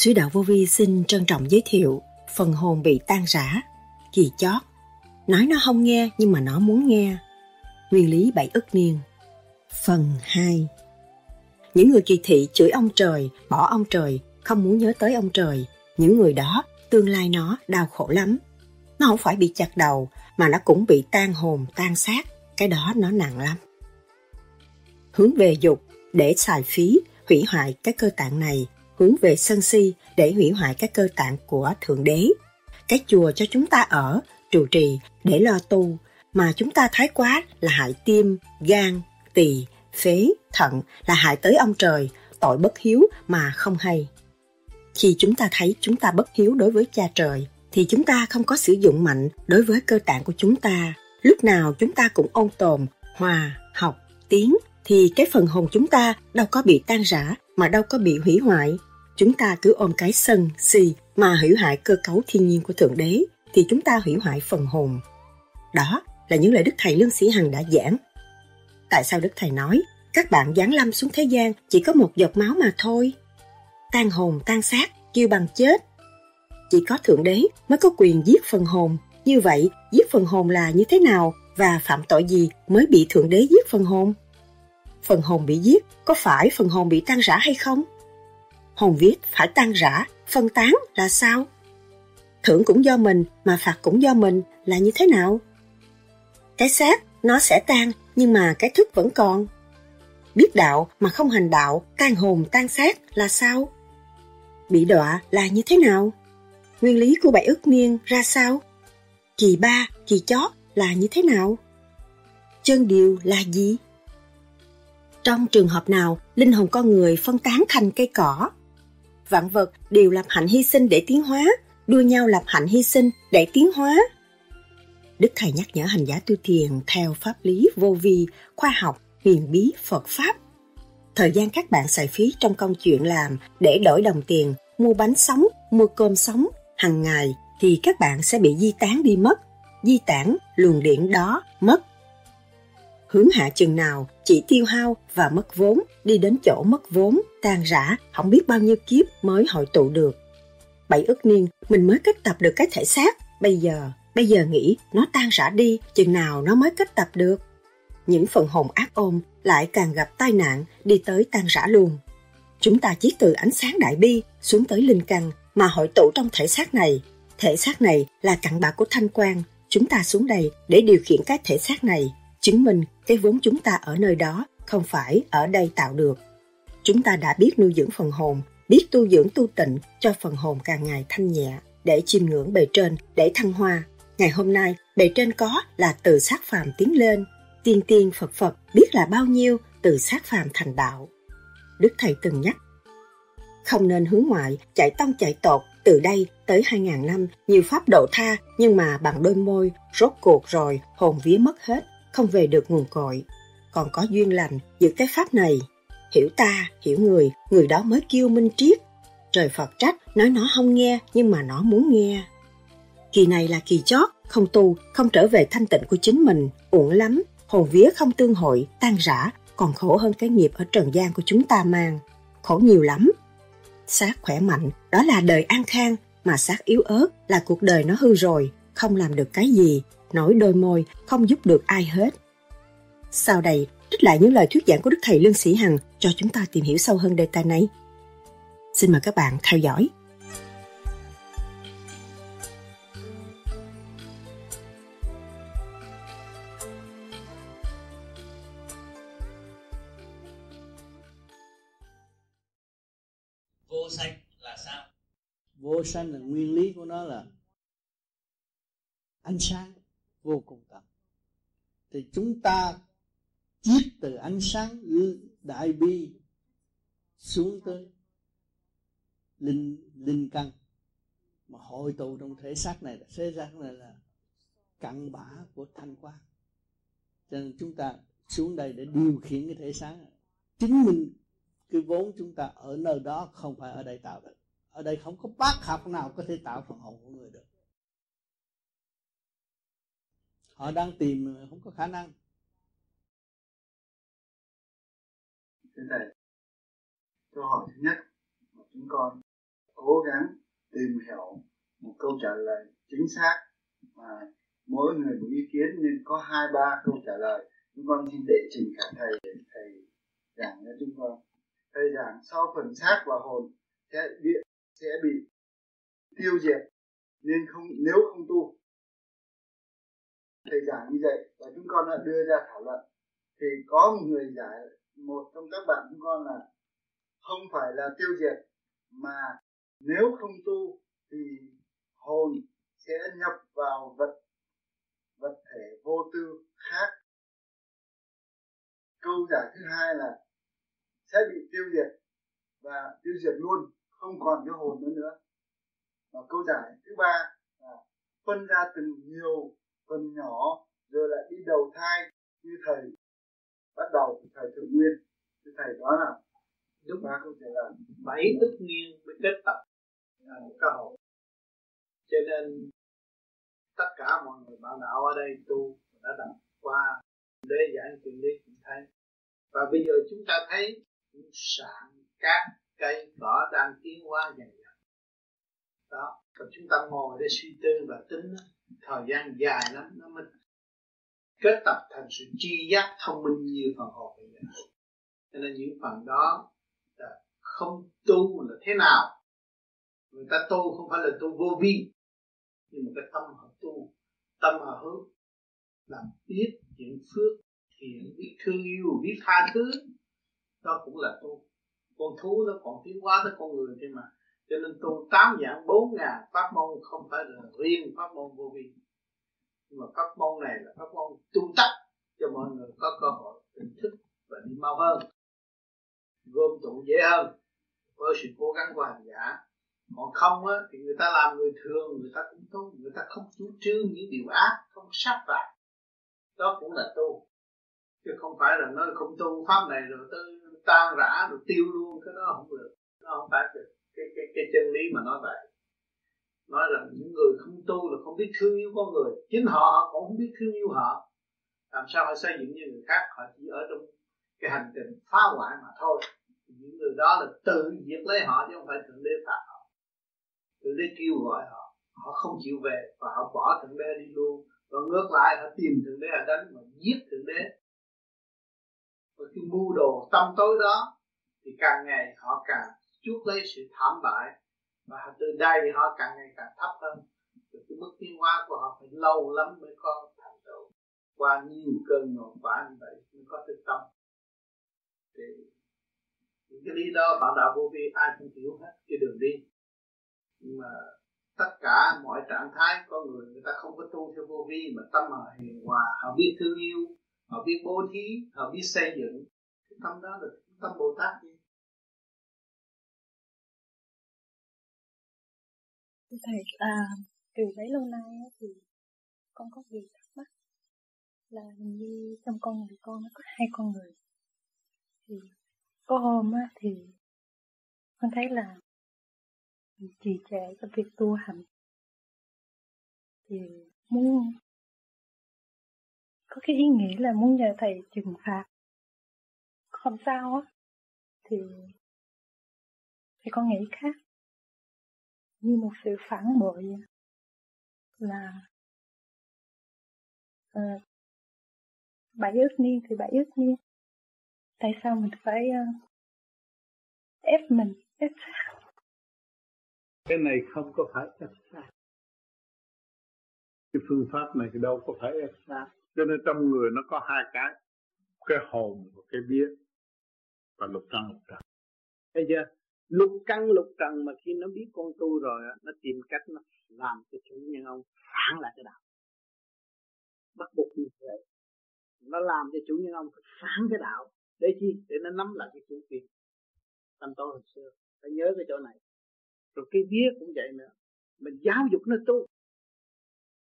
Sứ đạo vô vi xin trân trọng giới thiệu phần hồn bị tan rã, kỳ chót. Nói nó không nghe nhưng mà nó muốn nghe. Nguyên lý bảy ức niên. Phần 2 Những người kỳ thị chửi ông trời, bỏ ông trời, không muốn nhớ tới ông trời. Những người đó, tương lai nó đau khổ lắm. Nó không phải bị chặt đầu, mà nó cũng bị tan hồn, tan xác. Cái đó nó nặng lắm. Hướng về dục để xài phí, hủy hoại cái cơ tạng này hướng về sân si để hủy hoại các cơ tạng của Thượng Đế. Cái chùa cho chúng ta ở, trụ trì để lo tu, mà chúng ta thái quá là hại tim, gan, tỳ, phế, thận, là hại tới ông trời, tội bất hiếu mà không hay. Khi chúng ta thấy chúng ta bất hiếu đối với cha trời, thì chúng ta không có sử dụng mạnh đối với cơ tạng của chúng ta. Lúc nào chúng ta cũng ôn tồn, hòa, học, tiếng thì cái phần hồn chúng ta đâu có bị tan rã mà đâu có bị hủy hoại chúng ta cứ ôm cái sân, si mà hủy hoại cơ cấu thiên nhiên của Thượng Đế, thì chúng ta hủy hoại phần hồn. Đó là những lời Đức Thầy Lương Sĩ Hằng đã giảng. Tại sao Đức Thầy nói, các bạn giáng lâm xuống thế gian chỉ có một giọt máu mà thôi? Tan hồn, tan xác, kêu bằng chết. Chỉ có Thượng Đế mới có quyền giết phần hồn. Như vậy, giết phần hồn là như thế nào và phạm tội gì mới bị Thượng Đế giết phần hồn? Phần hồn bị giết, có phải phần hồn bị tan rã hay không? Hồn viết phải tan rã, phân tán là sao? Thưởng cũng do mình mà phạt cũng do mình là như thế nào? Cái xác nó sẽ tan nhưng mà cái thức vẫn còn. Biết đạo mà không hành đạo, tan hồn tan xác là sao? Bị đọa là như thế nào? Nguyên lý của bảy ức niên ra sao? Kỳ ba, kỳ chót là như thế nào? Chân điều là gì? Trong trường hợp nào, linh hồn con người phân tán thành cây cỏ, vạn vật đều lập hạnh hy sinh để tiến hóa, đua nhau lập hạnh hy sinh để tiến hóa. Đức Thầy nhắc nhở hành giả tu thiền theo pháp lý vô vi, khoa học, huyền bí, Phật Pháp. Thời gian các bạn xài phí trong công chuyện làm để đổi đồng tiền, mua bánh sống, mua cơm sống, hàng ngày thì các bạn sẽ bị di tán đi mất. Di tản luồng điện đó mất hướng hạ chừng nào chỉ tiêu hao và mất vốn, đi đến chỗ mất vốn, tan rã, không biết bao nhiêu kiếp mới hội tụ được. Bảy ức niên, mình mới kết tập được cái thể xác, bây giờ, bây giờ nghĩ nó tan rã đi, chừng nào nó mới kết tập được. Những phần hồn ác ôm lại càng gặp tai nạn, đi tới tan rã luôn. Chúng ta chỉ từ ánh sáng đại bi xuống tới linh căn mà hội tụ trong thể xác này. Thể xác này là cặn bã của thanh quan. Chúng ta xuống đây để điều khiển cái thể xác này chứng minh cái vốn chúng ta ở nơi đó không phải ở đây tạo được. Chúng ta đã biết nuôi dưỡng phần hồn, biết tu dưỡng tu tịnh cho phần hồn càng ngày thanh nhẹ, để chiêm ngưỡng bề trên, để thăng hoa. Ngày hôm nay, bề trên có là từ sát phàm tiến lên, tiên tiên Phật Phật biết là bao nhiêu từ sát phàm thành đạo. Đức Thầy từng nhắc, không nên hướng ngoại, chạy tông chạy tột, từ đây tới 2.000 năm, nhiều pháp độ tha, nhưng mà bằng đôi môi, rốt cuộc rồi, hồn vía mất hết, không về được nguồn cội. Còn có duyên lành giữ cái pháp này. Hiểu ta, hiểu người, người đó mới kêu minh triết. Trời Phật trách, nói nó không nghe, nhưng mà nó muốn nghe. Kỳ này là kỳ chót, không tu, không trở về thanh tịnh của chính mình, uổng lắm, hồn vía không tương hội, tan rã, còn khổ hơn cái nghiệp ở trần gian của chúng ta mang. Khổ nhiều lắm. Xác khỏe mạnh, đó là đời an khang, mà xác yếu ớt là cuộc đời nó hư rồi, không làm được cái gì, nổi đôi môi, không giúp được ai hết. Sau đây, trích lại những lời thuyết giảng của Đức Thầy Lương Sĩ Hằng cho chúng ta tìm hiểu sâu hơn đề tài này. Xin mời các bạn theo dõi. vô sanh là sao vô sanh là nguyên lý của nó là ánh sáng vô cùng tận thì chúng ta chiết từ ánh sáng đại bi xuống tới linh linh căn. Mà hội tụ trong thể xác này là, thế xác này là cặn bã của thanh quan cho nên chúng ta xuống đây để điều khiển cái thể xác chứng minh cái vốn chúng ta ở nơi đó không phải ở đây tạo được. Ở đây không có bác học nào có thể tạo phần hồn của người được. Họ đang tìm ờ, không có khả năng. Thế này, câu hỏi thứ nhất của chúng con cố gắng tìm hiểu một câu trả lời chính xác mà mỗi người một ý kiến nên có hai, ba câu trả lời. Chúng con xin đệ trình cả thầy để thầy giảng cho chúng con. Thầy giảng sau phần xác và hồn sẽ bị sẽ bị tiêu diệt, nên không, nếu không tu thầy giảng như vậy và chúng con đã đưa ra thảo luận. Thì có một người giải một trong các bạn chúng con là không phải là tiêu diệt, mà nếu không tu thì hồn sẽ nhập vào vật vật thể vô tư khác. Câu giải thứ hai là sẽ bị tiêu diệt và tiêu diệt luôn, không còn cái hồn nữa nữa. Và câu giải thứ ba là phân ra từng nhiều phần nhỏ rồi lại đi đầu thai như thầy bắt đầu thầy thượng nguyên. Thì thầy đó là đúng. ba câu trả lời bảy ức niên mới kết tập là một cái hồn cho nên tất cả mọi người bạn đạo ở đây tu đã đọc qua để giảng chuyện lý cũng thấy. Và bây giờ chúng ta thấy những sạn cát cây cỏ đang tiến hóa dần dần. Đó còn chúng ta ngồi để suy tư và tính thời gian dài lắm, nó mới kết tập thành sự tri giác thông minh như phần hồn bây giờ cho nên những phần đó là không tu là thế nào? Người ta tu không phải là tu vô vi, nhưng mà cái tâm họ tu, tâm họ hướng, làm biết những phước, thiện, biết thương yêu, biết tha thứ, đó cũng là tu. Con thú nó còn tiến hóa tới con người thế mà cho nên tu tám dạng bốn ngàn pháp môn không phải là riêng pháp môn vô vi. Nhưng mà pháp môn này là pháp môn tu tắc cho mọi người có cơ hội tỉnh thức và đi mau hơn gom tụ dễ hơn. Với sự cố gắng của hành giả còn không á, thì người ta làm người thường người ta cũng tu người ta không chú trương những điều ác không sát phạt. Đó cũng là tu. Chứ không phải là nói không tu pháp này rồi tới tan rã rồi tiêu luôn cái đó không được nó không phải được cái cái, cái chân lý mà nói vậy. Nói rằng những người không tu là không biết thương yêu con người. Chính họ họ cũng không biết thương yêu họ. Làm sao họ xây dựng như người khác? Họ chỉ ở trong cái hành trình phá hoại mà thôi. Những người đó là tự diệt lấy họ chứ không phải thượng đế phạt họ. Thượng đế kêu gọi họ. Họ không chịu về và họ bỏ thượng đế đi luôn. Và ngược lại họ tìm thượng đế họ đánh và giết thượng đế. Và cái mưu đồ tâm tối đó thì càng ngày họ càng chuốc lấy sự thảm bại, và từ đây thì họ càng ngày càng thấp hơn. Rồi cái mức tiến hóa của họ phải lâu lắm mới có thành tựu. Qua nhiều cơn ngọn quả như vậy mới có thực tâm. Thì những cái lý đó bạn đạo vô vi ai cũng hiểu hết, cái đường đi. Nhưng mà tất cả mọi trạng thái con người người ta không có tu theo vô vi, mà tâm họ hiền hòa, họ biết thương yêu, họ biết bố thí, họ biết xây dựng. Cái tâm đó là tâm bồ tát thầy à, từ bấy lâu nay thì con có gì thắc mắc là hình như trong con người con nó có hai con người. Thì có hôm á thì con thấy là trì trệ trong việc tu hành. Thì muốn có cái ý nghĩ là muốn nhờ thầy trừng phạt. Không sao á thì thì con nghĩ khác như một sự phản bội là uh, bảy ước niên thì bảy ước niên. Tại sao mình phải uh, ép mình ép cái này không có phải ép sát cái phương pháp này thì đâu có phải ép sát cho nên trong người nó có hai cái cái hồn và cái biết. Và lục trần lục trần. Thấy chưa? Lục căn, lục trần mà khi nó biết con tu rồi nó tìm cách nó làm cho chủ nhân ông phản lại cái đạo. Bắt buộc như vậy nó làm cho chủ nhân ông phải phản cái đạo. Để chi? Để nó nắm lại cái chủ quyền tâm tối hồi xưa. Phải nhớ cái chỗ này. Rồi cái vía cũng vậy nữa. Mình giáo dục nó tu.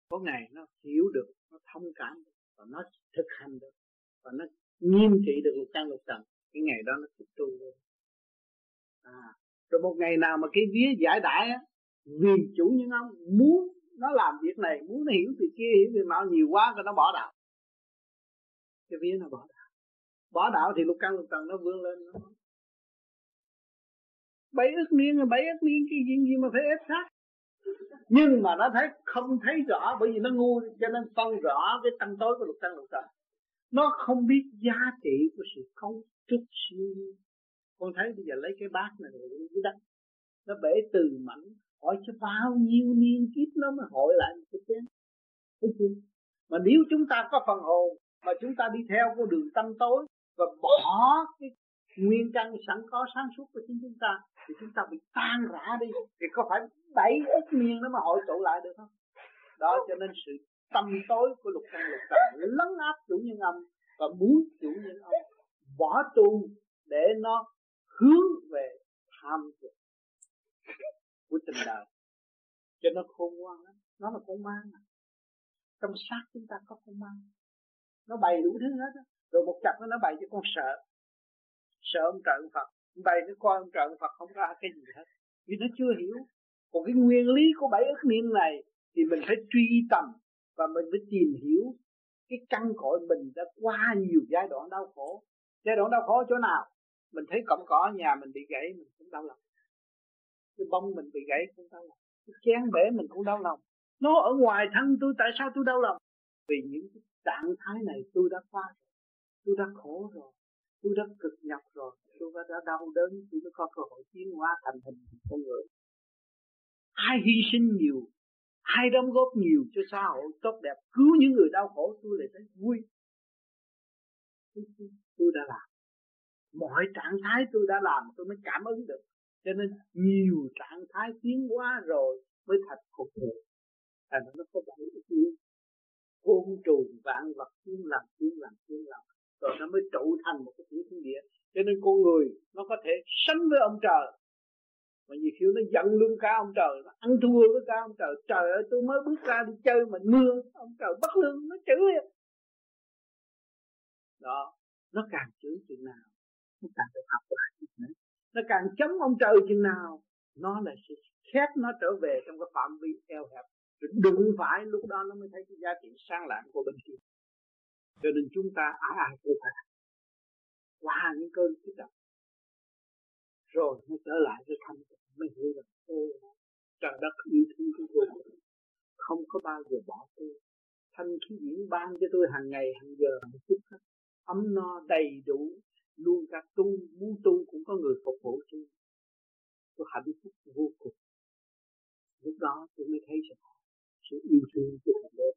Có ngày nó hiểu được, nó thông cảm được, và nó thực hành được, và nó nghiêm trị được lục căn, lục trần. Cái ngày đó nó tu luôn à rồi một ngày nào mà cái vía giải đãi á, vì chủ nhân ông muốn nó làm việc này, muốn nó hiểu việc kia, hiểu từ nọ, nhiều quá rồi nó bỏ đạo. Cái vía nó bỏ đạo. Bỏ đạo thì lục căn lục trần nó vươn lên. Nó bảy ức niên bảy ức niên cái gì gì mà phải ép sát. Nhưng mà nó thấy không thấy rõ, bởi vì nó ngu, cho nên phân rõ cái tâm tối của lục căn lục trần nó không biết giá trị của sự cấu trúc siêu con thấy bây giờ lấy cái bát này lên dưới đất nó bể từ mảnh, hỏi cho bao nhiêu niên kiếp nó mới hội lại một cái chén. Thấy chưa? Mà nếu chúng ta có phần hồn, mà chúng ta đi theo con đường tâm tối và bỏ cái nguyên căn sẵn có sáng suốt của chính chúng ta, thì chúng ta bị tan rã đi. Thì có phải bảy ức niên nó mà hội tụ lại được không? Đó, cho nên sự tâm tối của lục căn lục trần lấn áp chủ nhân âm và muốn chủ nhân âm bỏ tu để nó hướng về tham dục của tình đời. Cho nó khôn ngoan lắm. Nó là con ma mà. Trong xác chúng ta có con ma nó bày đủ thứ hết đó. rồi một chặt nó bày cho con sợ. Sợ ông trời ông Phật. Bày cho con ông trời ông Phật không ra cái gì hết. Vì nó chưa hiểu. Còn cái nguyên lý của bảy ức niệm này thì mình phải truy tầm và mình phải tìm hiểu cái căn cội mình đã qua nhiều giai đoạn đau khổ. Giai đoạn đau khổ chỗ nào? Mình thấy cọng cỏ nhà mình bị gãy mình cũng đau lòng. Cái bông mình bị gãy cũng đau lòng. Cái chén bể mình cũng đau lòng. Nó ở ngoài thân tôi tại sao tôi đau lòng? Vì những cái trạng thái này tôi đã qua rồi. Tôi đã khổ rồi. Tôi đã cực nhọc rồi. Tôi đã, đã đau đớn. Tôi mới có cơ hội tiến hóa thành hình con người. Ai hy sinh nhiều ai đóng góp nhiều cho xã hội tốt đẹp cứu những người đau khổ tôi lại thấy vui. Tôi đã làm mọi trạng thái tôi đã làm, tôi mới cảm ứng được. Cho nên nhiều trạng thái tiến hóa rồi mới thành phục vụ. Thành nó có bảy ức nhiên côn trùng, vạn vật tiến làm tiến làm tiến làm. Rồi nó mới trụ thành một cái tiểu thiên địa. Cho nên con người, nó có thể sánh với ông trời. Mà nhiều khi nó giận luôn cả ông trời, nó ăn thua với cả ông trời. Trời ơi, tôi mới bước ra đi chơi mà mưa ông trời bất lương, nó chửi đó, nó càng chửi chừng nào? Nó càng được học lại nữa nó càng chống ông trời chừng nào, nó là sự khép nó trở về trong cái phạm vi eo hẹp. Rồi đụng phải lúc đó nó mới thấy cái giá trị sang lạng của bên kia. Cho nên chúng ta ai ai cũng phải qua những cơn kích động. Rồi mới trở lại cái thanh tịnh, mới hiểu rằng, ô, trời đất yêu thương của tôi không có bao giờ bỏ tôi. Thanh khí diễn ban cho tôi hàng ngày, hàng giờ hàng phút hết ấm no đầy đủ luôn cả tu, muốn tu cũng có người phục vụ cho tôi hạnh phúc vô cùng. Lúc đó tôi mới thấy rằng sự yêu thương của thượng đế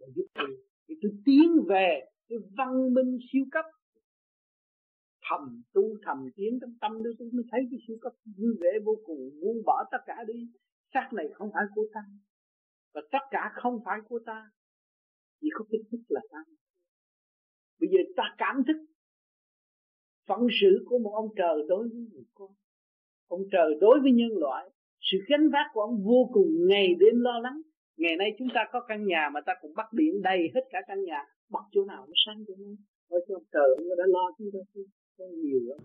để giúp tôi thì tôi tiến về cái văn minh siêu cấp. Thầm tu, thầm tiến trong tâm tôi tôi mới thấy cái siêu cấp vui vẻ vô cùng. Buông bỏ tất cả đi. Xác này không phải của ta. Và tất cả không phải của ta. Chỉ có cái thức là ta. Bây giờ ta cảm thức phận sự của một ông trời đối với người con. Ông trời đối với nhân loại, sự gánh vác của ông vô cùng ngày đêm lo lắng. Ngày nay chúng ta có căn nhà mà ta cũng bắt điện đầy hết cả căn nhà bắt chỗ nào cũng sáng cho nó. Ôi cho ông trời ông đã lo chúng ta có nhiều lắm.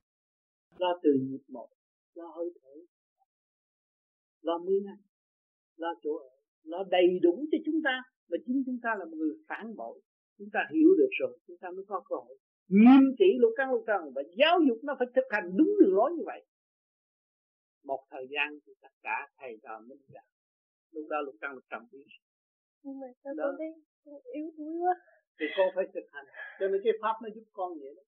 Lo từ nhịp một, lo hơi thở, lo miếng ăn lo chỗ ở, lo đầy đủ cho chúng ta. Mà chính chúng ta là một người phản bội. Chúng ta hiểu được rồi, chúng ta mới có cơ hội nghiêm trị lục căn lục trần và giáo dục nó phải thực hành đúng đường lối như vậy. Một thời gian thì tất cả thầy trò minh bạch lúc đó lục căn lục trần tiến nhưng mà sao con thấy con yếu đuối quá? Thì con phải thực hành. Cho nên cái pháp nó giúp con vậy đó.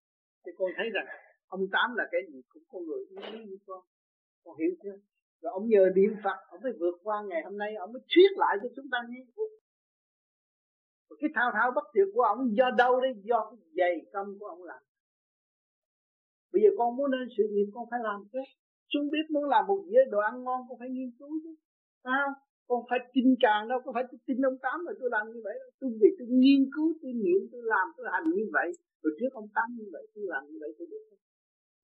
Thì con thấy rằng ông tám là cái gì cũng con người yếu đuối như con. Con hiểu chưa? Rồi ông nhờ niệm phật ông phải vượt qua ngày hôm nay ông mới thuyết lại cho chúng ta nghe cái thao thao bất tuyệt của ông do đâu đấy? Do cái dày công của ông làm. Bây giờ con muốn nên sự nghiệp con phải làm chứ chúng biết muốn làm một dĩa đồ ăn ngon, con phải nghiên cứu chứ. Sao con phải tin càng đâu, con phải tin ông tám rồi tôi làm như vậy tôi vì tôi nghiên cứu, tôi niệm, tôi làm, tôi hành như vậy. Rồi trước ông tám như vậy, tôi làm như vậy tôi được.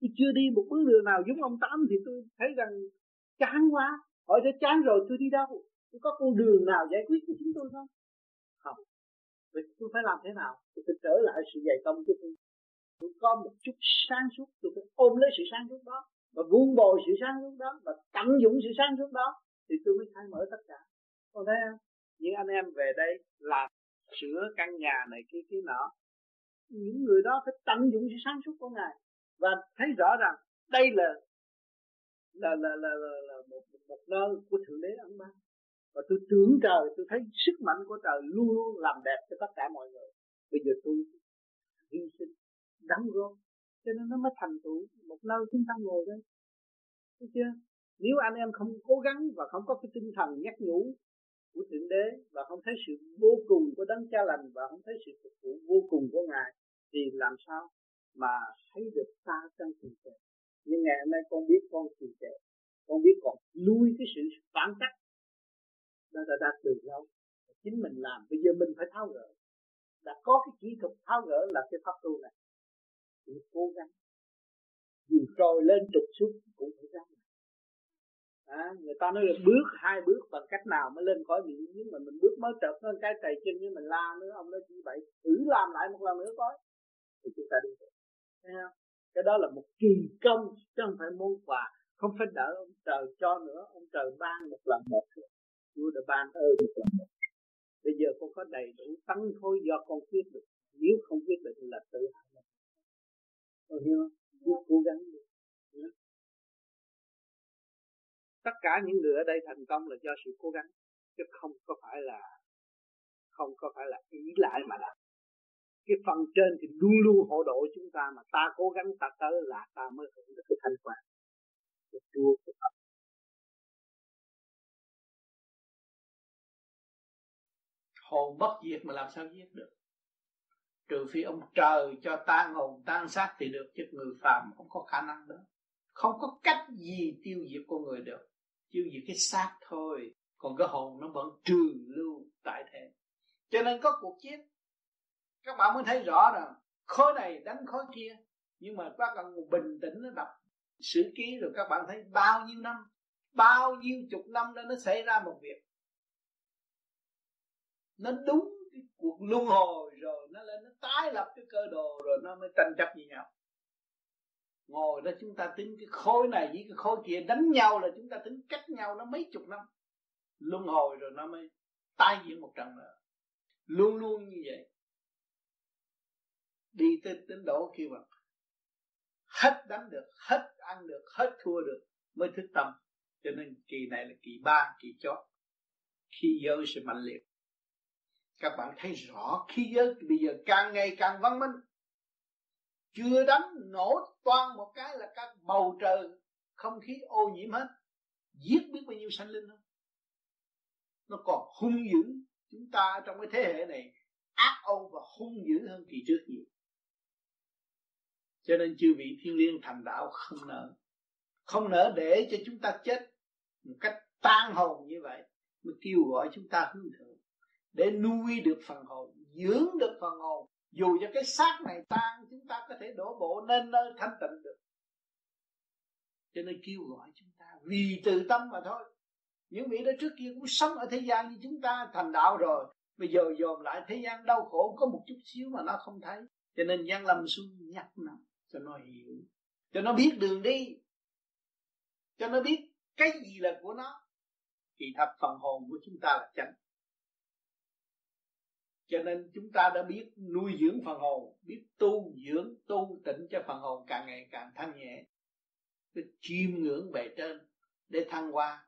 Tôi chưa đi một bước đường nào giống ông tám thì tôi thấy rằng chán quá. Hỏi thế chán rồi, tôi đi đâu? Tôi có con đường nào giải quyết cho chúng tôi không? Không vậy tôi phải làm thế nào tôi phải trở lại sự dày công của tôi? Tôi có một chút sáng suốt tôi phải ôm lấy sự sáng suốt đó và vun bồi sự sáng suốt đó và tận dụng sự sáng suốt đó thì tôi mới khai mở tất cả. Còn thấy không? Những anh em về đây làm sửa căn nhà này kia kia nọ những người đó phải tận dụng sự sáng suốt của ngài và thấy rõ rằng đây là là là là là, là một, một, một nơi của thượng đế ông ban và tôi tưởng trời, tôi thấy sức mạnh của trời luôn luôn làm đẹp cho tất cả mọi người. Bây giờ tôi hy sinh đóng góp cho nên nó mới thành tựu. Một nơi chúng ta ngồi đây. Thấy chưa? Nếu anh em không cố gắng và không có cái tinh thần nhắc nhủ của thượng đế và không thấy sự vô cùng của đấng cha lành và không thấy sự phục vụ vô cùng của ngài, thì làm sao mà thấy được ta trong trì trệ nhưng ngày hôm nay con biết con trì trệ con biết còn nuôi cái sự phản cách nó đã đạt từ lâu. Chính mình làm bây giờ mình phải tháo gỡ. Đã có cái kỹ thuật tháo gỡ là cái pháp tu này. Thì cố gắng. Dù trồi lên trục xuống cũng phải gắng à, người ta nói là bước hai bước bằng cách nào mới lên khỏi biển. Nhưng mà mình bước mới trượt lên cái tay chân như mình la nữa ông nói như vậy thử làm lại một lần nữa coi. Thì chúng ta đi được. Thấy không? Cái đó là một kỳ công chứ không phải món quà. Không phải đợi ông trời cho nữa ông trời ban một lần một thôi Chúa đã ban ơn cho con bây giờ con có đầy đủ tấn thôi, do con quyết được nếu không quyết định là tự hại con hiểu không? Cứ cố gắng đi. Tất cả những người ở đây thành công là do sự cố gắng, chứ không có phải là, không có phải là ý lại mà làm cái phần trên thì luôn luôn hộ độ chúng ta mà ta cố gắng ta tới là ta mới hưởng được cái thành quả của Chúa của Phật hồn bất diệt mà làm sao giết được? Trừ phi ông trời cho tan hồn, tan xác thì được, chứ người phàm không có khả năng đó. Không có cách gì tiêu diệt con người được. Tiêu diệt cái xác thôi, còn cái hồn nó vẫn trường lưu tại thế. Cho nên có cuộc chiến. Các bạn mới thấy rõ rằng, khối này đánh khối kia, nhưng mà các bạn bình tĩnh, nó đọc sử ký rồi các bạn thấy bao nhiêu năm? Bao nhiêu chục năm đó nó xảy ra một việc nó đúng cái cuộc luân hồi rồi, nó lên, nó tái lập cái cơ đồ rồi nó mới tranh chấp với nhau. Ngồi đó chúng ta tính cái khối này với cái khối kia, đánh nhau là chúng ta tính cách nhau nó mấy chục năm. Luân hồi rồi nó mới tái diễn một trận nữa. Luôn luôn như vậy. Đi tới đến độ kia mà hết đánh được, hết ăn được, hết thua được mới thức tâm. Cho nên kỳ này là kỳ ba, kỳ chót. Khi giới sẽ mạnh liệt các bạn thấy rõ khi giới bây giờ càng ngày càng văn minh. Chưa đánh nổ toan một cái là các bầu trời không khí ô nhiễm hết. Giết biết bao nhiêu sanh linh không nó còn hung dữ chúng ta trong cái thế hệ này. Ác ôn và hung dữ hơn kỳ trước nhiều. Cho nên chư vị thiên liêng thành đạo không nỡ. Không nỡ để cho chúng ta chết một cách tan hồn như vậy, mới kêu gọi chúng ta hướng thượng để nuôi được phần hồn, dưỡng được phần hồn. Dù cho cái xác này tan, chúng ta có thể đổ bộ nên nơi thanh tịnh được. Cho nên kêu gọi chúng ta vì từ tâm mà thôi. Những vị đó trước kia cũng sống ở thế gian như chúng ta, thành đạo rồi. Bây giờ dồn lại thế gian đau khổ có một chút xíu mà nó không thấy. Cho nên gian lâm xuống nhắc nó, cho nó hiểu. Cho nó biết đường đi. Cho nó biết cái gì là của nó. Thì thật phần hồn của chúng ta là chánh cho nên chúng ta đã biết nuôi dưỡng phần hồn, biết tu dưỡng, tu tịnh cho phần hồn càng ngày càng thanh nhẹ. Biết chiêm ngưỡng bề trên để thăng hoa.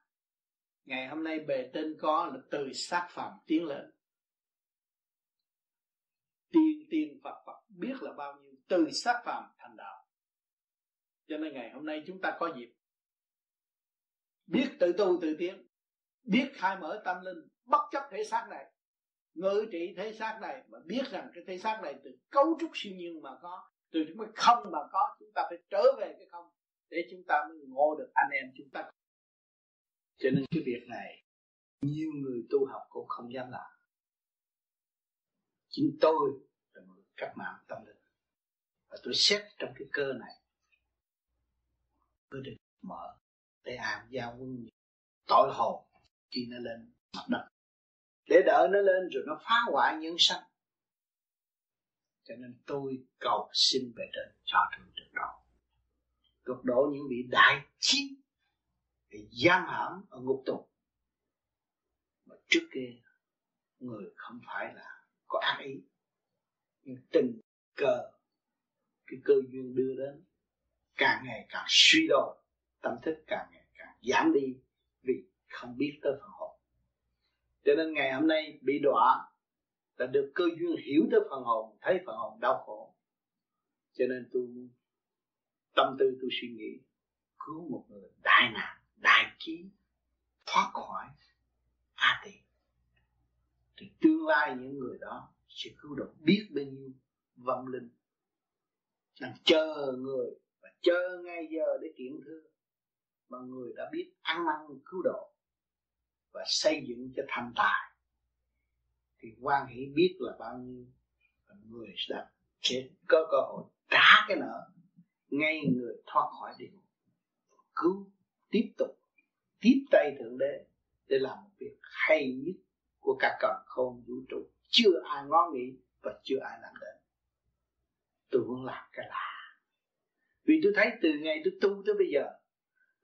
Ngày hôm nay bề trên có là từ sát phạm tiến lên. Tiên tiên phật phật biết là bao nhiêu, từ sát phạm thành đạo. Cho nên ngày hôm nay chúng ta có dịp biết tự tu tự tiến, biết khai mở tâm linh, bất chấp thể xác này ngự trị thế xác này mà biết rằng cái thế xác này từ cấu trúc siêu nhiên mà có, từ cái không mà có, chúng ta phải trở về cái không để chúng ta mới ngộ được anh em chúng ta. Cho nên cái việc này, nhiều người tu học cũng không dám làm. Chính tôi là một cách mạng tâm linh. Và tôi xét trong cái cơ này, tôi được mở để am giao quân tội hồn khi nó lên mặt đất để đợi nó lên rồi nó phá hoại nhân sanh. Cho nên tôi cầu xin về trên cho tôi được độ được độ những vị đại chiến bị giam hãm ở ngục tù. Mà trước kia, người không phải là có ác ý, nhưng tình cờ, cái cơ duyên đưa đến, càng ngày càng suy đồi, tâm thức càng ngày càng giảm đi vì không biết tới phần hồn cho nên ngày hôm nay bị đọa là được cơ duyên hiểu tới phần hồn, thấy phần hồn đau khổ. Cho nên tôi tâm tư tôi suy nghĩ, cứu một người đại nạn, đại trí thoát khỏi a tỳ thì tương lai những người đó sẽ cứu được biết bao nhiêu vong linh. Đang chờ người và chờ ngay giờ để kiện thưa mà người đã biết ăn năn cứu độ và xây dựng cho thành tài, thì quan hỷ biết là bao nhiêu, và người đã sẽ có cơ hội trả cái nợ ngay người thoát khỏi địa ngục. Cứu, tiếp tục, tiếp tay thượng đế để làm một việc hay nhất của cả cõi không vũ trụ. Chưa ai ngó nghĩ và chưa ai làm đến. Tôi muốn làm cái lạ. Vì tôi thấy từ ngày tôi tu tới bây giờ,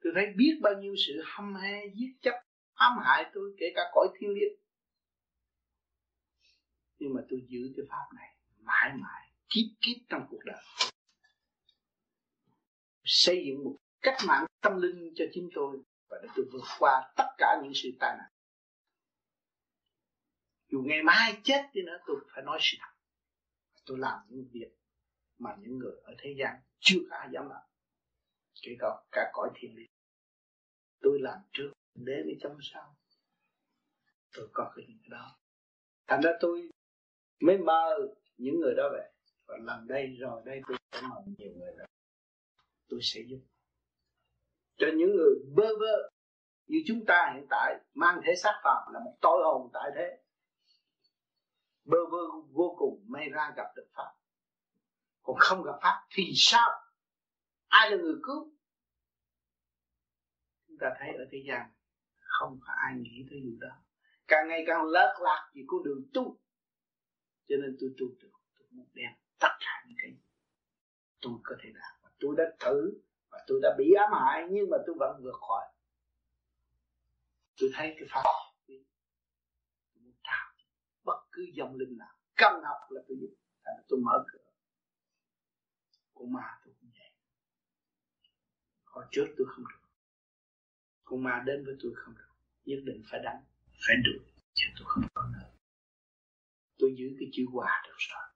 tôi thấy biết bao nhiêu sự hâm he giết chấp ám hại tôi, kể cả cõi thiên liêng. Nhưng mà tôi giữ cái pháp này mãi mãi, kiếp kiếp trong cuộc đời. Xây dựng một cách mạng tâm linh cho chính tôi và để tôi vượt qua tất cả những sự tai nạn. Dù ngày mai chết đi nữa, tôi phải nói sự thật. Tôi làm những việc mà những người ở thế gian chưa có ai dám làm, kể cả cả cõi thiên liêng. Tôi làm trước để đi trong sau tôi có cái những đó. Thành ra tôi mới mơ những người đó về. Và lần đây rồi, đây tôi sẽ mời nhiều người nữa tôi sẽ giúp. Cho những người bơ vơ như chúng ta hiện tại, mang thể xác phạm là một tội hồn tại thế. Bơ vơ vô cùng may ra gặp được pháp. Còn không gặp pháp thì sao? Ai là người cứu? Chúng ta thấy ở thế gian không có ai nghĩ tới điều đó. Càng ngày càng lợt lạc vì con đường tu. Cho nên tôi tu được, tôi muốn đem tất cả những cái tôi có thể làm. Và tôi đã thử, và tôi đã bị ám hại, nhưng mà tôi vẫn vượt khỏi. Tôi thấy cái pháp tôi muốn tạo bất cứ dòng linh nào. Cần học là tôi giúp, thành tôi mở cửa. Con ma tôi cũng vậy. Hồi trước tôi không được. Con ma đến với tôi không được nhất định phải đánh. Phải được. Chứ tôi không có nữa tôi giữ cái chữ hòa được rồi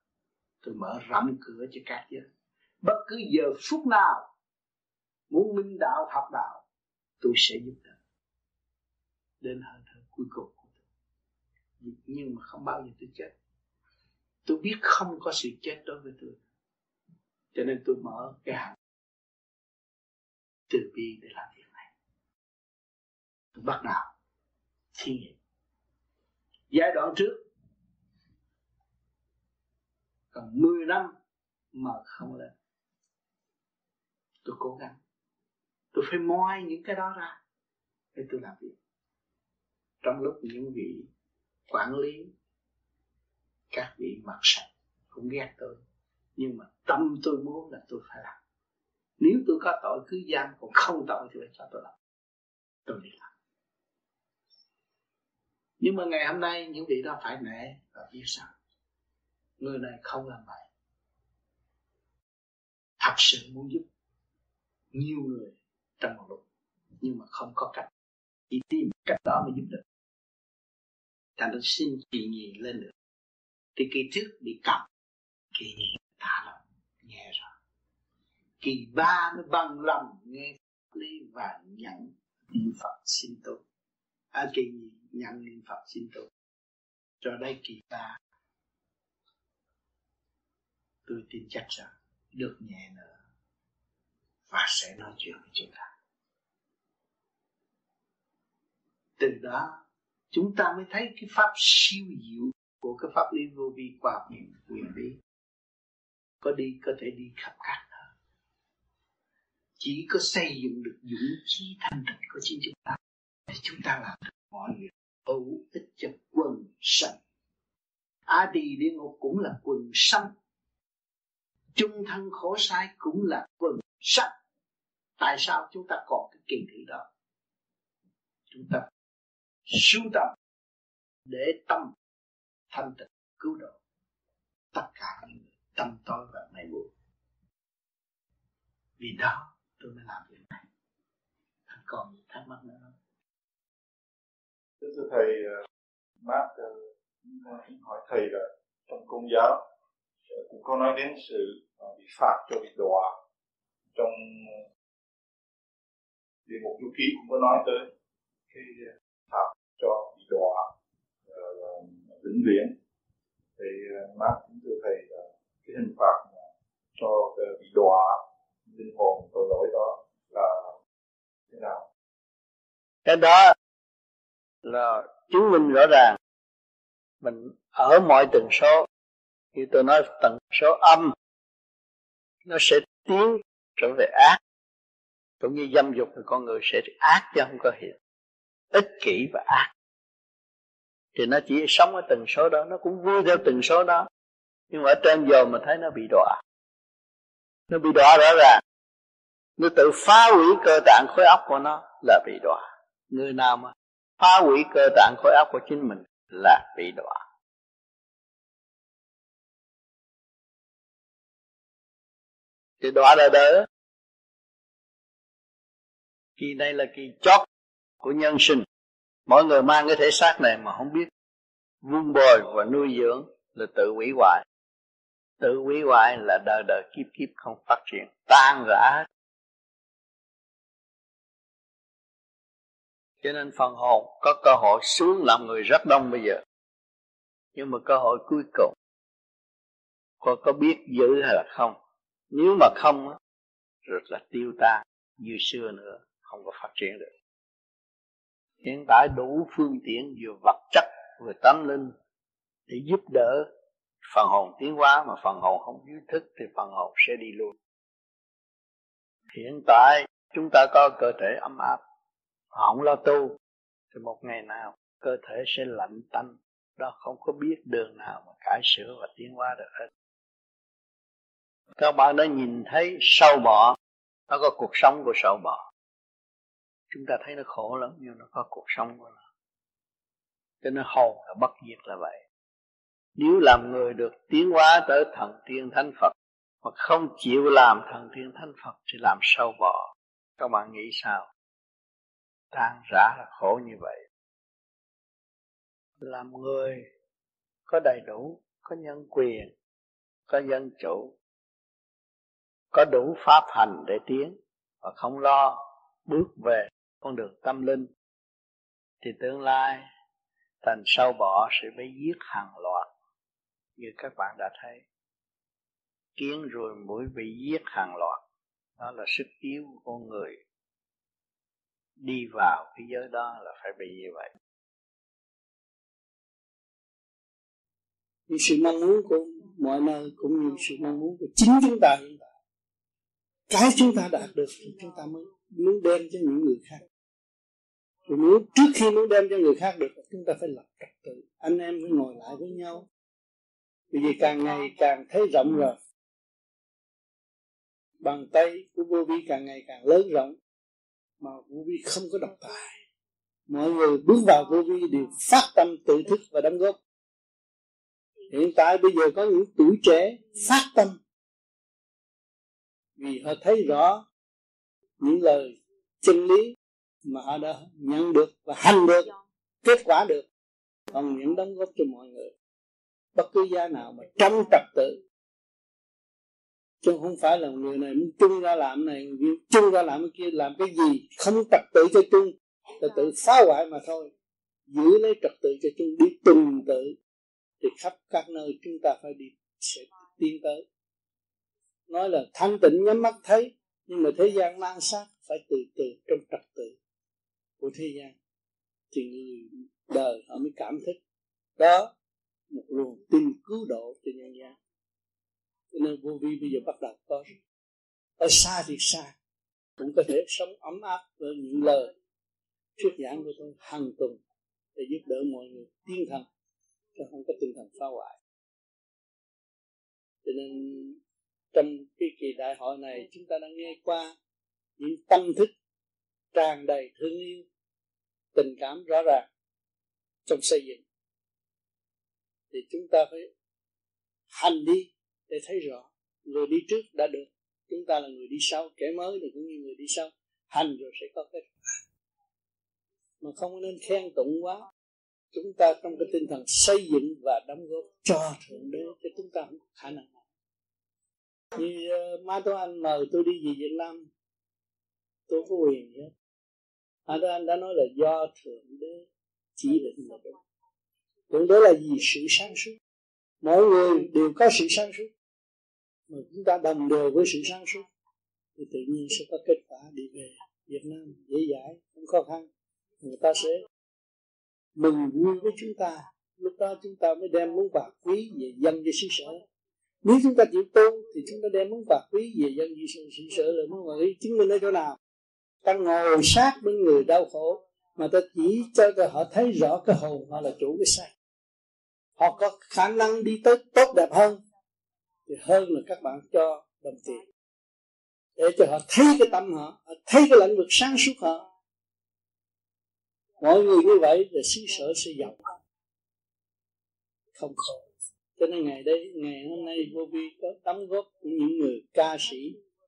tôi mở rộng cửa cho các giới. Bất cứ giờ phút nào muốn minh đạo học đạo tôi sẽ giúp đỡ. Đến hơi thở cuối cùng của tôi. Nhưng mà không bao giờ tôi chết. Tôi biết không có sự chết đối với tôi. Cho nên tôi mở cái hàng từ bi để làm việc này. Tôi bắt đầu thí nghiệm giai đoạn trước, còn 10 năm mà không lên. Tôi cố gắng. Tôi phải moi những cái đó ra để tôi làm việc. Trong lúc những vị quản lý, các vị mặt sạch cũng ghét tôi, nhưng mà tâm tôi muốn là tôi phải làm. Nếu tôi có tội cứ giam còn không tội thì phải cho tôi làm. Tôi đi làm nhưng mà ngày hôm nay những vị đó phải nể và biết sao người này không làm vậy thật sự muốn giúp nhiều người trong một lúc, nhưng mà không có cách. Chỉ tìm cách đó mới giúp được. Thành ra xin kỳ nhì lên được. Thì kỳ trước bị cầm. Kỳ nhì thả lòng nghe rồi. Kỳ ba mới bằng lòng nghe lý và nhận niệm phật xin tu a kỳ nhì nhận niệm phật xin tôi cho đây kỳ ta, tôi tin chắc rằng được nhẹ nữa và sẽ nói chuyện với chúng ta. Từ đó chúng ta mới thấy cái pháp siêu diệu của cái pháp lý vô vi qua quyền quyền bí. Có đi có thể đi khắp các nơi. Chỉ có xây dựng được dũng khí thanh tịnh của chính chúng ta để chúng ta làm được mọi việc. Hữu ích cho quần sanh. A tỳ địa ngục cũng là quần sanh. Chung thân khổ sai cũng là quần sanh. Tại sao chúng ta còn cái kỳ thị đó? Chúng ta sưu tập để tâm thanh tịnh, cứu độ tất cả những người, tâm tối và mê muội. Vì đó tôi mới làm việc này. Còn thắc mắc nữa thưa thầy ờ, bác ờ, cũng hỏi thầy là trong công giáo ờ, cũng có nói đến sự bị phạt cho bị đọa trong địa ngục du ký cũng có nói tới cái phạt cho bị đọa vĩnh viễn. Thì bác cũng thưa thầy là cái hình phạt cho bị đọa linh hồn tội lỗi đó là thế nào? Cái đó là chứng minh rõ ràng mình ở mọi tần số. Như tôi nói, tần số âm, nó sẽ tiến trở về ác. Cũng như dâm dục thì con người sẽ ác chứ không có hiện. Ích kỷ và ác. Thì nó chỉ sống ở tần số đó, nó cũng vui theo tần số đó. Nhưng mà ở trên giờ mà thấy nó bị đọa. Nó bị đọa rõ ràng. Nó tự phá hủy cơ tạng khối óc của nó là bị đọa. Người nào mà phá hủy cơ tạng khối óc của chính mình là bị đọa. Thì đọa là đỡ. Kỳ này là kỳ chót của nhân sinh. Mọi người mang cái thể xác này mà không biết. Vun bồi và nuôi dưỡng là tự hủy hoại. Tự hủy hoại là đời đời kiếp kiếp không phát triển, tan rã cho nên phần hồn có cơ hội xuống làm người rất đông bây giờ. Nhưng mà cơ hội cuối cùng có có biết giữ hay là không? Nếu mà không rất là tiêu tan, như xưa nữa, không có phát triển được. Hiện tại đủ phương tiện vừa vật chất, vừa tâm linh để giúp đỡ phần hồn tiến hóa, mà phần hồn không ý thức thì phần hồn sẽ đi luôn. Hiện tại chúng ta có cơ thể ấm áp họ không lo tu, thì một ngày nào cơ thể sẽ lạnh tanh. Đó không có biết đường nào mà cải sửa và tiến hóa được hết. Các bạn đã nhìn thấy sâu bọ. Nó có cuộc sống của sâu bọ. Chúng ta thấy nó khổ lắm, nhưng nó có cuộc sống của nó. Cho nên hồn là bất diệt là vậy. Nếu làm người được tiến hóa tới thần tiên thánh phật, mà không chịu làm thần tiên thánh phật thì làm sâu bọ. Các bạn nghĩ sao? Tan rã là khổ như vậy. Làm người có đầy đủ, có nhân quyền, có dân chủ, có đủ pháp hành để tiến và không lo bước về con đường tâm linh, thì tương lai thành sâu bọ sẽ bị giết hàng loạt, như các bạn đã thấy. Kiến rồi mũi bị giết hàng loạt, đó là sức yếu của con người đi vào cái giới đó là phải bị như vậy. Như sự mong muốn của mọi nơi cũng như sự mong muốn của chính chúng ta. Cái chúng ta đạt được thì chúng ta mới muốn đem cho những người khác. Rồi muốn trước khi muốn đem cho người khác được chúng ta phải lập trật tự. Anh em phải ngồi lại với nhau. Vì vậy càng ngày càng thấy rộng rồi bàn tay của vô vi càng ngày càng lớn rộng mà vô vi không có độc tài mọi người bước vào vô vi đều phát tâm tự thức và đóng góp. Hiện tại bây giờ có những tuổi trẻ phát tâm. Vì họ thấy rõ những lời chân lý mà họ đã nhận được và hành được, kết quả được. Còn những đóng góp cho mọi người, bất cứ gia nào mà trong trật tự chứ không phải là người này muốn chung ra làm này người chung ra làm cái kia làm cái gì? Không trật tự cho chung, là tự phá hoại mà thôi. Giữ lấy trật tự cho chung, đi từng tự. Thì khắp các nơi chúng ta phải đi, sẽ tiến tới. Nói là thanh tịnh nhắm mắt thấy, nhưng mà thế gian mang sát, phải từ từ trong trật tự của thế gian. Thì người đời họ mới cảm thức. Đó, một luồng tin cứu độ cho nhân gian cho nên vô vi bây giờ bắt đầu có. Ở xa thì xa, cũng có thể sống ấm áp với những lời thuyết giảng của tôi hàng tuần để giúp đỡ mọi người tiến thần, chứ không có tinh thần phá hoại. Cho nên, trong cái kỳ đại hội này, chúng ta đã nghe qua những tâm thức tràn đầy thương yêu, tình cảm rõ ràng trong xây dựng. Thì chúng ta phải hành đi để thấy rõ người đi trước đã được. Chúng ta là người đi sau kẻ mới thì cũng như người đi sau. Hành rồi sẽ có kết. Mà không nên khen tụng quá. Chúng ta trong cái tinh thần xây dựng và đóng góp cho thượng đế cho chúng ta không có khả năng nào. Như ờ, uh, má tôi anh mời tôi đi về Việt Nam tôi có quyền hết má tôi anh đã nói là do thượng đế chỉ định là thượng đế là gì sự sáng suốt. Mỗi người đều có sự sáng suốt mà chúng ta đồng đều với sự sáng suốt, thì tự nhiên sẽ có kết quả đi về Việt Nam dễ dãi, không khó khăn. Người ta sẽ mừng vui với chúng ta. Lúc đó chúng ta mới đem món bạc quý về dân cho xứ sở. Nếu chúng ta chịu tu thì chúng ta đem món bạc quý về dân cho xứ sở là món bạc quý chứng minh ở chỗ nào? Ta ngồi sát bên người đau khổ, mà ta chỉ cho họ thấy rõ cái hồn họ là chủ cái sai họ có khả năng đi tới tốt đẹp hơn thì hơn là các bạn cho đồng tiền. Để cho họ thấy cái tâm họ, họ thấy cái lĩnh vực sáng suốt họ. Mọi người như vậy là xứ sở sẽ giàu. Không khổ. Cho nên ngày đây ngày hôm nay vô vi có đóng góp của những người ca sĩ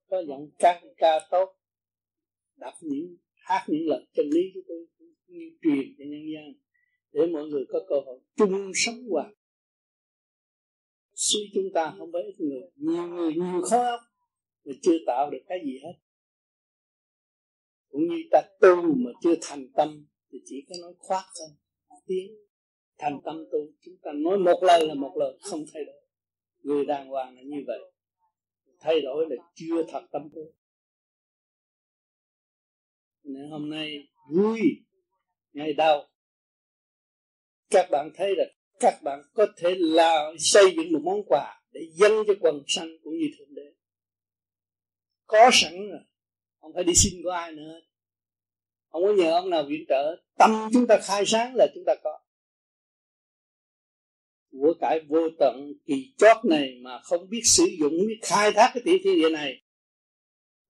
có giọng ca ca tốt đọc những hát những lời chân lý của tôi như truyền cho nhân dân để mọi người có cơ hội chung sống hòa suy chúng ta không phải ít người, nhiều người nhiều khó óc mà chưa tạo được cái gì hết. Cũng như ta tu mà chưa thành tâm, thì chỉ có nói khoác thôi tiếng. Thành tâm tu, chúng ta nói một lời là một lời, không thay đổi. Người đàng hoàng là như vậy. Thay đổi là chưa thật tâm tu. Nên hôm nay vui, ngày đầu các bạn thấy là các bạn có thể là xây dựng một món quà để dâng cho quần sanh cũng như thượng đế. Có sẵn rồi. Không phải đi xin của ai nữa. Không có nhờ ông nào viện trợ. Tâm chúng ta khai sáng là chúng ta có. Của cải vô tận kỳ chót này mà không biết sử dụng biết khai thác cái tiểu thiên địa này.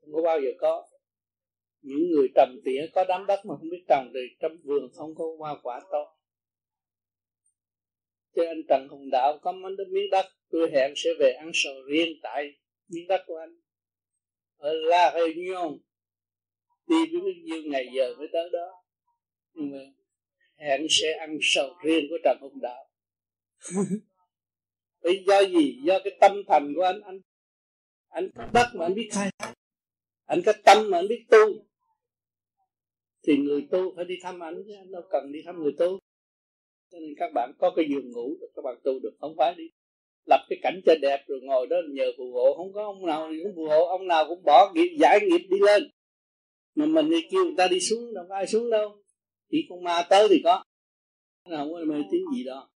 Không có bao giờ có. Những người trầm tỉa có đám đất mà không biết trồng thì trong vườn không có hoa quả tốt cho anh Trần Hùng Đạo có món đất miếng đất tôi hẹn sẽ về ăn sầu riêng tại miếng đất của anh. Ở La Réunion đi với bao nhiêu ngày giờ mới tới đó. Nhưng mà hẹn sẽ ăn sầu riêng của Trần Hùng Đạo. Vì do gì? Do cái tâm thành của anh Anh anh có đất mà anh biết khai. Thác Anh có tâm mà anh biết tu. Thì người tu phải đi thăm anh chứ Anh đâu cần đi thăm người tu cho nên các bạn có cái giường ngủ các bạn tu được, không phải đi lập cái cảnh cho đẹp rồi ngồi đó nhờ phù hộ. Không có ông nào cũng phù hộ, ông nào cũng bỏ nghiệp, giải nghiệp đi lên. Mà mình đi kêu người ta đi xuống đâu, có ai xuống đâu. Chỉ con ma tới thì có. Nó không có mê tín gì đó.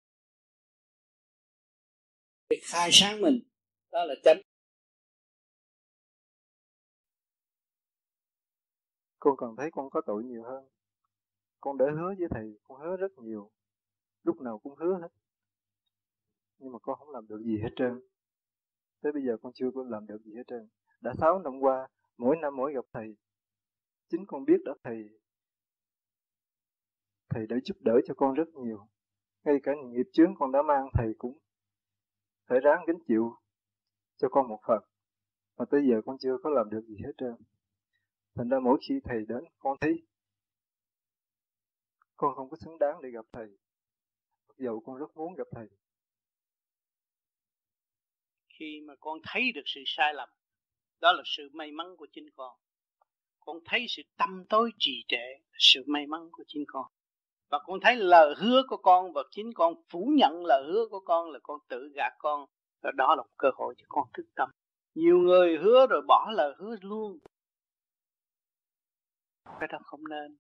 Cái khai sáng mình, đó là chánh. Con còn thấy con có tội nhiều hơn. Con để hứa với thầy, con hứa rất nhiều lúc nào cũng hứa hết. Nhưng mà con không làm được gì hết trơn. Tới bây giờ con chưa có làm được gì hết trơn. Đã 6 năm qua, mỗi năm mỗi gặp thầy, chính con biết đó, thầy thầy đã giúp đỡ cho con rất nhiều. Ngay cả những nghiệp chướng con đã mang, thầy cũng phải ráng gánh chịu cho con một phần. Mà tới giờ con chưa có làm được gì hết trơn. Thành ra mỗi khi thầy đến, con thấy con không có xứng đáng để gặp thầy dầu con rất muốn gặp thầy. Khi mà con thấy được sự sai lầm, đó là sự may mắn của chính con. Con thấy sự tâm tối trì trệ, sự may mắn của chính con. Và con thấy lời hứa của con và chính con phủ nhận lời hứa của con là con tự gạt con. Và đó là một cơ hội cho con thức tâm. Nhiều người hứa rồi bỏ lời hứa luôn. Cái đó không nên.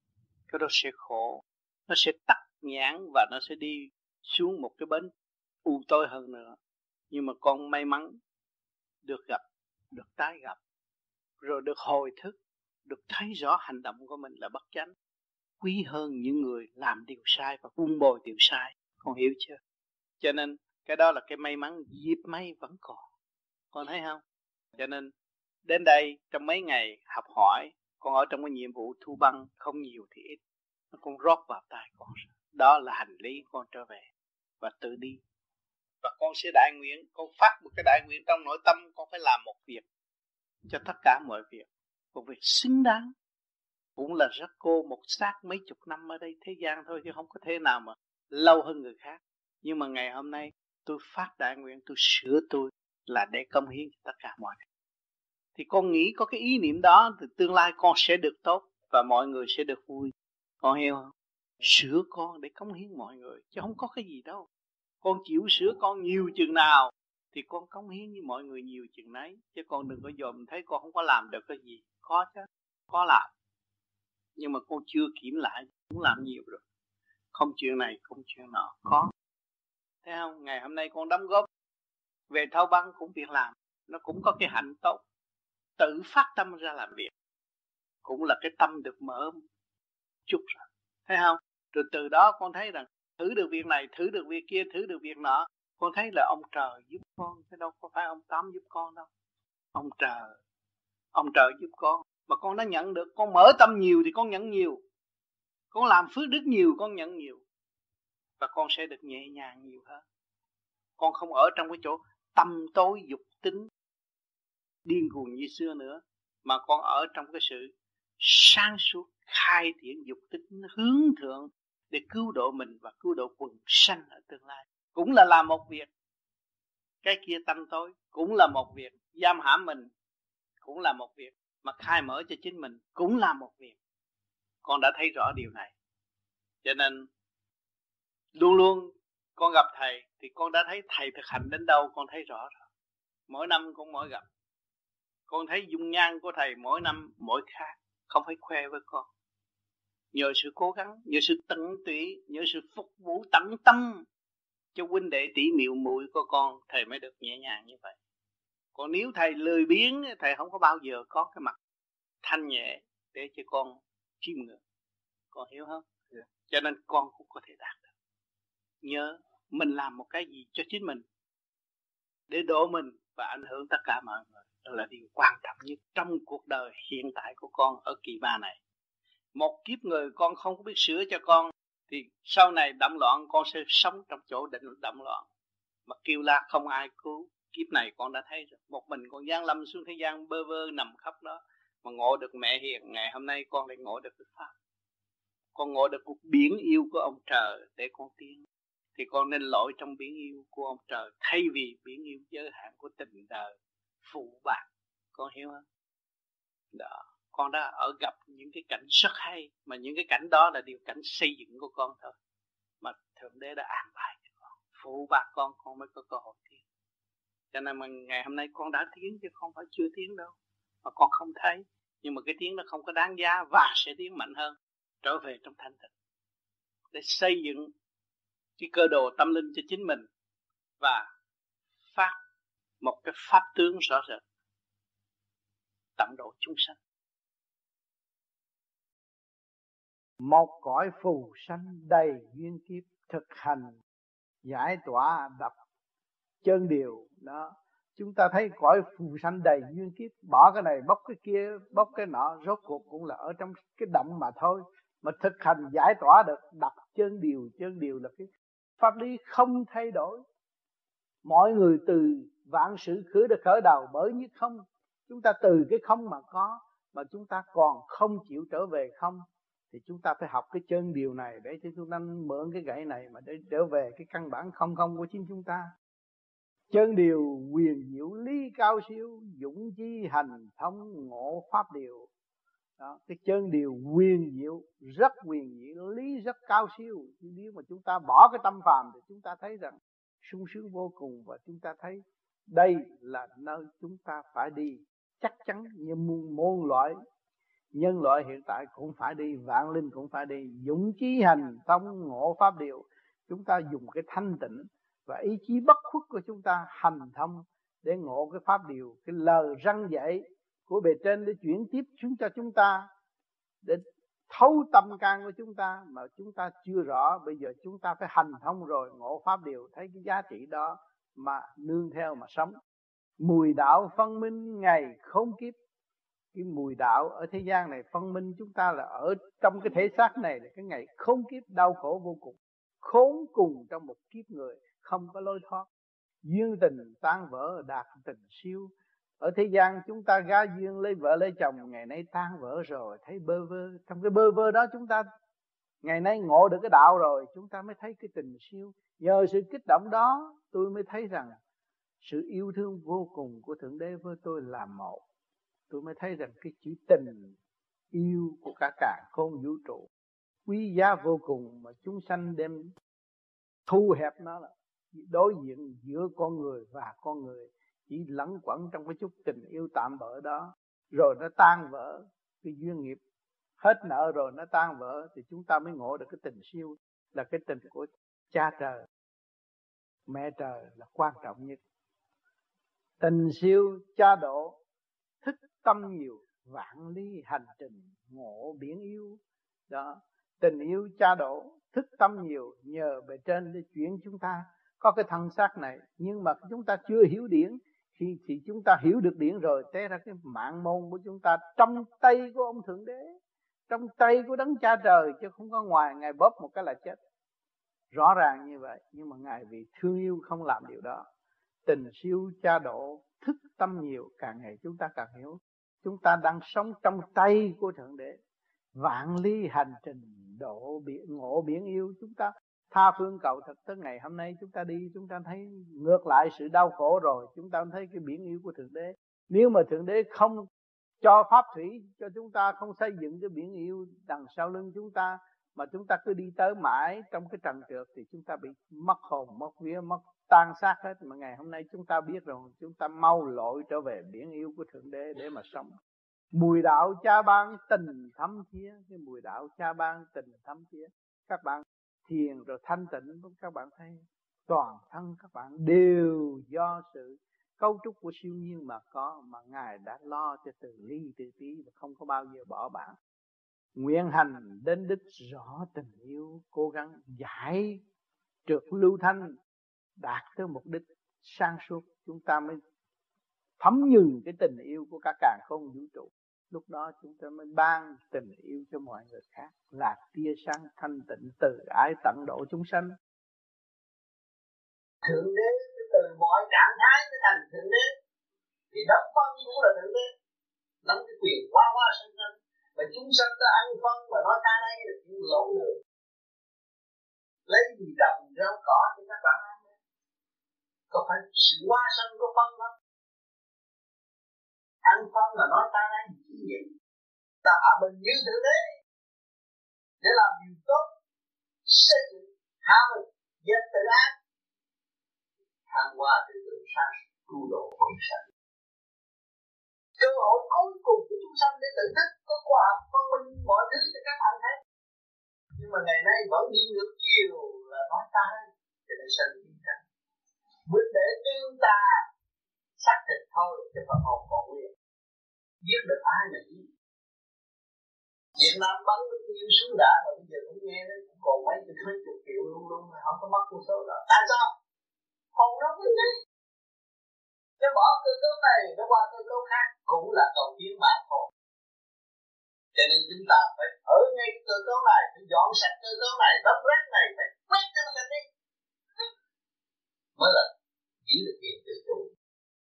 Cái đó sẽ khổ. Nó sẽ tắt nhãn và nó sẽ đi xuống một cái bến u tối hơn nữa. Nhưng mà con may mắn được gặp, được tái gặp, rồi được hồi thức, được thấy rõ hành động của mình là bất chánh. Quý hơn những người làm điều sai và buông bồi điều sai. Con hiểu chưa? Cho nên cái đó là cái may mắn dịp may vẫn còn. Con thấy không? Cho nên đến đây trong mấy ngày học hỏi, con ở trong cái nhiệm vụ thu băng không nhiều thì ít. Con rót vào tay con. Đó là hành lý con trở về và tự đi. Và con sẽ đại nguyện, con phát một cái đại nguyện trong nội tâm, con phải làm một việc cho tất cả mọi việc. Một việc xứng đáng cũng là rất cô, một xác mấy chục năm ở đây thế gian thôi chứ không có thế nào mà lâu hơn người khác. Nhưng mà ngày hôm nay tôi phát đại nguyện, tôi sửa tôi là để công hiến tất cả mọi người. Thì con nghĩ có cái ý niệm đó thì tương lai con sẽ được tốt và mọi người sẽ được vui. Con hiểu không? Sửa con để cống hiến mọi người, chứ không có cái gì đâu. Con chịu sửa con nhiều chừng nào thì con cống hiến với mọi người nhiều chừng nấy, chứ con đừng có dòm thấy con không có làm được cái gì. Có chứ, có làm. Nhưng mà con chưa kiểm lại cũng làm nhiều rồi. Không chuyện này, không chuyện nọ, có. Thấy không? Ngày hôm nay con đóng góp về thao băng cũng việc làm, nó cũng có cái hạnh tốt. Tự phát tâm ra làm việc cũng là cái tâm được mở chút rồi. Thấy không? Rồi từ đó con thấy rằng thử được việc này thử được việc kia thử được việc nọ. Con thấy là ông trời giúp con, chứ đâu có phải ông tám giúp con đâu. Ông trời ông trời giúp con. Mà con đã nhận được, con mở tâm nhiều thì con nhận nhiều. Con làm phước đức nhiều, con nhận nhiều. Và con sẽ được nhẹ nhàng nhiều hơn. Con không ở trong cái chỗ tâm tối dục tính điên cuồng như xưa nữa, mà con ở trong cái sự sáng suốt, khai triển dục tính, hướng thượng để cứu độ mình và cứu độ quần sanh ở tương lai. Cũng là làm một việc. Cái kia tâm tối cũng là một việc. Giam hãm mình cũng là một việc. Mà khai mở cho chính mình cũng là một việc. Con đã thấy rõ điều này. Cho nên, luôn luôn con gặp thầy thì con đã thấy thầy thực hành đến đâu con thấy rõ rồi. Mỗi năm con mỗi gặp. Con thấy dung nhan của thầy mỗi năm mỗi khác. Không phải khoe với con nhờ sự cố gắng nhờ sự tận tụy nhờ sự phục vụ tận tâm cho huynh đệ tỷ miệu muội của con thầy mới được nhẹ nhàng như vậy. Còn nếu thầy lười biếng thầy không có bao giờ có cái mặt thanh nhẹ để cho con chiêm ngưỡng. Con hiểu không? Yeah. Dạ. cho nên con cũng có thể đạt được. Nhớ mình làm một cái gì cho chính mình để độ mình và ảnh hưởng tất cả mọi người. Đó là điều quan trọng nhất trong cuộc đời hiện tại của con ở kỳ ba này một kiếp người con không có biết sửa cho con, thì sau này động loạn con sẽ sống trong chỗ định động loạn. Mà kêu la không ai cứu. Kiếp này con đã thấy rồi. Một mình con gian lâm xuống thế gian bơ vơ nằm khắp đó, mà ngộ được mẹ hiền. Ngày hôm nay con lại ngộ được cái pháp. Con ngộ được cuộc biển yêu của ông trời để con tiến. Thì con nên lội trong biển yêu của ông trời, thay vì biển yêu giới hạn của tình đời, phụ bạc. Con hiểu không? Đó con đã ở gặp những cái cảnh rất hay, mà những cái cảnh đó là điều cảnh xây dựng của con thôi. Mà thượng đế đã an bài cho con, phụ bạc con con mới có cơ hội tiến. Cho nên mà ngày hôm nay con đã tiến chứ không phải chưa tiến đâu, mà con không thấy. Nhưng mà cái tiếng nó không có đáng giá và sẽ tiến mạnh hơn, trở về trong thanh tịnh. Để xây dựng cái cơ đồ tâm linh cho chính mình và phát một cái pháp tướng rõ rệt tận độ chúng sanh. Một cõi phù sanh đầy duyên kiếp thực hành, giải tỏa đập chân điều. Đó, chúng ta thấy cõi phù sanh đầy duyên kiếp, bỏ cái này, bóc cái kia, bóc cái nọ, rốt cuộc cũng là ở trong cái động mà thôi. Mà thực hành giải tỏa được, đập chân điều chân điều là cái pháp lý không thay đổi. Mọi người từ vạn sự khởi được khởi đầu, bởi như không, chúng ta từ cái không mà có, mà chúng ta còn không chịu trở về không thì chúng ta phải học cái chân điều này để cho chúng ta mượn cái gậy này mà để trở về cái căn bản không không của chính chúng ta. Chân điều quyền diệu lý cao siêu dũng chi hành thông ngộ pháp điều. Đó, cái chân điều quyền diệu rất quyền diệu lý rất cao siêu. Nếu mà chúng ta bỏ cái tâm phàm thì chúng ta thấy rằng sung sướng vô cùng và chúng ta thấy đây là nơi chúng ta phải đi. Chắc chắn như muôn muôn loại nhân loại hiện tại cũng phải đi, vạn linh cũng phải đi, dũng chí hành thông ngộ pháp điều chúng ta dùng cái thanh tịnh và ý chí bất khuất của chúng ta hành thông để ngộ cái pháp điều cái lời răng dạy của bề trên để chuyển tiếp xuống cho chúng ta, để thấu tâm can của chúng ta mà chúng ta chưa rõ. Bây giờ chúng ta phải hành thông rồi, ngộ pháp điều thấy cái giá trị đó mà nương theo mà sống. Mùi đạo phân minh ngày không kiếp cái mùi đạo ở thế gian này, phân minh chúng ta là ở trong cái thể xác này là cái ngày không kiếp, đau khổ vô cùng. Khốn cùng trong một kiếp người, không có lối thoát. Duyên tình tan vỡ, đạt tình siêu. Ở thế gian chúng ta ga duyên lấy vợ lấy chồng, ngày nay tan vỡ rồi, thấy bơ vơ. Trong cái bơ vơ đó chúng ta, ngày nay ngộ được cái đạo rồi, chúng ta mới thấy cái tình siêu. Nhờ sự kích động đó, tôi mới thấy rằng sự yêu thương vô cùng của thượng đế với tôi là một tôi mới thấy rằng cái chữ tình yêu của cả cả không vũ trụ. Quý giá vô cùng mà chúng sanh đem thu hẹp nó là đối diện giữa con người và con người. Chỉ lẫn quẩn trong cái chút tình yêu tạm bỡ đó. Rồi nó tan vỡ cái duyên nghiệp. Hết nợ rồi nó tan vỡ thì chúng ta mới ngộ được cái tình siêu, là cái tình của cha trời. Mẹ trời là quan trọng nhất. Tình siêu, cha độ tâm nhiều, vạn lý hành trình ngộ biển yêu. Đó, tình yêu cha độ thức tâm nhiều, nhờ bề trên để chuyển chúng ta. Có cái thân xác này, nhưng mà chúng ta chưa hiểu điển. Khi, thì chúng ta hiểu được điển rồi, té ra cái mạng môn của chúng ta trong tay của ông thượng đế, trong tay của đấng cha trời, chứ không có ngoài. Ngài bóp một cái là chết. Rõ ràng như vậy, nhưng mà ngài vì thương yêu không làm điều đó. Tình siêu cha độ thức tâm nhiều, càng ngày chúng ta càng hiểu chúng ta đang sống trong tay của thượng đế. Vạn ly hành trình, độ biển, ngộ biển yêu. Chúng ta tha phương cầu thật tới ngày hôm nay. Chúng ta đi, chúng ta thấy ngược lại sự đau khổ rồi. Chúng ta thấy cái biển yêu của thượng đế. Nếu mà thượng đế không cho pháp thủy, cho chúng ta không xây dựng cái biển yêu đằng sau lưng chúng ta, mà chúng ta cứ đi tới mãi trong cái trần trượt, thì chúng ta bị mất hồn, mất vía, mất tan xác hết. Mà ngày hôm nay chúng ta biết rồi, chúng ta mau lội trở về biển yêu của thượng đế để mà sống. Mùi đạo cha ban tình thấm thía, cái mùi đạo cha ban tình thấm thía. Các bạn thiền rồi thanh tịnh các bạn thấy toàn thân các bạn đều do sự cấu trúc của siêu nhiên mà có, mà ngài đã lo cho từ ly từ tí và không có bao giờ bỏ bạn. Nguyện hành đến đích rõ tình yêu, cố gắng giải trượt lưu thanh đạt tới mục đích sang suốt, chúng ta mới thấm nhừng cái tình yêu của cả càng không vũ trụ. Lúc đó chúng ta mới ban tình yêu cho mọi người khác, là tia sáng thanh tịnh từ ái tận độ chúng sanh. Thượng đế từ mọi trạng thái nó thành thượng đế. Thì đấng phân cũng là thượng đế. Nắm cái quyền qua qua sanh sanh. Và chúng sanh ta ăn phân và nói ta đây là chuyện lộn đường lấy gì trồng rau cỏ cho các bạn ăn có phải sự qua sân của phân không? Ăn phân mà nói ta đang chỉ vậy ta hạ mình như thượng đế để làm điều tốt, xây dựng hạ mình, dân tự ác thăng hoa từ từ sáng tu độ quần sanh. Cơ hội cuối cùng của chúng sanh để tự thức, có khoa học phân minh, mọi thứ cho các bạn thấy. Nhưng mà ngày nay vẫn đi ngược chiều là nói ta thì nên sanh chiến tranh mới để tương ta xác thịt thôi, chứ phần hồn còn nguyên giết được ai mà giết Việt Nam bắn được nhiều súng đã mà bây giờ cũng nghe nó cũng còn mấy chục mấy chục triệu luôn luôn mà không có mất con số đó. Tại sao? Hồn nó cứ đi nó bỏ cơ cấu này, nó qua cơ cấu khác, cũng là cầu tiến mà thôi. Cho nên chúng ta phải ở ngay cơ cấu này, phải dọn sạch cơ cấu này đóng rác này, phải quét cho nó sạch đi. Mới là giữ được quyền tự chủ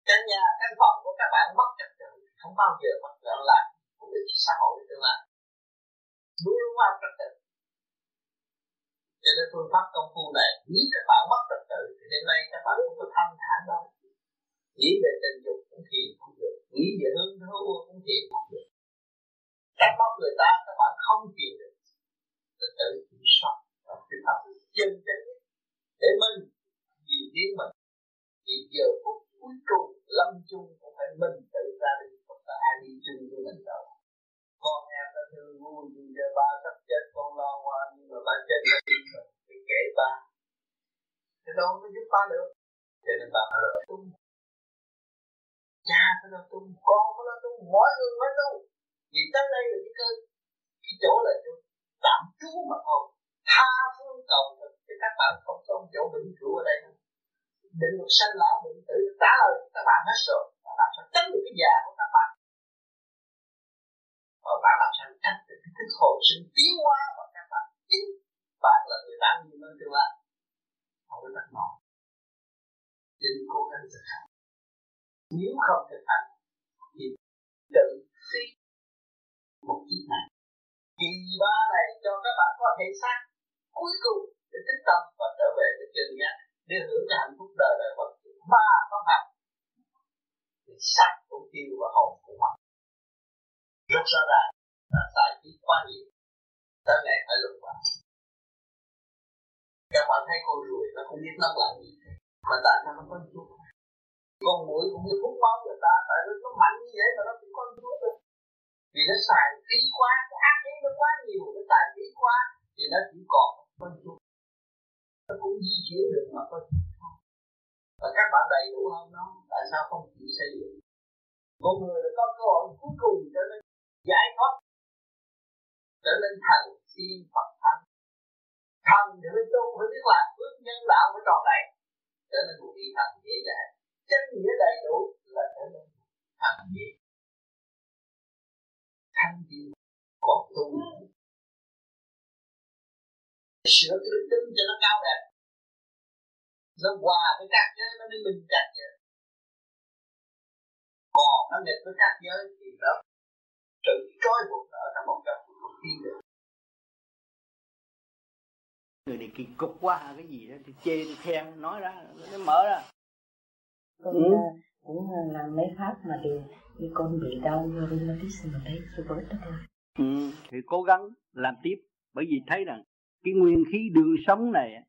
căn nhà căn phòng của các bạn mất trật tự, không bao giờ mất gọn lại, cũng được xã hội tương lai luôn luôn mang trật tự. Cho nên phương pháp công phu này, nếu các bạn mất trật tự, thì đêm nay các bạn không có thanh thản đâu. Nghĩ về tình dục cũng thiền không được, nghĩ về hương thú cũng thiền không được. Các móc người ta, các bạn không thiền được. Trật tự kiểm soát và phương pháp. Chân chính để mình vì tiến mình vì giờ phút cuối cùng lâm chung cũng phải mình tự ra đi, không phải ai đi chung với mình đâu. Con em nó thương vui vì giờ ba sắp chết, con lo qua nhưng mà ba chết nó đi mình thì kể ba. Thì đâu có giúp ba được. Cho nên ba phải là tung. Cha phải là tung, con phải là tung, mọi người phải tung. Vì tới đây là cái cơ, cái chỗ là chỗ tạm trú mà thôi. Tha phương cầu thực cho các bạn không có chỗ vĩnh cửu ở đây định luật sanh lão định tử trả lời, các bạn hết rồi. Và làm sao tránh được cái già của các bạn. Và bạn làm sao tránh được cái thức hồi sinh tiến hóa của các bạn. Chính bạn là người đang nhìn lên tương lai. Không có đặt mong nên cố gắng thực hành. Nếu không thực hành, thì tự phi một chiếc này. Kỳ ba này cho các bạn có thể xác cuối cùng để tích tâm và trở về với chân giác để hưởng cái hạnh phúc đời đời bất ba có mặt. Thì sắc cũng tiêu và hồn cũng mất. rất rõ ràng là tại trí quá nhiều. Tới ngày phải luận vào các bạn thấy con ruồi nó không biết nó làm gì. Mà tại sao nó có chút con mũi cũng như hút máu người ta, tại nó nó mạnh như vậy mà nó cũng có chút được. Vì nó xài khí quá, cái ác ý nó quá nhiều, nó xài khí quá, thì nó chỉ còn con chút nó cũng di chuyển được mà có và các bạn đầy đủ hơn nó tại sao không chịu xây dựng? Một người là có cơ hội cuối cùng trở nên giải thoát, trở nên thần tiên Phật thánh. Thần thì mới tu phải biết làm phước nhân đạo phải tròn đầy, trở nên một vị thần dễ dàng. Chân nghĩa đầy đủ là trở nên thần dễ thanh tiên còn tu sửa cái đức tính cho nó cao đẹp. Nó hòa với các giới nó mới minh chặt vậy. Còn nó nghịch với các giới thì nó sự trói buộc ở trong một cái không tin được người này kỳ cục quá cái gì đó thì chê khen nói ra nó mở ra. Con ừ. cũng làm mấy pháp mà đều như con bị đau rheumatism mà thấy chưa bớt được rồi ừ, thì cố gắng làm tiếp bởi vì thấy rằng cái nguyên khí đường sống này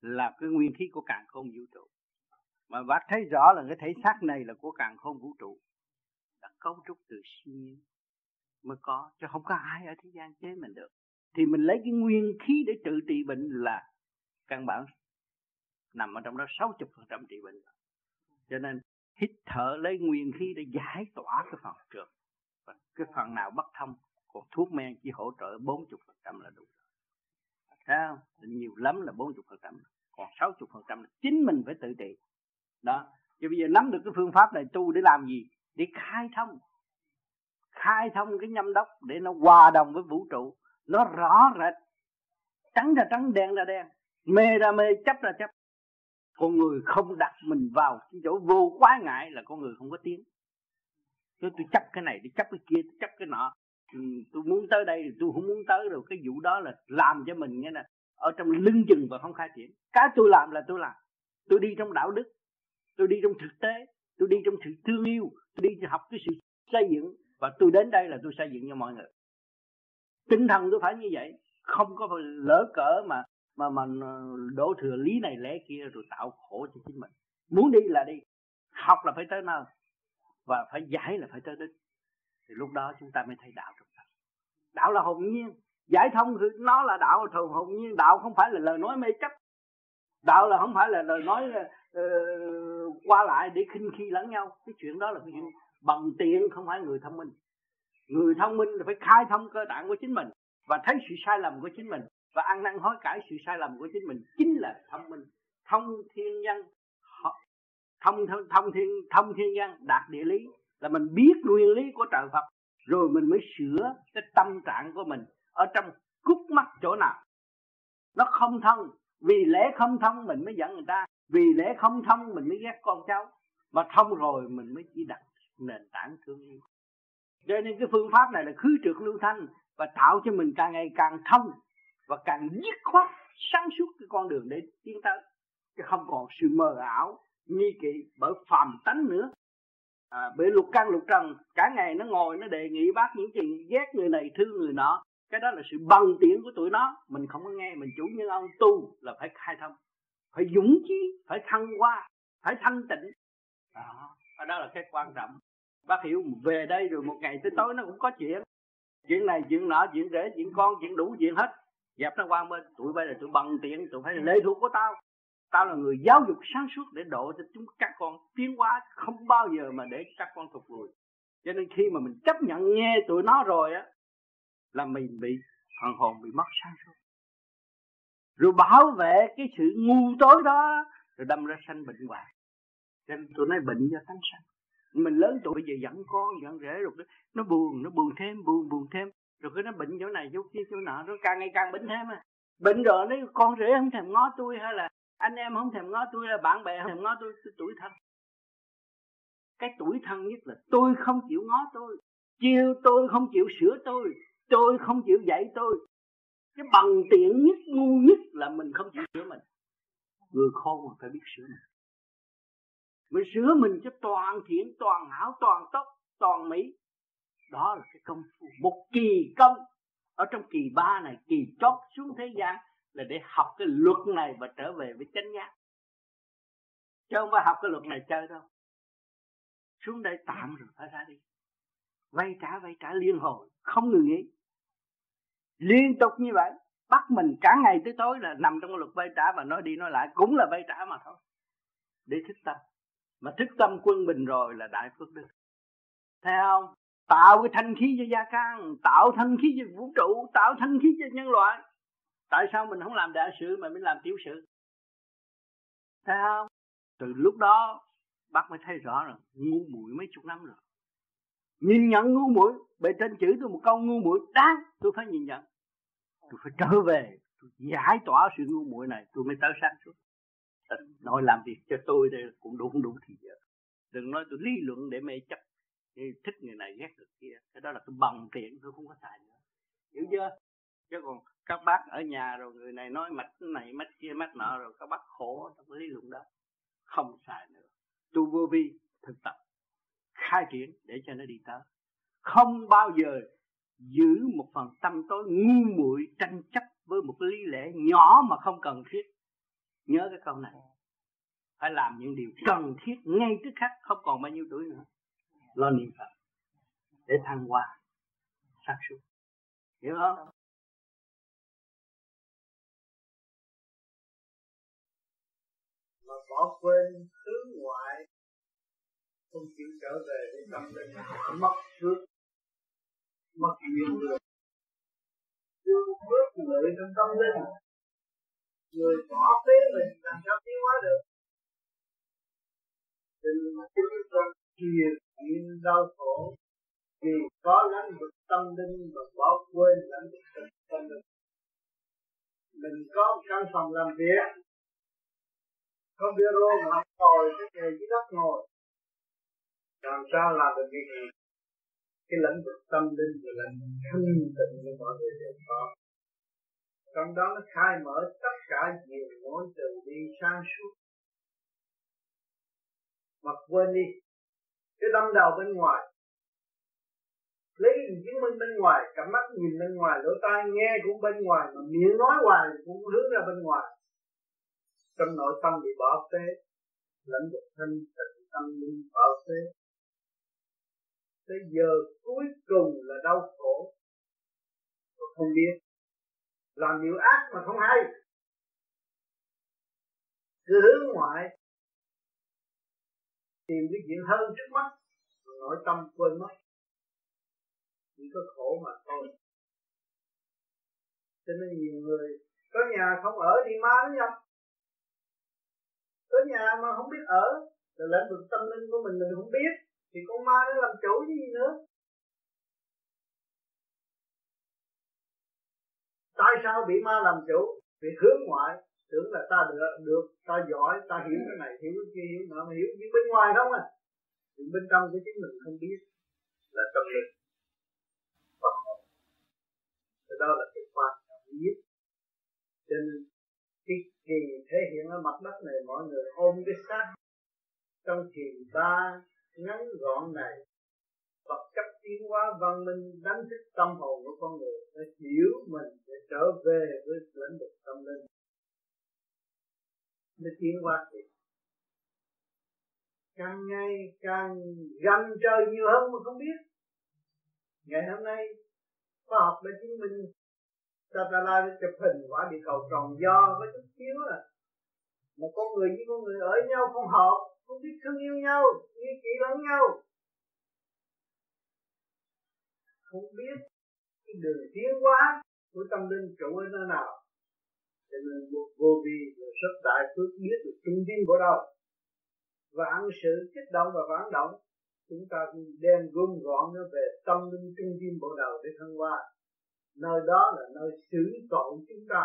là cái nguyên khí của càng không vũ trụ. Mà bác thấy rõ là cái thể xác này là của càng không vũ trụ. Đã cấu trúc từ siêu nhiên mới có, chứ không có ai ở thế gian chế mình được. Thì mình lấy cái nguyên khí để trị trị bệnh là căn bản nằm ở trong đó 60% trị bệnh. Cho nên hít thở lấy nguyên khí để giải tỏa cái phần trượt. Cái phần nào bất thông còn thuốc men chỉ hỗ trợ 40% là đủ thấy không? Nhiều lắm là 40% còn 60% là chính mình phải tự trị. Đó. Chứ bây giờ nắm được cái phương pháp này, tu để làm gì? Để khai thông. Khai thông cái nhâm đốc để nó hòa đồng với vũ trụ. Nó rõ rệt. Trắng ra trắng, đen ra đen. Mê ra mê, chấp ra chấp. Con người không đặt mình vào cái chỗ vô quá ngại là con người không có tiếng. Tôi tôi chấp cái này, tôi chấp cái kia, tôi chấp cái nọ ừ, tôi muốn tới đây thì tôi không muốn tới rồi. Cái vụ đó là làm cho mình nghe nè ở trong lưng chừng và không khai triển. Cái tôi làm là tôi làm. Tôi đi trong đạo đức tôi đi trong thực tế tôi đi trong sự thương yêu tôi đi học cái sự xây dựng và tôi đến đây là tôi xây dựng cho mọi người. Tinh thần tôi phải như vậy. Không có lỡ cỡ mà mà mà đổ thừa lý này lẽ kia rồi tạo khổ cho chính mình. Muốn đi là đi. Học là phải tới nơi và phải giải là phải tới đích thì lúc đó chúng ta mới thấy đạo trong tâm đạo là hồn nhiên. Giải thông thì nó là đạo thường hồn nhiên. Đạo không phải là lời nói mê chấp. Đạo là không phải là lời nói uh, qua lại để khinh khi lẫn nhau. Cái chuyện đó là cái chuyện bằng tiện không phải người thông minh. Người thông minh là phải khai thông cơ tạng của chính mình và thấy sự sai lầm của chính mình và ăn năn hối cải sự sai lầm của chính mình. Chính là thông minh. Thông thiên nhân thông thông, thông thiên thông thiên nhân đạt địa lý là mình biết nguyên lý của trời Phật, rồi mình mới sửa cái tâm trạng của mình ở trong cút mắt chỗ nào. Nó không thông vì lẽ không thông mình mới giận người ta, vì lẽ không thông mình mới ghét con cháu, mà thông rồi mình mới chỉ đặt nền tảng thương yêu. Cho nên cái phương pháp này là khứ trượt lưu thanh và tạo cho mình càng ngày càng thông và càng dứt khoát sáng suốt cái con đường để tiến tới. Chứ không còn sự mờ ảo, nghi kỵ bởi phàm tánh nữa à, bị lục căn lục trần cả ngày nó ngồi nó đề nghị bác những chuyện ghét người này thương người nọ. Cái đó là sự bằng tiện của tụi nó. Mình không có nghe mình chủ nhân ông tu là phải khai thông phải dũng chí phải thăng hoa phải thanh tịnh. Đó, đó là cái quan trọng. Bác hiểu về đây rồi một ngày tới tối nó cũng có chuyện. Chuyện này chuyện nọ chuyện rể chuyện con chuyện đủ chuyện hết. Dẹp nó qua bên tụi bây giờ tụi bằng tiện tụi phải lệ thuộc của tao tao là người giáo dục sáng suốt để độ cho chúng các con tiến hóa không bao giờ mà để các con thụt lùi cho nên khi mà mình chấp nhận nghe tụi nó rồi á, là mình bị phần hồn, bị mất sáng suốt. Rồi bảo vệ cái sự ngu tối đó, rồi đâm ra sanh bệnh hoài cho nên tụi nó bệnh do tánh sanh. Mình lớn tuổi bây giờ dẫn con dẫn rể rồi nó buồn nó buồn thêm, buồn buồn thêm. Rồi cứ nó bệnh chỗ này, chỗ kia, chỗ nọ, nó càng ngày càng bệnh thêm à. Bệnh rồi nó, con rể không thèm ngó tôi hay là anh em không thèm ngó tôi là bạn bè không thèm ngó tôi, tôi tuổi thân. Cái tuổi thân nhất là tôi không chịu ngó tôi. Chiêu tôi không chịu sửa tôi. Tôi không chịu dạy tôi. Cái bằng tiện nhất ngu nhất là mình không chịu sửa mình. Người khôn mà phải biết sửa mình. Mình sửa mình cho toàn thiện toàn hảo toàn tốt toàn mỹ. Đó là cái công phu một kỳ công. Ở trong kỳ ba này kỳ chót xuống thế gian là để học cái luật này và trở về với chánh giác. Chứ không phải học cái luật này chơi đâu. Xuống đây tạm rồi phải ra đi. Vay trả vay trả liên hồi, không ngừng nghỉ. Liên tục như vậy, bắt mình cả ngày tới tối là nằm trong luật vay trả và nói đi nói lại, cũng là vay trả mà thôi. Để thức tâm. Mà thức tâm quân bình rồi là đại phước đức. Thấy không? Tạo cái thanh khí cho gia can, tạo thanh khí cho vũ trụ, tạo thanh khí cho nhân loại tại sao mình không làm đại sự mà mình làm tiểu sự? Thấy không? Từ lúc đó, bác mới thấy rõ rồi, ngu muội mấy chục năm rồi. Nhìn nhận ngu muội, bề trên chữ tôi một câu ngu muội đáng, tôi phải nhìn nhận. Tôi phải trở về, tôi giải tỏa sự ngu muội này, tôi mới tới sáng suốt. Ờ, nói làm việc cho tôi đây cũng đủ đúng đủ thì giờ. Đừng nói tôi lý luận để mê chấp thích người này ghét người kia. Cái đó là cái bằng tiện tôi không có xài nữa. Hiểu chưa? Chứ còn các bác ở nhà rồi, người này nói mạch này mạch kia mạch nọ rồi, các bác khổ trong lý luận đó. Không xài nữa. Tu vô vi, thực tập, khai triển để cho nó đi tới. Không bao giờ giữ một phần tâm tối ngu muội tranh chấp với một lý lẽ nhỏ mà không cần thiết. Nhớ cái câu này. Phải làm những điều cần thiết ngay tức khắc, không còn bao nhiêu tuổi nữa. Lo niệm phật để thăng hoa, sáng suốt. Hiểu không? Bỏ quên hướng ngoại, không chịu trở về với tâm linh. Mất trước, mất nhiều người. Chưa bước lợi trong tâm linh. Người bỏ phế mình làm sao tiến hóa được? Tình mà chúng ta kiềm chuyện đau khổ, vì có lãnh vực tâm linh mà bỏ quên lãnh vực tâm linh. Mình có một căn phòng làm việc không biết rô mà học ngồi cái nghề dưới đất ngồi. Làm sao làm được việc này cái lĩnh vực tâm linh và lĩnh thanh tịnh của mọi người đều có. Trong đó nó khai mở tất cả nhiều mối từ đi sang suốt. Mà quên đi cái đâm đầu bên ngoài lấy cái chứng minh bên ngoài cặp mắt nhìn bên ngoài lỗ tai nghe cũng bên ngoài mà miệng nói hoài cũng hướng ra bên ngoài trong nội tâm bị bỏ phế, lãnh vực thân tịnh tâm linh bỏ phế. Tới giờ cuối cùng là đau khổ. Tôi không biết làm nhiều ác mà không hay. Cứ hướng ngoại, tìm cái chuyện hơn trước mắt nội tâm quên mất. Chỉ có khổ mà thôi. Cho nên nhiều người có nhà không ở đi ma nó nhập tới nhà mà không biết ở. Là lĩnh vực tâm linh của mình mình không biết. Thì con ma nó làm chủ cái gì nữa? Tại sao bị ma làm chủ? Vì hướng ngoại. Tưởng là ta được được, ta giỏi, ta hiểu cái này, hiểu cái kia, hiểu nọ, mà hiểu. Nhưng bên ngoài không à. Thì bên trong của chính mình không biết là tâm linh. Phật hồn đó là cái quan trọng nhất. Cho nên thì thể hiện ở mặt đất này, mọi người ôm cái xác. Trong thiền ba ngắn gọn này, Phật chất tiến hóa văn minh đánh thức tâm hồn của con người, để hiểu mình, để trở về với lãnh vực tâm linh. Để tiến hóa thì càng ngày càng gần trời nhiều hơn mà không biết. Ngày hôm nay, khoa học đã chứng minh satellite chụp hình quả địa cầu tròn do với chút xíu à mà con người với con người ở nhau, không hợp, không biết thương yêu nhau, như chị lẫn nhau. Không biết cái đường tiến hóa của tâm linh trụ ở nơi nào. Cho nên một vô vi là rất đại phước biết được trung tâm của đâu. Vạn sự kích động và phản động, chúng ta đem gom gọn nó về tâm linh trung tâm bộ đầu để thăng hoa nơi đó là nơi xử tội chúng ta.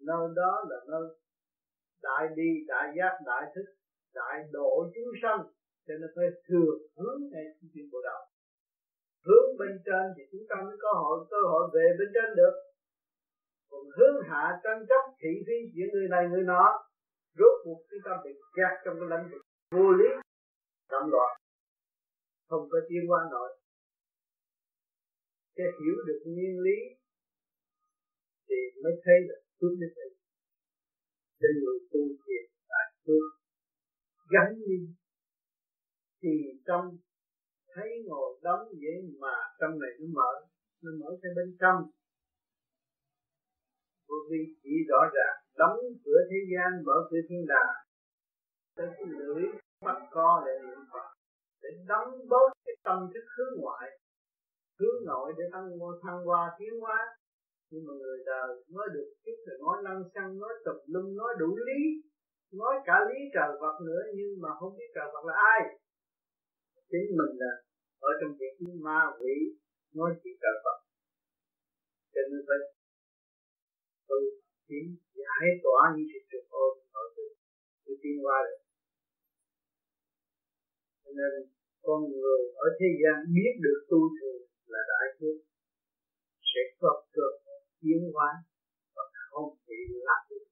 Nơi đó là nơi đại đi đại giác, đại thức, đại độ chúng sanh. Cho nên phải thường hướng ngay trên bộ đầu hướng bên trên thì chúng ta mới có hội, cơ hội về bên trên được. Còn hướng hạ tranh chấp, thị phi giữa người này, người nọ, rốt cuộc chúng ta bị kẹt trong cái lãnh vực vô lý tâm loạn. Không có tiến qua nổi sẽ hiểu được nguyên lý thì mới thấy được phước như vậy cho người tu thiền tại phước gắn đi, thì trong thấy ngồi đóng vậy mà trong này nó mở nó mở cái bên trong vô vì chỉ rõ ràng đóng cửa thế gian, mở cửa thiên đàng, tới cái lưỡi bắt co để niệm phật, để đóng bớt cái tâm thức hướng ngoại hướng nội để tăng thăng hoa tiến hóa. Nhưng mà người đời nói được chút rồi nói năng xăng nói tập lum nói đủ lý nói cả lý trời vật nữa, nhưng mà không biết trời vật là ai. Chính mình là ở trong việc ma quỷ nói chuyện trời vật cho nên phải tu tiến, giải tỏa những sự trục ôm ở từ từ tiên qua được cho nên con người ở thế gian biết được tu thường là đại phước sẽ có cơ hội tiến hóa và không bị lạc được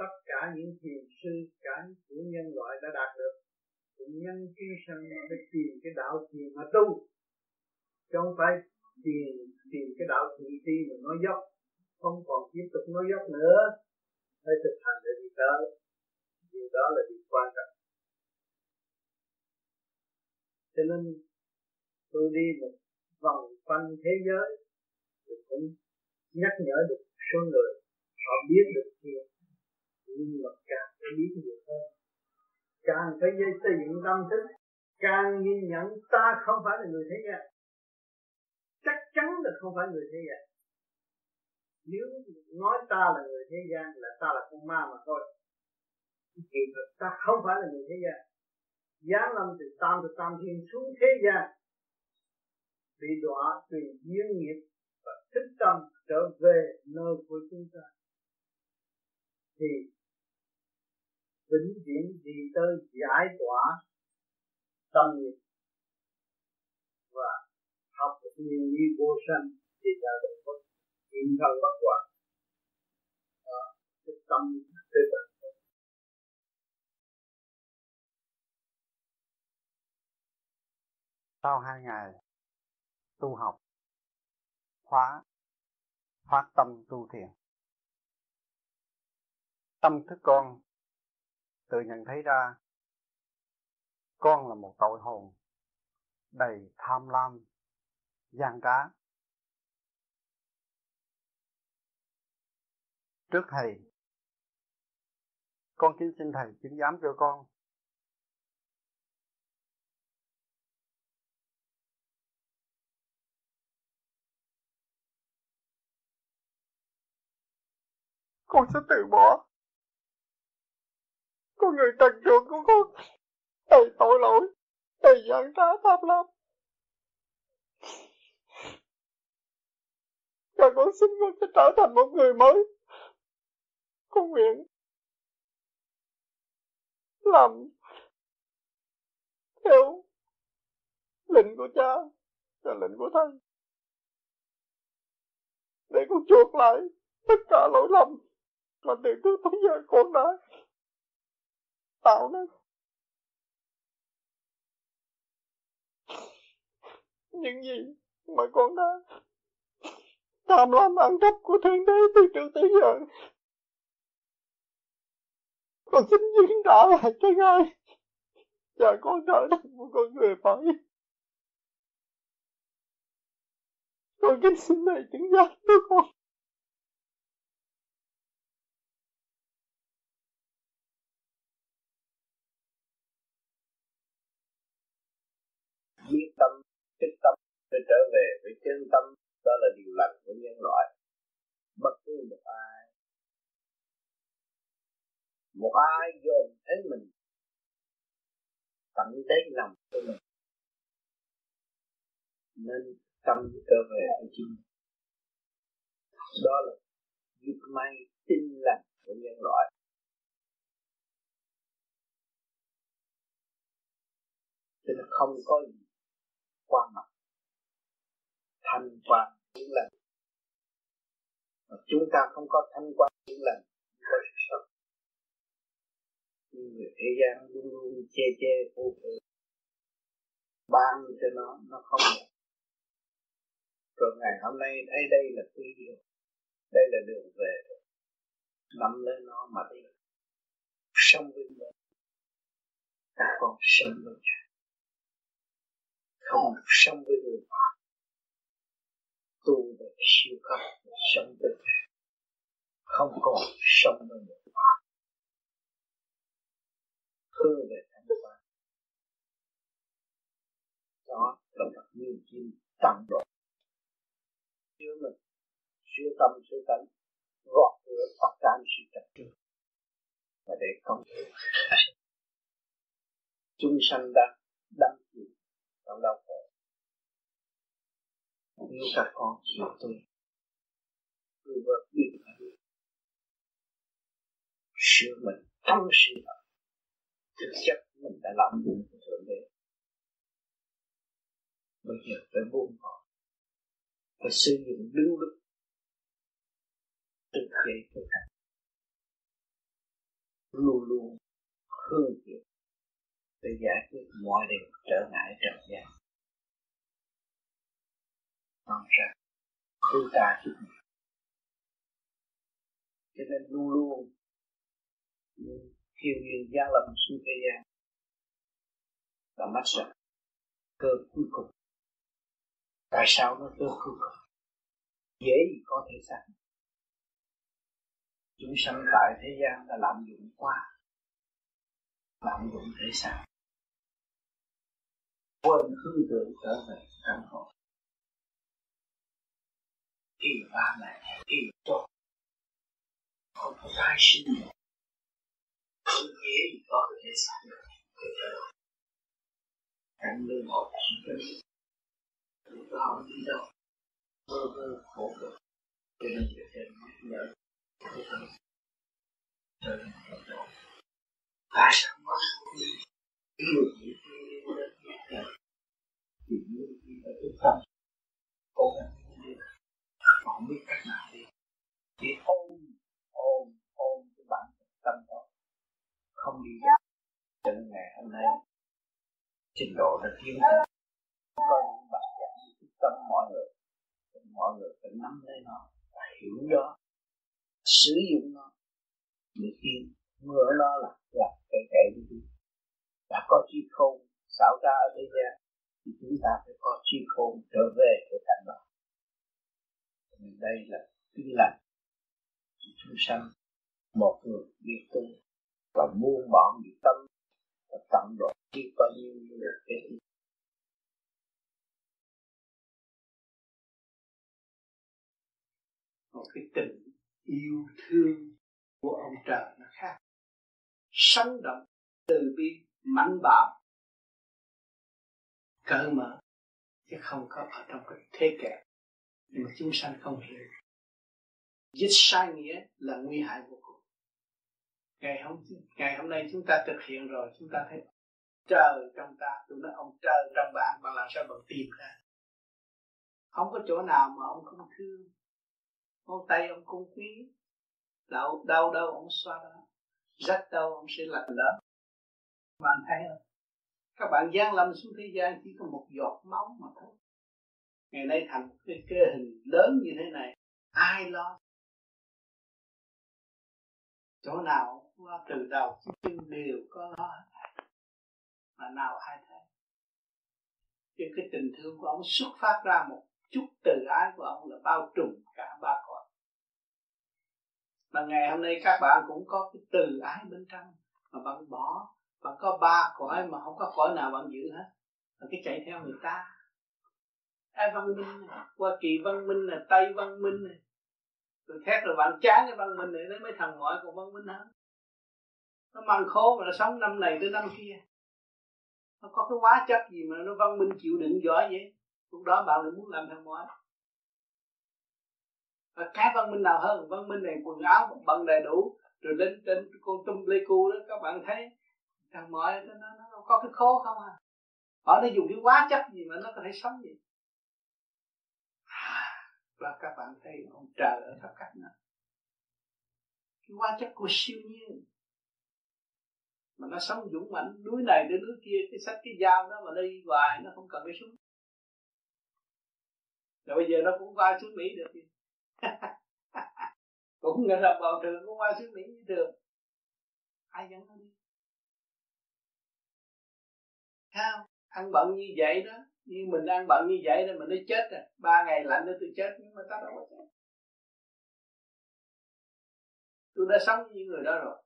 tất cả những thiền sư, cả của nhân loại đã đạt được cũng nhân khi sanh để tìm cái đạo thiền mà tu. Chứ không phải tìm tìm cái đạo thị ti mà nói dốc, không còn tiếp tục nói dốc nữa. Phải thực hành để đi tới. Điều đó là điều quan trọng. Cho nên tôi đi một vòng quanh thế giới thì cũng nhắc nhở được số người, họ biết được thiền nhưng mà càng phải biết nhiều hơn, càng phải xây dựng tâm thức, càng nhìn nhận ta không phải là người thế gian. Chắc chắn là không phải người thế gian. Nếu nói ta là người thế gian là ta là con ma mà thôi. Thì ta không phải là người thế gian. Giáng lâm từ tam từ tam thiên xuống thế gian bị đọa tùy duyên nghiệp và thích tâm trở về nơi của chúng ta. Thì vĩnh viễn đi tới giải tỏa tâm nghiệp và học được nguyên lý vô sanh thì là được bất hiện thân bất hoại. Và cái tâm thế là sau hai ngày tu học khóa phát tâm tu thiền. Tâm thức con, tự nhận thấy ra, con là một tội hồn đầy tham lam, gian trá. Trước thầy, con kính xin thầy chứng giám cho con. Con sẽ từ bỏ. Con người trần truồng của con. Đầy tội lỗi. Đầy gian trá tham lam và con xin con sẽ trở thành một người mới. Con nguyện. Làm theo lệnh của cha và lệnh của thầy. Để con chuộc lại tất cả lỗi lầm mà từ trước tới giờ con đã tạo nên những gì mà con đã tham lam ăn cắp của thượng đế từ trước tới giờ. Con xin diễn trả lại cho ngài. Và con trở thành một con người phải con kính xin này chứng giác cho con. Kích tâm để trở về với chân tâm, đó là điều lành của nhân loại. Bất cứ một ai. Một ai dồn thấy mình, tận đáy lòng của mình. Nên tâm trở về với chính đó là việc may tin lành của nhân loại. Chứ không có gì quan mặt thanh quan những lần. Mà chúng ta không có thanh quan những lần có sự sống. Người thế gian luôn luôn che che phụ phụ ban cho nó nó không được. Rồi ngày hôm nay, thấy đây là quy điều đây là đường về. Nắm lấy nó mà đi. Sống với mình. Ta con sống với nhau không được sống với người phạm tu về siêu cấp sống với người không còn sống với người phạm hướng về thanh quan đó là một niềm tin tăng độ. Chứa mình chứa tâm chứa tánh gọt rửa tất cả sự trật tự. Và để công chúng sanh đang đắm trong đau khổ nếu các con chịu tôi. Tôi vợ biết là sửa mình trong sự thật thực chất mình đã làm đúng của thượng đế bây giờ phải buông bỏ. Phải sử dụng đúng lúc. Thực tế thực hành luôn luôn hướng thiện để giải quyết mọi điều trở ngại trần gian. Mong rằng thứ ta chút mình cho nên luôn luôn thiên nhiên gian lâm xuống thế gian, là mắt sợ. Cơ cuối cùng. Tại sao nó cơ cuối cùng? Dễ gì có thể xác chúng sanh tại thế gian là lạm dụng quá. Lạm dụng thể xác quên hư tưởng trở về căn hộ. Kỳ ba mẹ kỳ tốt không có tái sinh nữa. Không dễ gì có thể xác được, để trở cảnh lương một chỉ cần lúc đó không đi đâu. Mơ mơ khổ cực. Cho nên việc trên nhắc nhở tại sao mất đi? Người yêu gì thì như là cái tâm cố gắng không biết cách nào đi chỉ ôm ôm ôm cái bản tâm đó, không đi được. Cho nên ngày hôm nay, trình độ đã tiến hơn có những bạn giảng tâm mọi người mọi người phải nắm lấy nó và hiểu đó sử dụng nó. Để khi mưa nó là là cái kẻ đi đã có chi không? Xảo ra ở thế gian, thì chúng ta phải có chi khôn trở về cái cảnh đó. Nên đây là tin lành. Chúng sanh, một người biết tu và buông bỏ bị tâm và tận độ khi bao nhiêu là cái một cái tình yêu thương của ông trời nó khác. Sống động từ bi mạnh bạo cởi mở, chứ không có ở trong cái thế kẹt nhưng mà chúng sanh không hiểu. Dịch sai nghĩa là nguy hại vô cùng. Ngày hôm ngày hôm nay chúng ta thực hiện rồi, chúng ta thấy trời trong ta, tôi nói ông trời trong bạn bạn làm sao bạn tìm ra? Không có chỗ nào mà ông không thương. Ngón tay ông cũng quý. Đau đau đâu ông xoa đó. Rách đâu ông sẽ lạnh đó bạn thấy không? Các bạn gian lâm xuống thế gian chỉ có một giọt máu mà thôi. Ngày nay thành một cái cơ hình lớn như thế này, ai lo? Chỗ nào qua từ đầu chân đều có lo mà nào ai thấy? Chứ cái tình thương của ông xuất phát ra một chút từ ái của ông là bao trùm cả ba cõi mà ngày hôm nay các bạn cũng có cái từ ái bên trong, mà bạn bỏ bạn có ba cõi mà không có cõi nào bạn giữ hết. Bạn cái chạy theo người ta. Ai văn minh này. hoa kỳ văn minh này, tây văn minh này. Rồi khác rồi bạn chán cái văn minh này đến mấy thằng ngoại còn văn minh hơn. Nó mang khố mà nó sống năm này tới năm kia. Nó có cái quá chất gì mà nó văn minh chịu đựng giỏi vậy? Lúc đó bạn lại muốn làm thằng ngoại. Và cái văn minh nào hơn? Văn minh này quần áo bận đầy đủ. Rồi đến trên con tum lê cu đó các bạn thấy thằng mọi nó, nó, nó có cái khố không à? Họ đây dùng cái hóa chất gì mà nó có thể sống gì à, và các bạn thấy ông trời ở khắp các nơi cái hóa chất của siêu nhiên. Mà nó sống dũng mãnh núi này đến núi kia cái sách cái dao đó mà đi hoài nó không cần cái súng rồi bây giờ nó cũng qua xuống Mỹ được gì cũng nghe là bầu trời cũng qua xuống Mỹ như thường. Ai dẫn nó đi? Sao ăn bận như vậy đó. Như mình ăn bận như vậy đó mình nó chết rồi ba ngày lạnh nữa tôi chết, nhưng mà ta đâu có chết. Tôi đã sống với những người đó rồi.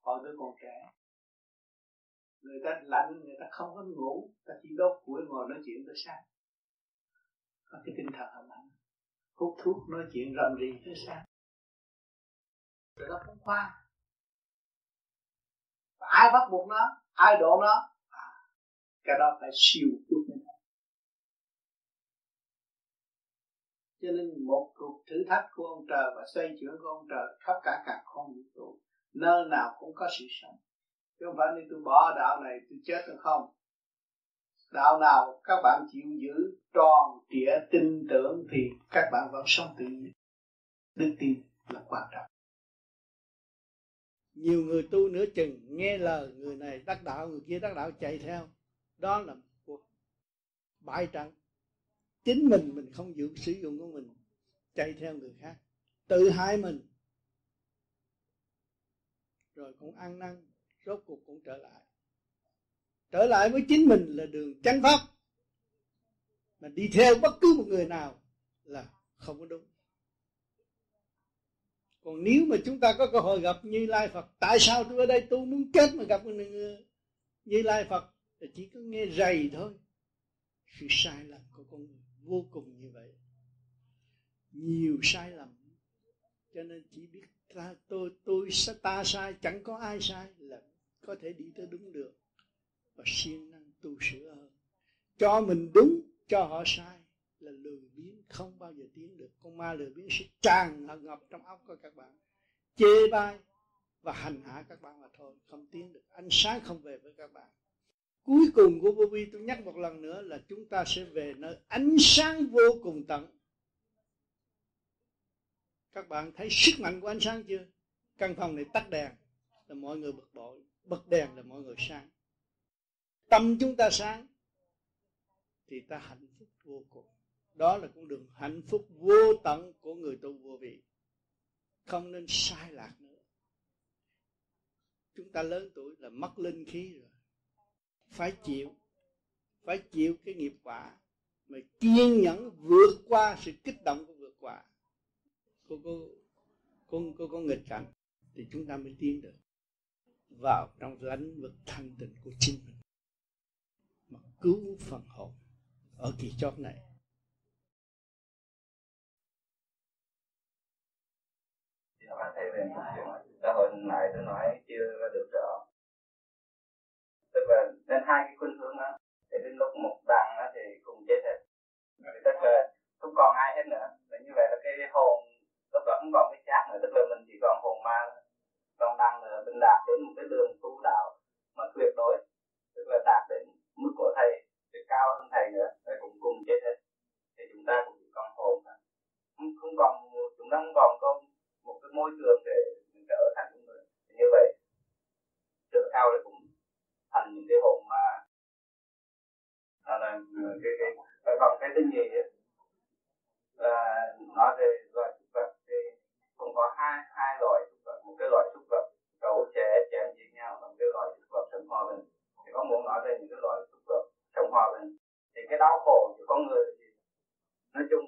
Hồi tôi còn trẻ. Người ta lạnh, người ta không có ngủ. Ta chỉ đốt củi ngồi nói chuyện tới sáng. Có cái tinh thần hầm mạnh hút thuốc nói chuyện rầm rì tới sáng. Rồi nó không khoa ai bắt buộc nó? Ai độ nó? Cái đó phải siêu chút nữa. Cho nên một cuộc thử thách của ông trời và xoay chuyển của ông trời khắp cả cả không vũ trụ nơi nào cũng có sự sống. Chứ không phải nên tôi bỏ đạo này, tôi chết được không? Đạo nào các bạn chịu giữ tròn trịa tin tưởng thì các bạn vẫn sống tự nhiên. Đức tin là quan trọng. Nhiều người tu nửa chừng nghe lời người này đắc đạo, người kia đắc đạo chạy theo đó là cuộc bại trận chính mình mình không giữ sử dụng của mình, chạy theo người khác. Tự hại mình. Rồi cũng ăn năn, rốt cuộc cũng trở lại. Trở lại với chính mình là đường chánh pháp. Mà đi theo bất cứ một người nào là không có đúng. Còn nếu mà chúng ta có cơ hội gặp như lai phật, tại sao tôi ở đây tôi muốn chết mà gặp người như lai phật thì chỉ có nghe rầy thôi. Sự sai lầm của con người vô cùng như vậy. Nhiều sai lầm. Cho nên chỉ biết ta tôi tôi ta sai, chẳng có ai sai là có thể đi tới đúng được. Và siêng năng tu sửa hơn. Cho mình đúng, cho họ sai là lười biếng, không bao giờ tiến được. Con ma lười biếng sẽ tràn ngập trong óc của các bạn. Chê bai và hành hạ các bạn mà thôi, không tiến được. Ánh sáng không về với các bạn cuối cùng của vô vi tôi nhắc một lần nữa là chúng ta sẽ về nơi ánh sáng vô cùng tận. Các bạn thấy sức mạnh của ánh sáng chưa? Căn phòng này tắt đèn là mọi người bực bội bật đèn là mọi người sáng. Tâm chúng ta sáng thì ta hạnh phúc vô cùng. Đó là con đường hạnh phúc vô tận của người tu vô vị không nên sai lạc nữa. Chúng ta lớn tuổi là mất linh khí rồi phải chịu phải chịu cái nghiệp quả mà kiên nhẫn vượt qua sự kích động của vượt qua cô cô cô cô có nghịch cảnh thì chúng ta mới tiến được vào trong lãnh vực thanh tịnh của chính mình. Mà cứu phần hồn ở kỳ chót này. Bạn về chuyện xã hội này tôi nói chưa được nên hai cái khuynh hướng đó thì đến lúc một đằng đó thì cùng chết hết. Tức là không còn ai hết nữa. Và như vậy là cái hồn lúc đó không còn cái xác nữa. Tức là mình chỉ còn hồn ma còn đang nữa mình đạt đến một cái đường tu đạo mà tuyệt đối. Tức là đạt đến mức của thầy thì cao hơn thầy nữa thầy cũng cùng chết hết. Thì chúng ta cũng chỉ còn hồn thôi. Không, không còn chúng ta không còn có một cái môi trường để mình trở thành những người. Như vậy trước sau là cũng thành những cái hồn ma. Đó là ờ, cái cái, cái còn cái thứ nhì là nói về loài súc vật thì cũng có hai hai loại súc vật. Một cái loại súc vật cấu trẻ chém giết nhau và một cái loại súc vật sống hòa bình. Thì có muốn nói về những cái loại súc vật sống hòa bình. Thì cái đau khổ của con người thì nói chung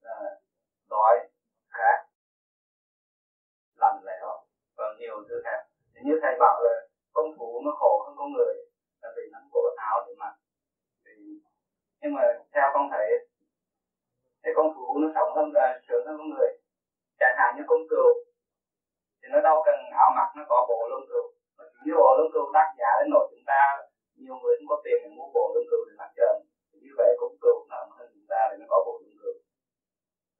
là đói khát lạnh lẽo và nhiều thứ khác. Thì như thầy bảo là con nó khổ hơn con người, là vì nó có áo để mặc thì, nhưng mà theo con thấy thì con thú nó sống hơn là sướng hơn con người. Chẳng hạn như con cừu, thì nó đâu cần áo mặc nó có bộ lông cừu. Mà chỉ như bộ lông cừu tác giả đến nỗi chúng ta, nhiều người cũng có tiền để mua bộ lông cừu để mặc trần như vậy con cừu nó hơn chúng ta để nó có bộ lông cừu.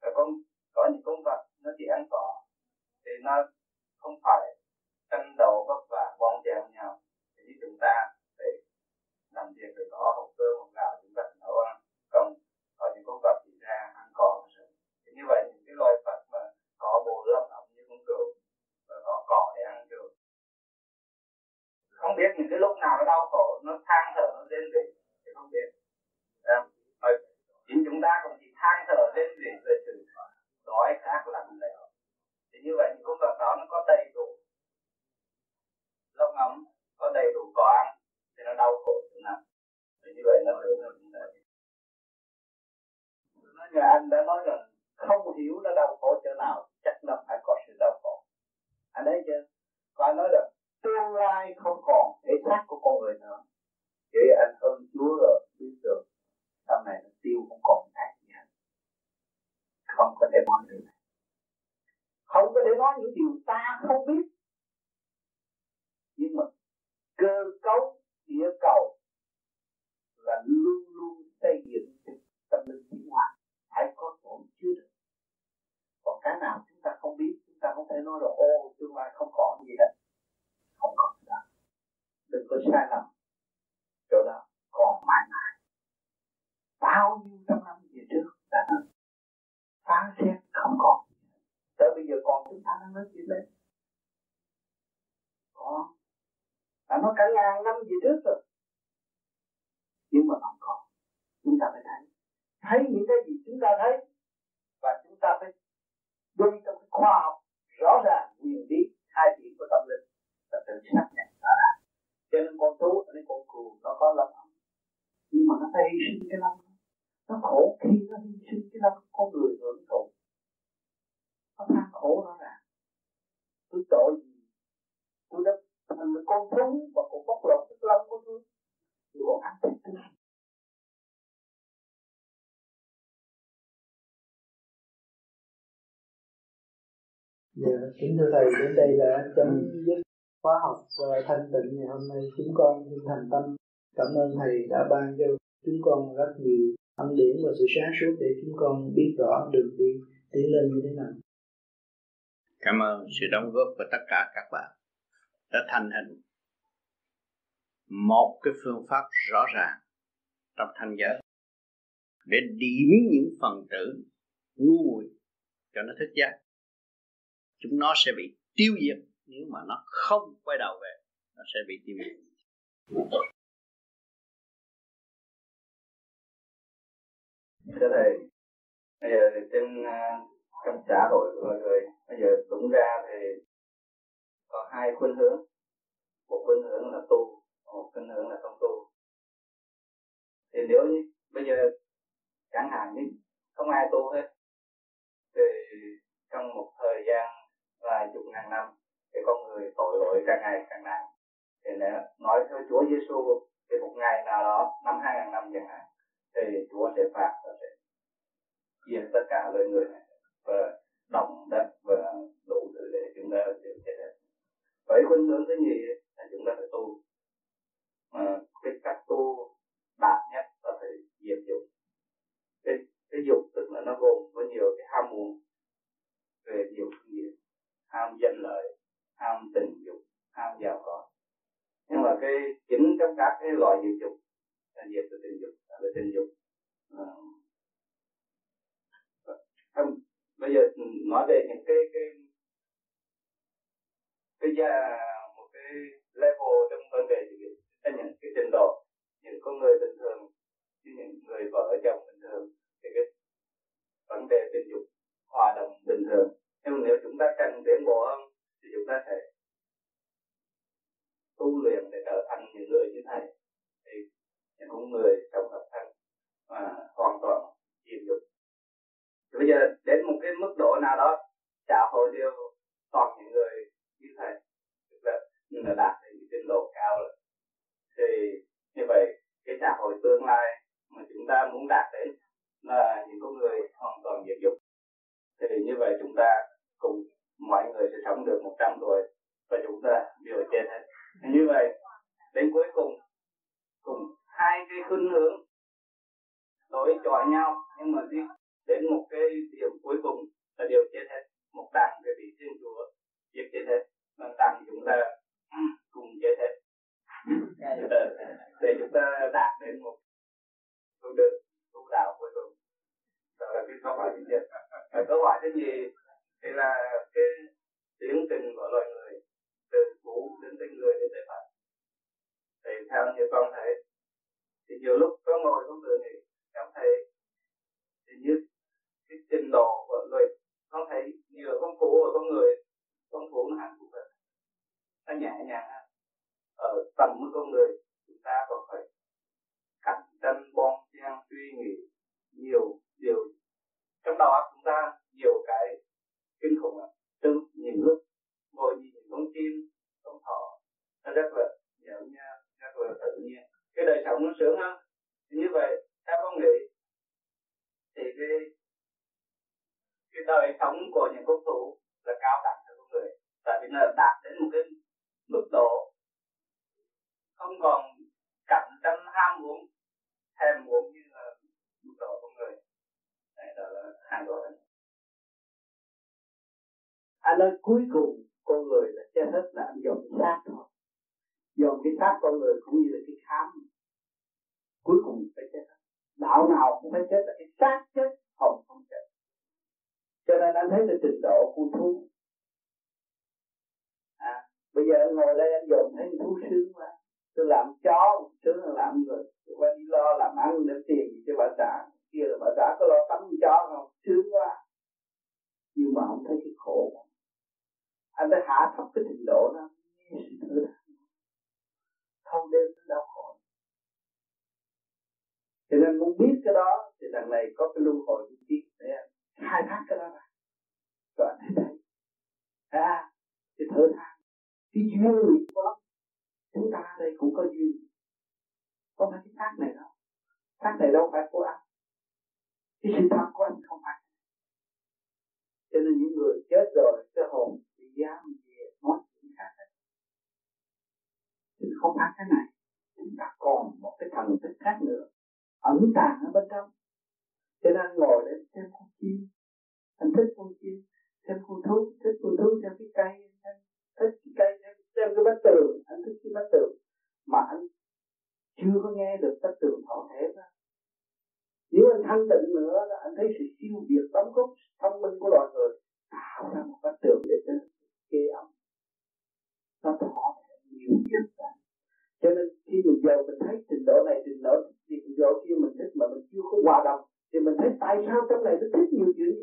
Và con, có những con vật nó chỉ ăn cỏ, thì nó không phải tranh đấu ta để làm việc để có hộp cơ hộp gạo chúng ta nấu ăn còn có những con vật thì ra ăn cỏ thì như vậy những cái loài vật mà có bộ lông lỏng như con cừu và có cỏ để ăn được. Không biết những cái lúc nào nó đau khổ nó than thở nó lên vị thì không biết. À, chính chúng ta cũng chỉ than thở lên vị về sự đói khác lạnh lẽo. Thì như vậy những con vật đó nó có đầy đủ lông ấm có đầy đủ có ăn thì nó đau khổ chừng nào. Thì như vậy nó hưởng là chúng ta nói như anh đã nói rằng không hiểu nó đau khổ chỗ nào, chắc nó phải có sự đau khổ. Anh thấy chưa? Và anh nói rằng tương lai không còn thể xác của con người nữa. Vậy anh ơn chúa rồi, biết được sau này nó tiêu không còn khác gì hết không có thể nói được không có thể nói những điều ta không biết. Nhưng mà cơ cấu, địa cầu là luôn luôn xây dựng tâm linh tiến hóa. Phải có tổn chứa được còn cái nào chúng ta không biết, chúng ta không thể nói là, ô, tương lai không còn gì hết. Không còn đó đừng có sai lầm. Chỗ đó còn mãi mãi. Bao nhiêu trăm năm về trước đã nói phán xét không còn. Tới bây giờ còn chúng ta đang nói chuyện đấy. Có đã nói cả ngàn năm về trước rồi. Nhưng mà không còn. Chúng ta phải thấy. Thấy những cái gì chúng ta thấy. Và chúng ta phải đi trong cái khoa học rõ ràng quyền lý hai điểm của tâm linh. Và tự xác nhận đó là cho nên con thú nên con cừu nó có lòng nhưng mà nó phải hy sinh cái lòng nó khổ khi nó hy sinh cái lòng con người hưởng thụ. Nó than khổ nó là tôi tội gì? Tôi đã thành một con thú và còn bóc lột cái lâm của tôi tôi còn ăn thịt tôi Dạ, kính thưa thầy, đến đây là chấm dứt khóa học và thanh tịnh ngày hôm nay. Chúng con xin thành tâm cảm ơn thầy đã ban cho chúng con rất nhiều âm điển và sự sáng suốt để chúng con biết rõ đường đi tiến lên như thế nào. Cảm ơn sự đóng góp của tất cả các bạn đã thành hình. Một cái phương pháp rõ ràng trong thanh giới. Để điểm những phần tử ngu muội cho nó thức giác. Chúng nó sẽ bị tiêu diệt nếu mà nó không quay đầu về. Nó sẽ bị tiêu diệt. Thưa thầy, bây giờ thì trên trong xã hội của mọi người. Bây giờ đúng ra thì có hai khuynh hướng. Một khuynh hướng là tu, một khuynh hướng là không tu. Thì nếu như bây giờ chẳng hạn như không ai tu hết, thì trong một thời gian vài chục ngàn năm thì con người tội lỗi càng ngày càng nặng. Thì nếu nói theo Chúa Giêsu thì một ngày nào đó, năm, hai ngàn năm chẳng hạn, thì Chúa sẽ phạt và sẽ diệt tất cả loài người này, và động đất và đủ thứ để chúng ta chịu với khuynh hướng thứ nhì là chúng ta phải tu. Mà cái cách tu đạt nhất là phải diệt dục. Cái cái dục tức là nó gồm có nhiều cái ham muốn về nhiều phương diện ham danh lợi ham tình dục ham giàu có. Nhưng mà cái chính trong các cái loại diệt dục là diệt từ tình dục là về tình dục. À, bây giờ nói về những cái cái một cái level trong vấn đề gì là những cái trình độ. Những con người bình thường, như những người vợ chồng bình thường, thì cái vấn đề tình dục, hòa đồng bình thường. Nhưng mà nếu chúng ta cần tiến bộ hơn, thì chúng ta sẽ tu luyện để trở thành những người như thầy. Thì những con người trong hợp thân mà hoàn toàn chìm dục. Thì bây giờ đến một cái mức độ nào đó xã hội đều toàn những người như thầy nhưng là đạt đến trình độ cao rồi. Thì như vậy, cái xã hội tương lai mà chúng ta muốn đạt đến là những con người hoàn toàn diệt dục. Thì như vậy chúng ta cùng mọi người sẽ sống được 100 tuổi và chúng ta đều chết hết. Như vậy, đến cuối cùng cùng hai cái khuynh hướng đối chọi nhau, nhưng mà đi đến một cái điểm cuối cùng là đều chết hết. Một đàn cái vị thiên chúa giết chết hết. Mà đàn chúng ta cùng giới thể để chúng ta đạt đến một tu được tu đạo cuối cùng đó là cái câu hỏi thứ nhất. Và câu hỏi thứ gì thì là cái tiến trình của loài người, từ cũ đến tinh người đến tới phật thì theo như con thấy, thì nhiều lúc có ngồi con tự nghĩ cảm thấy. Thì như cái trình độ của người con thấy nhiều con cũ ở con người, con cũ nó hạnh phúc hơn chúng ta còn phải cạnh tranh bon chen suy nghĩ nhiều điều. Trong đầu óc chúng ta nhiều cái kinh khủng lắm. Từ những lúc ngồi nhìn những con chim, con thỏ, nó rất là nhớ nha rất là tự nhiên. Cái đời sống nó sướng hơn. Như vậy theo con nghĩ thì cái cái đời sống của những công thủ là cao đẳng hơn con người. Tại vì nó đạt đến một cái mức độ không còn cạnh tranh ham muốn, thèm muốn như là mức độ con người. Này đó là hai loại. Anh nói cuối cùng, con người là chết hết là anh dồn cái xác thôi. Dồn cái xác con người cũng như là cái khám. Cuối cùng phải chết hết. Đạo nào cũng phải chết là cái xác chết hồn không chết. Cho nên anh thấy là trình độ của thú bây giờ anh ngồi đây anh dồn thấy thú sướng quá, tôi làm chó sướng là làm người. Tôi phải đi lo làm ăn để tiền gì cho bà xã. Kia là bà xã có lo tắm chó không? Sướng quá. Nhưng mà không thấy cái khổ. Anh phải hạ thấp cái trình độ đó. Không đem đến đau khổ. Cho nên muốn biết cái đó thì đằng này có cái luân hồi du ký để khai thác cái đó ra. Rồi anh thấy. Thấy à thì thử than cái duyên nghiệp của nó, chúng ta đây cũng có duyên. Có phải cái xác này đâu? Xác này đâu phải của anh cái sự thật của anh không phải. Cho nên những người chết rồi, cái hồn bị giam về nói chuyện khác hết chứ không phải cái này. Chúng ta còn một cái thần thức khác nữa. Ẩn tàng ở bên trong. Cho nên ngồi để xem con chim. Anh thích con chim, xem con thú, thích con thú xem cái cây thích cái cây xem, xem cái bát tường anh thích cái bát tường mà anh chưa có nghe được bát tường thọ thể đó nếu anh thanh tịnh nữa là anh thấy sự siêu việt tấm góp thông minh của loài người tạo ra một bát tường để cho kê ẩm nó thọ nhiều nhất. Cho nên khi mình giờ mình thấy trình độ này trình độ trình độ kia mình thích mà mình chưa có hòa đồng thì mình thấy tại sao trong này nó thích nhiều chuyện?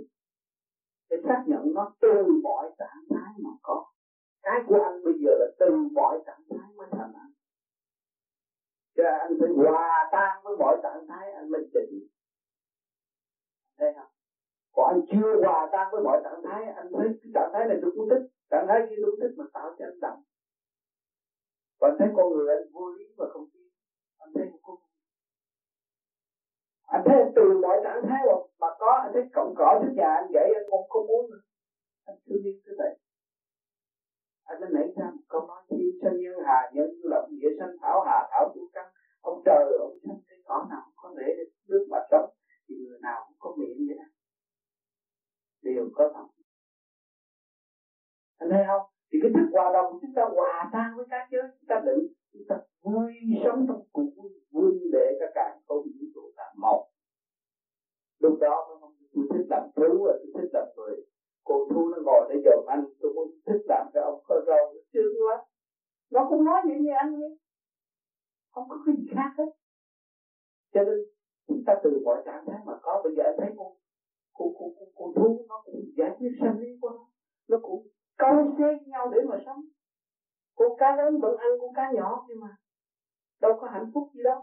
Để xác nhận nó từ chưa hòa tan với mọi trạng thái anh thấy cái trạng thái này tôi cũng thích. Trạng thái kia tôi cũng thích mà tạo cho anh động. Và thấy con người anh vô lý và không tin anh thấy một con anh thấy anh từ mọi trạng thái mà, mà có anh thấy cọng cỏ trước nhà anh gãy anh không có muốn nữa. Anh thương yêu cái vậy. Anh đã nảy ra một câu nói thiên sanh nhân hà nhân lập nghĩa sanh thảo hà thảo chủ căn. Ông trời ông sanh cái cỏ nào cũng có rễ để nước mà sống. Thì người nào cũng có miệng vậy đó đều có thật. Anh thấy không? Thì cái thức hòa đồng chúng ta hòa tan với các giới chúng ta định chúng ta vui sống trong cuộc vui vui để các càng không vũ trụ là một. Lúc đó tôi thích làm thú và tôi thích làm người. Cô thu nó ngồi để dòm anh tôi muốn thích làm cái ông có râu nó sướng quá. Nó cũng nói vậy như anh ấy, không có cái gì khác hết. Cho nên chúng ta từ mọi trạng thái mà có bây giờ anh thấy con của của của, của thú nó cũng giải quyết sanh lý của nó. Nó cũng câu xé nhau để mà sống. Con cá lớn vẫn ăn con cá nhỏ nhưng mà đâu có hạnh phúc gì đâu.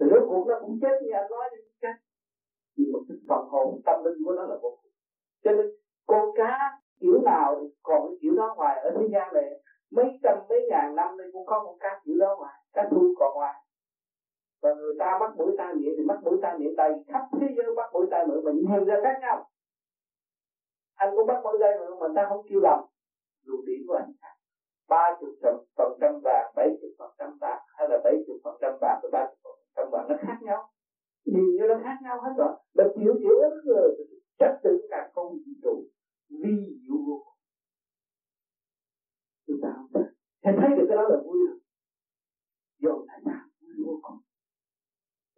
Thì lúc cuộc nó cũng chết như anh nói như chết nhưng mà cái phần hồn tâm linh của nó là vô cùng cho nên con cá kiểu nào thì còn cái kiểu đó ngoài ở thế gian này mấy trăm mấy ngàn năm nay cũng có con cá kiểu đó ngoài cá thu còn ngoài và người ta mắc mũi tai miệng thì mắc mũi tai miệng đầy khắp thế giới mắc mũi tai miệng mà nhìn ra khác nhau. Anh cũng mắc mũi tai miệng mà ta không kêu lầm luồng điểm của anh ba chục phần trăm vàng, bảy chục phần trăm bạc hay là bảy chục phần trăm bạc và ba chục phần trăm vàng, nó khác nhau. Nhìn như nó khác nhau hết rồi. Là tiểu tiểu rất người chắc tự cả không vũ trụ vi diệu vô cùng. Chúng ta không thấy thấy được cái đó là vui rồi. Dồn lại ta, vui vô cùng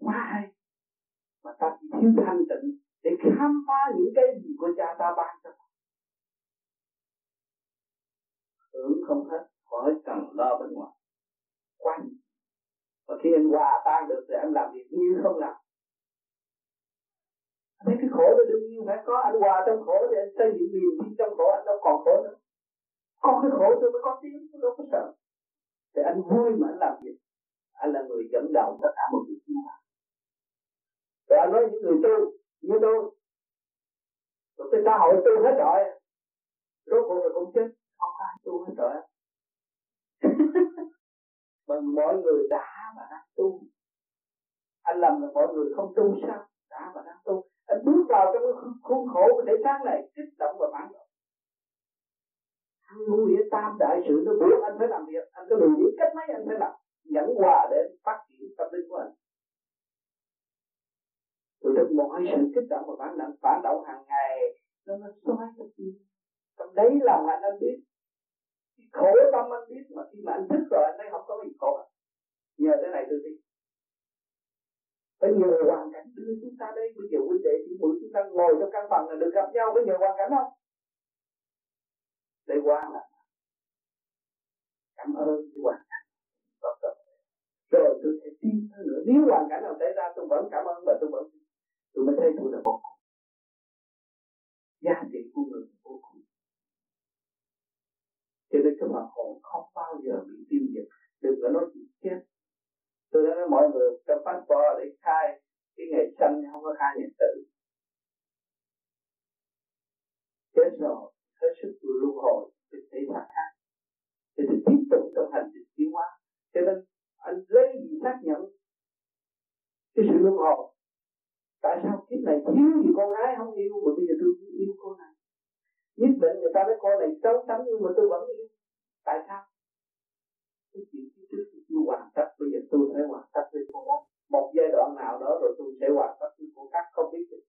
quá hay mà ta chỉ thiếu thanh tịnh để khám phá những cái gì của cha ta ban cho hưởng không hết, khỏi cần lo bên ngoài. Quanh. Và khi anh hòa tan được thì anh làm việc như không làm. Mấy cái khổ đó đương nhiên phải có. Anh hòa trong khổ thì anh xây dựng niềm tin trong khổ, anh đâu còn khổ nữa. Có cái khổ tôi mới có tiếng, tôi đâu có sợ. Thì anh vui mà anh làm việc. Anh là người dẫn đầu tất cả mọi người chúng ta rồi anh nói những người tu, như tôi. Rồi cái xã hội tu hết rồi. Rốt cuộc rồi cũng chết. Không ai tu hết rồi. Mà mọi người đã và đang tu. Anh làm là mọi người không tu sao? Đã và đang tu. Anh bước vào trong cái khuôn khổ của thể xác này, kích động và phản động. Ăn ngu nghĩa tam đại sự nó buộc anh phải làm việc. Anh có lười biết cách mấy anh phải làm. Nhẫn hòa để phát triển tâm linh của anh được mọi sự kích động và phản động. Phản động hàng ngày, nó nó xoay cái tim trong đấy là anh anh biết. Cái khổ tâm anh biết mà khi mà anh thức rồi, anh thấy không có gì khổ. Nhờ cái này tôi đi. Phải nhờ hoàn cảnh đưa chúng ta đây. Bây giờ huynh đệ chị mũi chúng ta ngồi trong căn phòng là được gặp nhau. Với nhờ hoàn cảnh không? Để qua là cảm ơn hoàn cảnh. Rồi tôi sẽ tin hơn nữa. Nếu hoàn cảnh nào xảy ra, tôi vẫn cảm ơn và tôi vẫn tôi mới thấy tôi là vô cùng. Giá trị của người vô cùng. Cho nên cái phần hồn không bao giờ bị tiêu diệt. Đừng có nói chuyện chết. Tôi đã nói mọi người, trong bò để khai, cái ngày sanh không có khai ngày tử chết rồi hết sức luân hồi thì thấy là khác. Thì tôi tiếp tục trong hành trình tiến hóa. Cho nên anh lấy gì xác nhận? Cái sự luân hồi tại sao kiếp này thiếu gì con gái không yêu mà bây giờ tôi yêu cô này? Nhất định người ta nói con này xấu xắn nhưng mà tôi vẫn yêu. Tại sao? Cái chuyện phía trước tôi chưa hoàn tất, bây giờ tôi phải hoàn tất với cô đó. Một giai đoạn nào đó rồi tôi sẽ hoàn tất với cô khác, không biết được.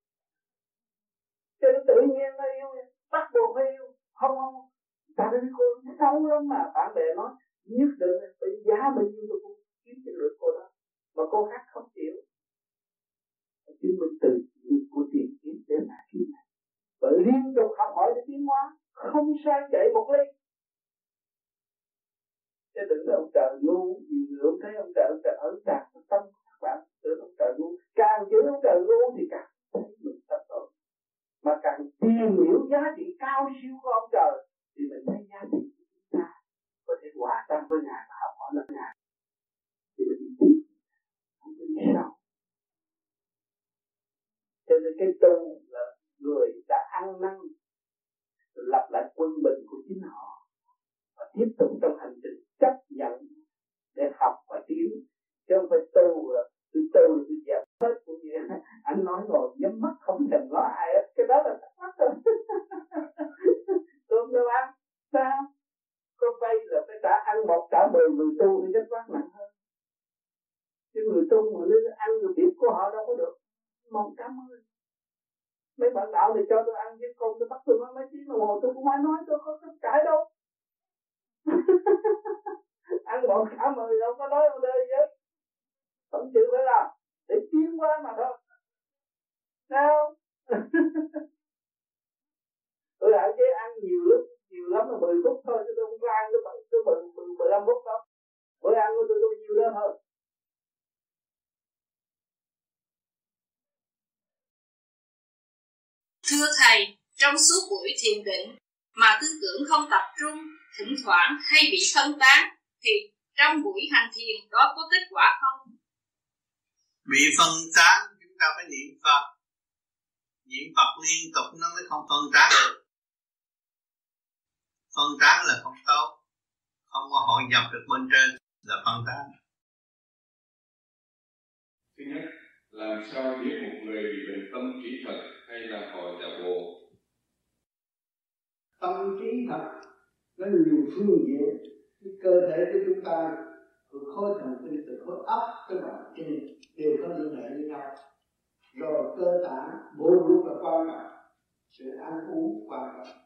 Cho nên tự nhiên nó yêu, bắt buộc phải yêu. Không không. Ta đến cô xấu lắm mà. Bạn bè nói, nhất định phải giá bao nhiêu tôi cũng kiếm cho được cô đó. Mà cô khác không chịu chứng minh từ của tiền kiếp đến hạ kiếp này. Và liên tục học hỏi để tiến hóa, không sai chạy một ly. Chứ đừng là ông trời ngu, nhiều người ông thấy ông trời ông trời ẩn đạt tâm các bạn. Tưởng ông trời ngu. Càng chữ ông trời ngu thì càng thấy mình tâm tội mà càng tìm hiểu giá trị cao siêu của ông trời thì mình thấy giá trị của chúng ta có thể hòa tan với ngài và học hỏi lẫn ngài. Thì mình đi tiếp không có đi sau cho nên cái tu là người đã ăn năn, lập lại quân bình của chính họ và tiếp tục trong hành trình chấp nhận để học và tiến. Chứ không phải tu là tôi tu là tôi dẹp hết cũng như anh nói ngồi nhắm mắt không thèm ngó ai hết. Cái đó là thắc mắc rồi tôi đâu ăn sao? Có vay là phải trả ăn một, trả mười, người tu thì rất quát nặng hơn. Chứ người tu mà lên ăn được biết của họ đâu có được một trăm mươi mấy bạn đạo thì cho tôi ăn chứ không tôi bắt tôi nói mấy tiếng đồng hồ, tôi cũng phải nói, tôi không có cãi đâu. Ăn một cả mười đâu có nói ông đây chứ không chịu phải làm, để tiến qua mà thôi. Sao tôi hạn chế ăn nhiều lắm nhiều lắm là 10 phút thôi, chứ tôi không có ăn, tôi bận, tôi mười mười mười lăm phút đâu. Bữa ăn của tôi có nhiều đó thôi. Thưa Thầy, trong suốt buổi thiền định mà tư tưởng không tập trung, thỉnh thoảng hay bị phân tán, thì trong buổi hành thiền đó có kết quả không? Bị phân tán chúng ta phải niệm Phật. Niệm Phật liên tục nó mới không phân tán được. Phân tán là không tốt. Không có hội nhập được bên trên là phân tán. Thứ nhất, làm sao biết một người bị bệnh tâm trí thật hay là họ giả bộ? Tâm trí thật, nó nhiều phương diện. Cái cơ thể của chúng ta, từ khối thần kinh, từ khối ấp tới bàn chân, đều có liên hệ với nhau. Rồi cơ tạng bộ ruột là quan trọng. Sự ăn uống quan trọng.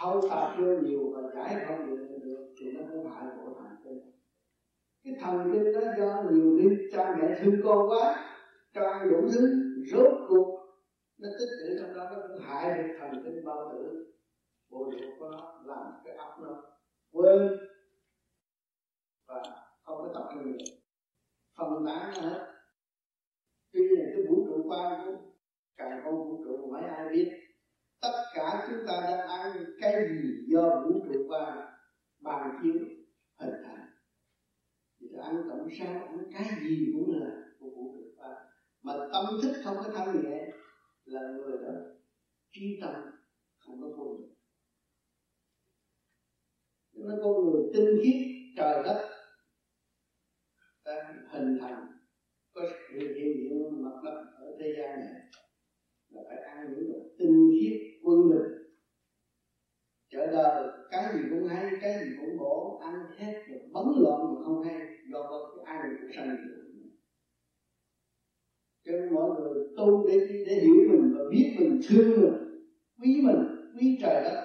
Thâu tạp vô nhiều và giải không được được, thì nó cũng hại bộ thần kinh cái thần kinh nó do nhiều đi cha mẹ thương con quá cho ăn đủ thứ, rốt cuộc, nó tích trữ trong đó, nó cũng hại được thần kinh bao tử. Bộ ruột của nó làm cái ấp nó quên và không có tập trung được. Phân tán hết tuy nhiên cái vũ trụ quan của càng không vũ trụ mấy ai biết. Tất cả chúng ta đang ăn cái gì do vũ trụ quan bàn chiếu hình thành. Thì ăn tổng sao, ăn cái gì cũng là của vũ trụ mà tâm thức không có thanh nhẹ là người đó trí tâm, không có vô được nó con người tinh khiết, trời đất đã hình thành, có sự hiện diện mặt đất ở thế gian này, là phải ăn những đồ tinh khiết quân bình. Trở đời, cái gì cũng hay, cái gì cũng khổ, ăn hết rồi bấn loạn mà không hay, do có cái được của sanh cho nên mọi người tu để để hiểu mình và biết mình, thương mình, quý mình, quý trời đất.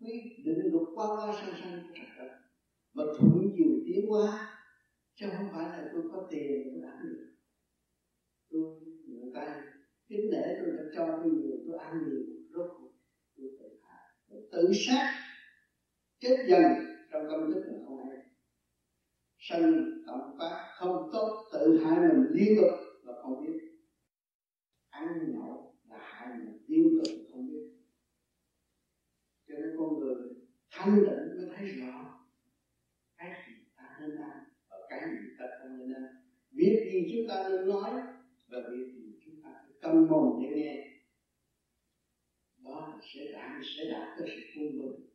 Quý định luật qua qua sang sang trời đất. Và thuận chiều tiến hóa. Chứ không phải là tôi có tiền, tôi ăn được. Tôi người ta kính nể tôi đã cho tôi nhiều, tôi ăn nhiều, rốt cuộc tôi tự hạ. Tự sát. Chết dần trong tâm thức là không hay. Sân động tác không tốt, tự hại mình liên tục không biết. Ăn nhậu là hại mình tiêu cực không biết. Cho nên con người thanh tịnh mới thấy rõ cái gì ta nên ăn và cái gì ta không nên ăn biết gì chúng ta nên nói và biết gì chúng ta phải tâm mồm để nghe. Đó sẽ đạt sẽ đạt tới sự quân bình.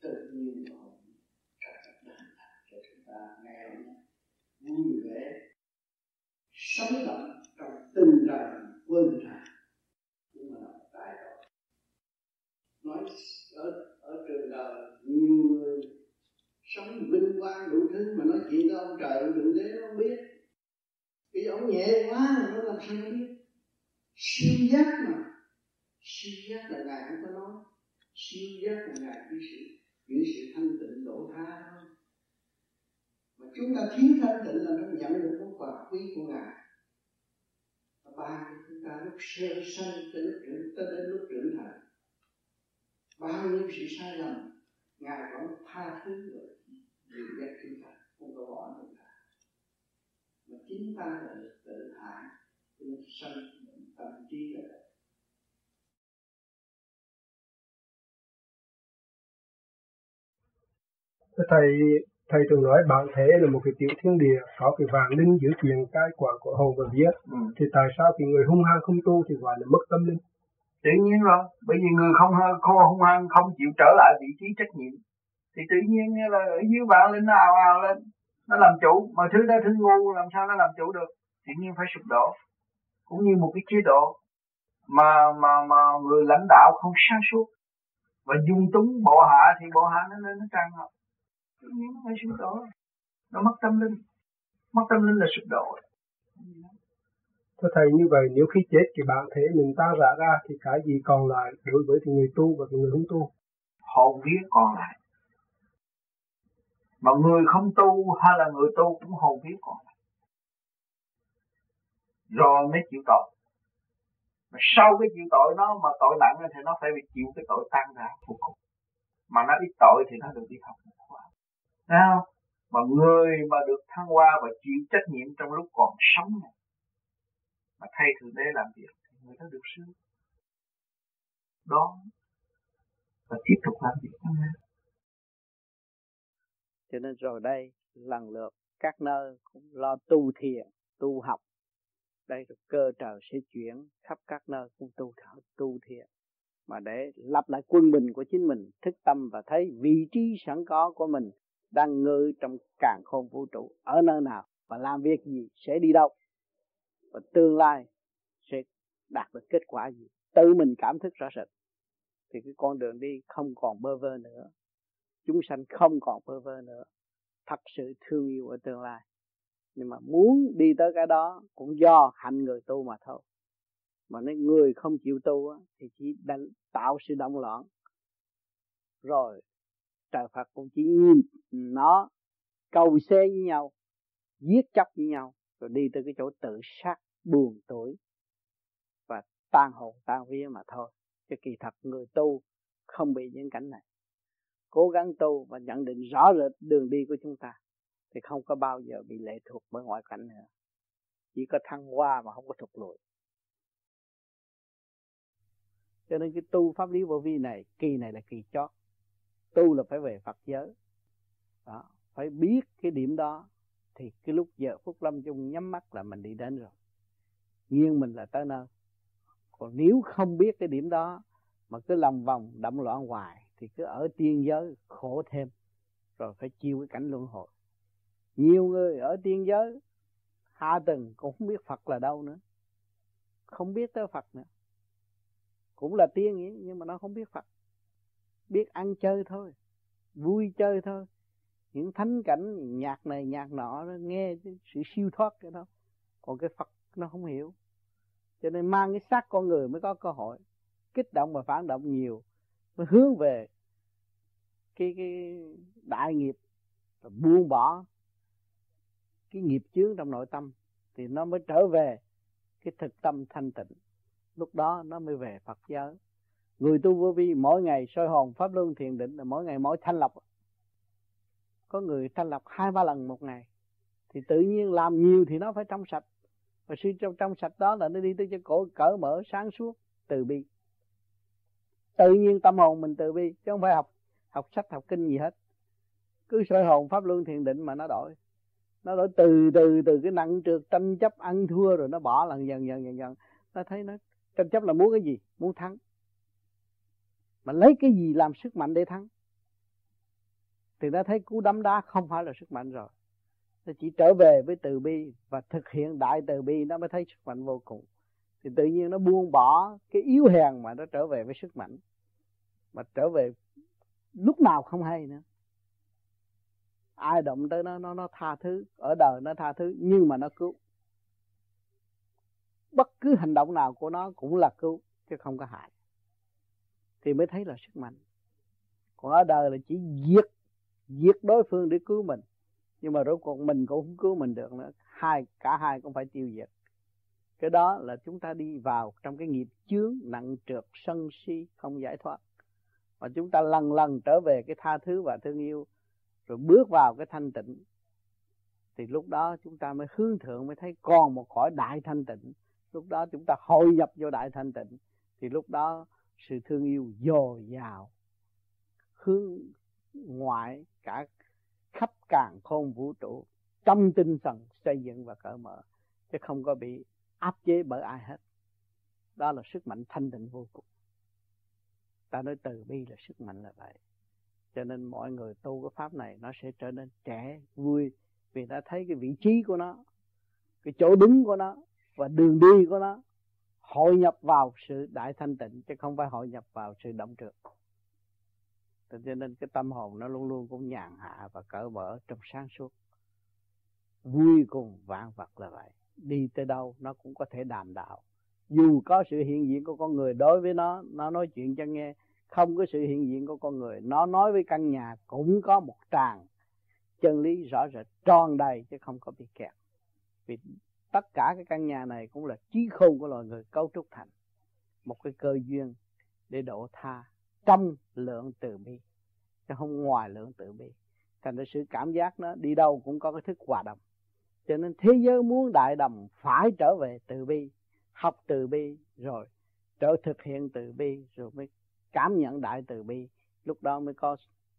Tự nhiên rồi cả tập đoàn cho chúng ta ngày hôm nay vui vẻ sống động trong tinh thần quên trà nhưng là tại đại nói ở ở trường đời, nhiều người sống vinh quang đủ thứ mà nói chuyện với ông trời, ông thượng đế nó không biết. Vì ông nhẹ quá mà nó làm sao nó biết? Siêu giác mà. Siêu giác là ngài không có nói. Siêu giác là ngài cái sự những sự thanh tịnh độ tha thôi. Mà chúng ta thiếu thanh tịnh là nó nhận được món quà quý của ngài ba chúng ta lúc sơ sanh tới lúc trưởng tới đến lúc trưởng thành. Bao nhiêu sự sai lầm, ngài vẫn tha thứ rồi. Dìu dắt chúng ta không có bỏ chúng ta mà chính ta là tự hại, cho nên sanh bệnh tâm trí là thầy thầy thường nói bản thể là một cái tiểu thiên địa có cái vàng linh giữ chuyện cai quản của hồn và vía ừ. thì tại sao cái người hung hăng không tu thì gọi là mất tâm linh? Tự nhiên rồi bởi vì người không không hung hăng không chịu trở lại vị trí trách nhiệm. Thì tự nhiên là ở dưới vạn linh nó ào ào lên nó làm chủ. Mà thứ đó thứ ngu làm sao nó làm chủ được? Tự nhiên phải sụp đổ. Cũng như một cái chế độ mà mà mà người lãnh đạo không sáng suốt. Và dung túng bộ hạ thì bộ hạ nó nên nó tràn ngập nhiên nó phải sụp đổ nó mất tâm linh mất tâm linh là sụp đổ Thưa Thầy như vậy nếu khi chết thì bản thể mình ta rã ra thì cái gì còn lại đối với thì người tu và người không tu? Hồn vía còn lại. Mà người không tu hay là người tu cũng hồn vía còn lại. Rồi mới chịu tội. Mà sau cái chịu tội nó mà tội nặng thì nó phải bị chịu cái tội tan rã vô cùng. Mà nó ít tội thì nó được đi học. Thấy không? Mà người mà được thăng hoa và chịu trách nhiệm trong lúc còn sống này, mà thay thượng đế làm việc thì người đó được sướng. Đó và tiếp tục làm việc cho nên rồi đây, lần lượt các nơi cũng lo tu thiền, tu học. Đây là cơ trời sẽ chuyển khắp các nơi cũng tu thảo tu thiền. Mà để lập lại quân bình của chính mình, thức tâm và thấy vị trí sẵn có của mình đang ngự trong càng khôn vũ trụ. Ở nơi nào và làm việc gì sẽ đi đâu. Và tương lai sẽ đạt được kết quả gì. Tự mình cảm thức rõ rệt. Thì cái con đường đi không còn bơ vơ nữa. Chúng sanh không còn bơ vơ nữa. Thật sự thương yêu ở tương lai. Nhưng mà muốn đi tới cái đó cũng do hạnh người tu mà thôi. Mà nếu người không chịu tu thì chỉ đánh, tạo sự động loạn. Rồi trời Phật cũng chỉ nhìn nó, cầu xe với nhau, giết chóc với nhau, rồi đi tới cái chỗ tự sát, buồn tuổi và tan hồn, tan vía mà thôi. Chứ kỳ thật người tu không bị những cảnh này. Cố gắng tu và nhận định rõ rệt đường đi của chúng ta thì không có bao giờ bị lệ thuộc bởi ngoại cảnh nữa. Chỉ có thăng hoa mà không có thụt lùi. Cho nên cái tu pháp lý vô vi này, kỳ này là kỳ chót tu là phải về Phật giới. Đó, phải biết cái điểm đó, thì cái lúc giờ phút lâm chung nhắm mắt là mình đi đến rồi. Nhiên mình là tới nơi. Còn nếu không biết cái điểm đó, mà cứ lòng vòng đậm loạn hoài, thì cứ ở tiên giới, khổ thêm. Rồi phải chịu cái cảnh luân hồi. Nhiều người ở tiên giới, hạ tầng, cũng không biết Phật là đâu nữa. Không biết tới Phật nữa. Cũng là tiên vậy, nhưng mà nó không biết Phật biết ăn chơi thôi, vui chơi thôi. Những thánh cảnh nhạc này, nhạc nọ nó nghe sự siêu thoát cái đó. Còn cái Phật nó không hiểu. Cho nên mang cái xác con người mới có cơ hội kích động và phản động nhiều, mới hướng về cái cái đại nghiệp và buông bỏ cái nghiệp chướng trong nội tâm. Thì nó mới trở về cái thực tâm thanh tịnh. Lúc đó nó mới về Phật giới người tu vô vi mỗi ngày soi hồn pháp luân thiền định là mỗi ngày mỗi thanh lọc. Có người thanh lọc hai, ba lần một ngày. Thì tự nhiên làm nhiều thì nó phải trong sạch. Và sự trong trong sạch đó là nó đi tới cho cổ, cỡ mở, sáng suốt, từ bi. Tự nhiên tâm hồn mình từ bi, chứ không phải học học sách, học kinh gì hết. Cứ soi hồn pháp luân thiền định mà nó đổi. Nó đổi từ từ từ cái nặng trượt tranh chấp, ăn thua rồi nó bỏ lần dần dần dần dần. Nó thấy nó tranh chấp là muốn cái gì? Muốn thắng mà lấy cái gì làm sức mạnh để thắng? Thì ta thấy cú đấm đá không phải là sức mạnh rồi. Nó chỉ trở về với từ bi và thực hiện đại từ bi nó mới thấy sức mạnh vô cùng. Thì tự nhiên nó buông bỏ cái yếu hèn mà nó trở về với sức mạnh. Mà trở về lúc nào không hay nữa. Ai động tới nó nó nó tha thứ. Ở đời nó tha thứ, nhưng mà nó cứu. Bất cứ hành động nào của nó cũng là cứu, chứ không có hại thì mới thấy là sức mạnh. Còn ở đời là chỉ giết giết đối phương để cứu mình. Nhưng mà rốt cuộc mình cũng không cứu mình được nữa. Hai, cả hai cũng phải tiêu diệt. Cái đó là chúng ta đi vào trong cái nghiệp chướng, nặng trượt, sân si, không giải thoát. Và chúng ta lần lần trở về cái tha thứ và thương yêu, rồi bước vào cái thanh tịnh. Thì lúc đó chúng ta mới hướng thượng, mới thấy còn một cõi đại thanh tịnh. Lúc đó chúng ta hội nhập vô đại thanh tịnh. Thì lúc đó sự thương yêu dồi dào, hướng ngoại cả khắp càng khôn vũ trụ, trong tinh thần xây dựng và cởi mở, chứ không có bị áp chế bởi ai hết. Đó là sức mạnh thanh tịnh vô cùng. Ta nói từ bi là sức mạnh là vậy. Cho nên mọi người tu cái pháp này nó sẽ trở nên trẻ, vui, vì đã thấy cái vị trí của nó, cái chỗ đứng của nó và đường đi của nó hội nhập vào sự đại thanh tịnh, chứ không phải hội nhập vào sự động trượt cho nên cái tâm hồn nó luôn luôn cũng nhàn hạ và cởi mở trong sáng suốt. Vui cùng vạn vật là vậy. Đi tới đâu nó cũng có thể đàm đạo. Dù có sự hiện diện của con người đối với nó nó nói chuyện cho nghe. Không có sự hiện diện của con người, nó nói với căn nhà cũng có một tràng chân lý rõ rệt, tròn đầy chứ không có bị kẹt. Vì tất cả cái căn nhà này cũng là trí khôn của loài người cấu trúc thành một cái cơ duyên để độ tha trong lượng từ bi, chứ không ngoài lượng từ bi. Thành ra sự cảm giác nó đi đâu cũng có cái thức hòa đồng. Cho nên thế giới muốn đại đồng phải trở về từ bi, học từ bi rồi trở thực hiện từ bi rồi mới cảm nhận đại từ bi, lúc đó mới có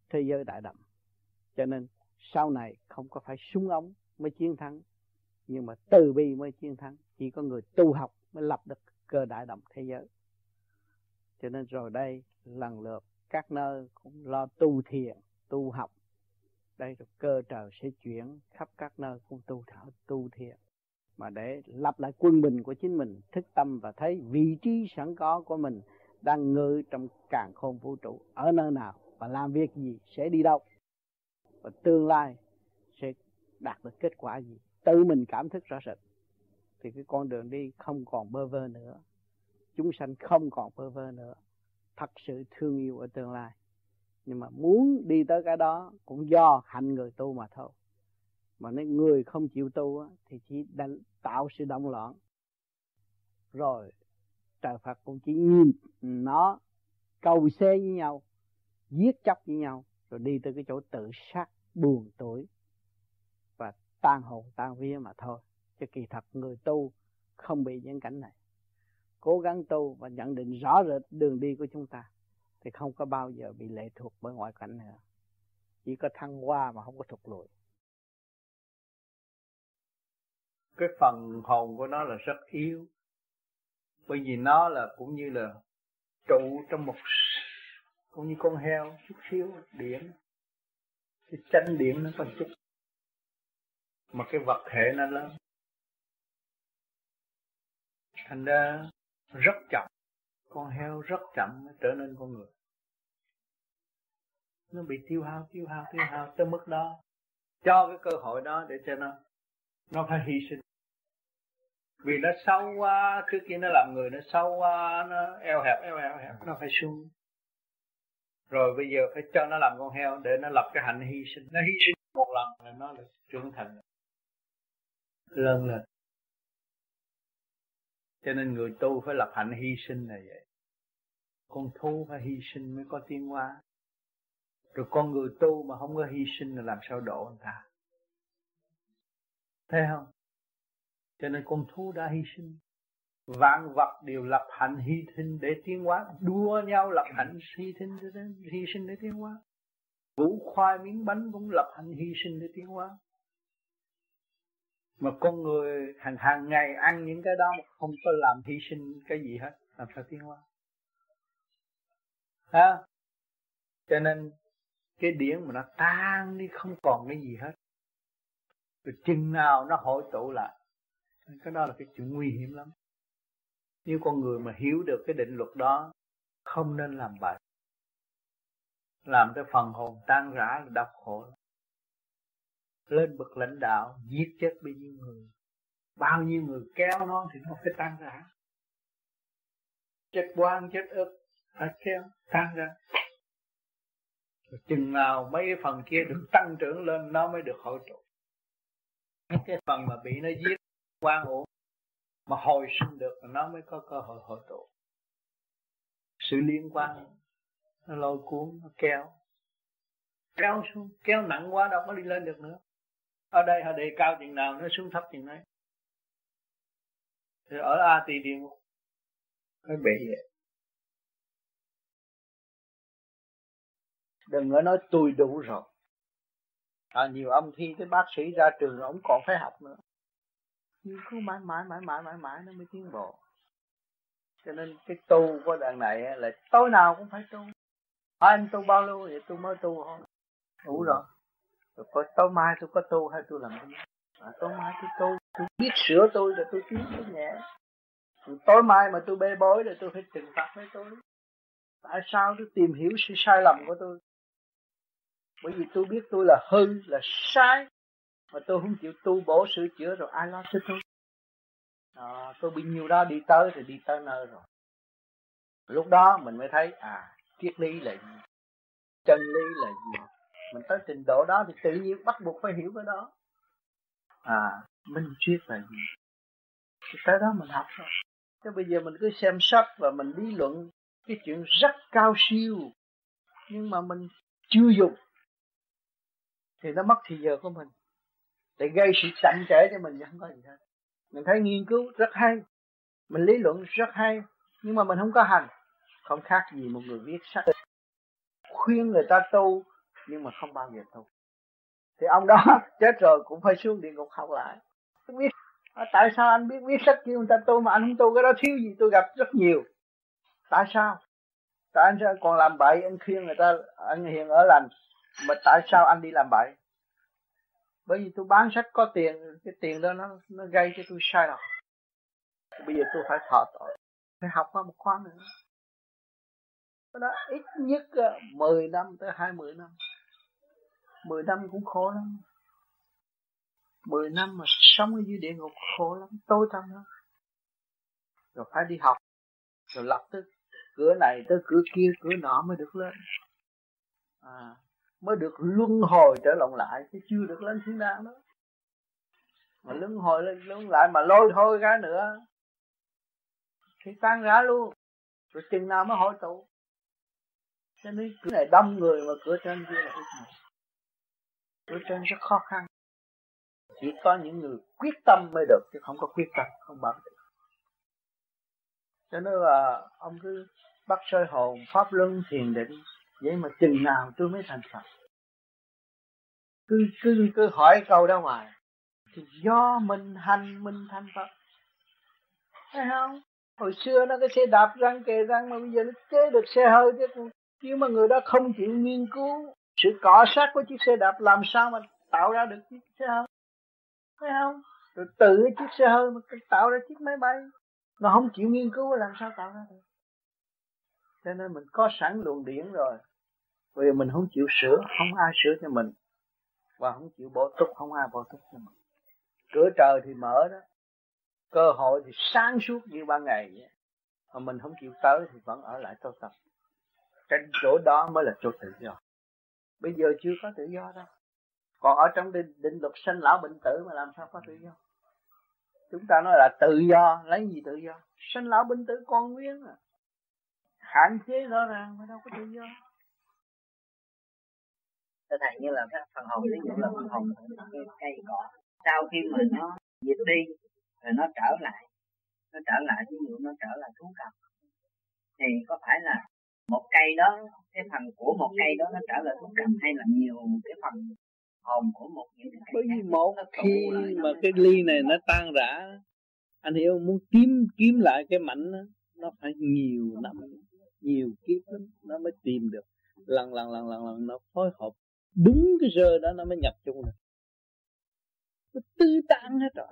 thế giới đại đồng. Cho nên sau này không có phải súng ống mới chiến thắng nhưng mà từ bi mới chiến thắng, chỉ có người tu học mới lập được cơ đại đồng thế giới. Cho nên rồi đây, lần lượt các nơi cũng lo tu thiền, tu học. Đây rồi cơ trời sẽ chuyển khắp các nơi cũng tu thảo, tu thiền. Mà để lập lại quân bình của chính mình, thức tâm và thấy vị trí sẵn có của mình đang ngự trong càng khôn vũ trụ, ở nơi nào và làm việc gì, sẽ đi đâu. Và tương lai sẽ đạt được kết quả gì tự mình cảm thức rõ rệt. Thì cái con đường đi không còn bơ vơ nữa. Chúng sanh không còn bơ vơ nữa. Thật sự thương yêu ở tương lai. Nhưng mà muốn đi tới cái đó cũng do hạnh người tu mà thôi. Mà nếu người không chịu tu thì chỉ đánh, tạo sự động loạn. Rồi trời Phật cũng chỉ nhìn nó cầu xe với nhau giết chóc với nhau rồi đi tới cái chỗ tự sát buồn tuổi tan hồn, tan vía mà thôi. Chứ kỳ thật người tu không bị những cảnh này. Cố gắng tu và nhận định rõ rệt đường đi của chúng ta thì không có bao giờ bị lệ thuộc bởi ngoại cảnh nữa. Chỉ có thăng hoa mà không có thụt lùi. Cái phần hồn của nó là rất yếu. Bởi vì nó là cũng như là trụ trong một cũng như con heo, chút xíu điện cái chân điện nó còn chút mà cái vật thể nó lớn. Thành ra rất chậm. Con heo rất chậm mới trở nên con người. Nó bị tiêu hao tiêu hao tiêu hao tới mức đó. Cho cái cơ hội đó để cho nó nó phải hy sinh. Vì nó sâu quá trước kia nó làm người nó sâu quá nó eo hẹp eo hẹp, eo hẹp. Nó phải xuống. Rồi bây giờ phải cho nó làm con heo để nó lập cái hạnh hy sinh. Nó hy sinh một lần là nó là trưởng thành lớn lên cho nên người tu phải lập hạnh hy sinh là vậy. Con thú phải hy sinh mới có tiến hóa. Rồi con người tu mà không có hy sinh là làm sao độ người ta? Thấy không? Cho nên con thú đã hy sinh. Vạn vật đều lập hạnh hy sinh để tiến hóa. Đua nhau lập hạnh hy sinh để hy sinh để tiến hóa. Vũ khoai miếng bánh cũng lập hạnh hy sinh để tiến hóa mà con người hàng hàng ngày ăn những cái đó mà không có làm hy sinh cái gì hết, làm sao tiến hóa. Ha cho nên cái điển mà nó tan đi không còn cái gì hết. Rồi chừng nào nó hội tụ lại, cái đó là cái chuyện nguy hiểm lắm. Nếu con người mà hiểu được cái định luật đó, không nên làm bậy. Làm cái phần hồn tan rã là đau khổ lên bậc lãnh đạo, giết chết bao nhiêu người. Bao nhiêu người kéo nó thì nó phải tan rã. Chết quan chết ức phải kéo tan ra rồi chừng nào mấy cái phần kia được tăng trưởng lên, nó mới được hội tụ. Cái phần mà bị nó giết quan ổn mà hồi sinh được, nó mới có cơ hội hội tụ. Sự liên quan, nó lôi cuốn, nó kéo. Kéo xuống, kéo nặng quá, đâu có đi lên được nữa ở đây họ đề cao chừng nào nó xuống thấp chừng đấy. Thì ở A tỳ địa ngục cái bể vậy. Đừng có nói tôi đủ rồi. À, nhiều ông thi cái bác sĩ ra trường ông còn phải học nữa. Nhưng cứ mãi mãi mãi mãi mãi mãi nó mới tiến bộ. Cho nên cái tu của đàn này là tối nào cũng phải tu. À, anh tu bao lâu vậy tôi mới tu không đủ rồi rồi có tối mai tôi có tu hay tôi làm cái gì? À, tối mai tôi tu. Tôi biết sửa tôi rồi tôi kiếm cái nhẹ rồi tối mai mà tôi bê bối rồi tôi phải trừng phạt với tôi. Tại sao tôi tìm hiểu sự sai lầm của tôi? Bởi vì tôi biết tôi là hư là sai. Mà tôi không chịu tu bổ sửa chữa rồi ai lo cho tôi? À, tôi bị nhiều đó đi tới thì đi tới nơi rồi. Lúc đó mình mới thấy à triết lý là gì? Chân lý là gì? Mình tới trình độ đó thì tự nhiên bắt buộc phải hiểu cái đó. À minh triết là gì? Thì tới đó mình học thôi. Chứ bây giờ mình cứ xem sách và mình lý luận cái chuyện rất cao siêu, nhưng mà mình chưa dùng. Thì nó mất thời giờ của mình. Để gây sự chậm trễ cho mình không có gì hết. Mình thấy nghiên cứu rất hay, mình lý luận rất hay, nhưng mà mình không có hành. Không khác gì một người viết sách. Khuyên người ta tu nhưng mà không bao giờ tu thì ông đó chết rồi cũng phải xuống địa ngục học lại. Tôi biết à, tại sao anh biết viết sách kêu người ta tu mà anh không tu, cái đó thiếu gì, tôi gặp rất nhiều. Tại sao? Tại anh sao còn làm bậy, anh khuyên người ta, anh hiện ở lành, mà tại sao anh đi làm bậy? Bởi vì tôi bán sách có tiền, cái tiền đó nó nó gây cho tôi sai lầm. Bây giờ tôi phải thọ tội, phải học qua một khóa nữa. Đó ít nhất ờ, 10 năm tới 20 năm. 10 năm cũng khổ lắm. 10 năm mà sống ở dưới địa ngục khổ lắm, tối tăm lắm. Rồi phải đi học, rồi lập tức cửa này tới cửa kia, cửa nọ mới được lên. À mới được luân hồi trở lòng lại, chứ chưa được lên thiên đàng đó mà luân hồi lên, luân lại mà lôi thôi ra nữa. Thì tan rã luôn. Rồi chừng nào mới hội tụ. Cho nên cửa này đông người mà cửa trên kia là ít người Bước trên rất khó khăn. Chỉ có những người quyết tâm mới được, chứ không có quyết tâm, không bằng được. Cho nên là ông cứ bắt soi hồn, pháp luân thiền định, vậy mà chừng nào tôi mới thành phật. Cứ cứ cứ hỏi câu đó ngoài thì do mình hành, mình thành phật. Thấy không? Hồi xưa nó cái xe đạp răng kề răng mà bây giờ nó chế được xe hơi, chứ nhưng mà người đó không chịu nghiên cứu sự cọ sát của chiếc xe đạp làm sao mà tạo ra được chiếc xe hơi? Thấy không? Rồi tự cái chiếc xe hơi mà tạo ra chiếc máy bay nó không chịu nghiên cứu làm sao tạo ra được? Cho nên mình có sẵn luồng điển rồi. Bây giờ mình không chịu sửa, không ai sửa cho mình. Và không chịu bổ túc, không ai bổ túc cho mình. Cửa trời thì mở đó. Cơ hội thì sáng suốt như ban ngày vậy. Mà mình không chịu tới thì vẫn ở lại tu tập. Cái chỗ đó mới là chỗ tự do bây giờ chưa có tự do đâu. Còn ở trong định, định luật sinh lão bệnh tử mà làm sao có tự do? Chúng ta nói là tự do lấy gì tự do? Sinh lão bệnh tử con nguyên à. Hạn chế rõ ràng mà đâu có tự do. Thưa thầy như là cái phần hồn ví dụ là phần hồn cái cây cỏ sau khi mà nó diệt đi rồi nó trở lại nó trở lại ví dụ nó trở lại thú cầm thì có phải là một cây đó cái phần của một cây đó nó trở lại thú cầm hay là nhiều cái phần hồn của một những cái bởi vì một khi mà cái ly này nó tan rã anh hiểu muốn kiếm kiếm lại cái mảnh đó, nó phải nhiều năm nhiều kiếp lắm nó mới tìm được. Lần lần lần lần lần nó phối hợp đúng cái rơ đó nó mới nhập chung được. Nó tư tan hết rồi.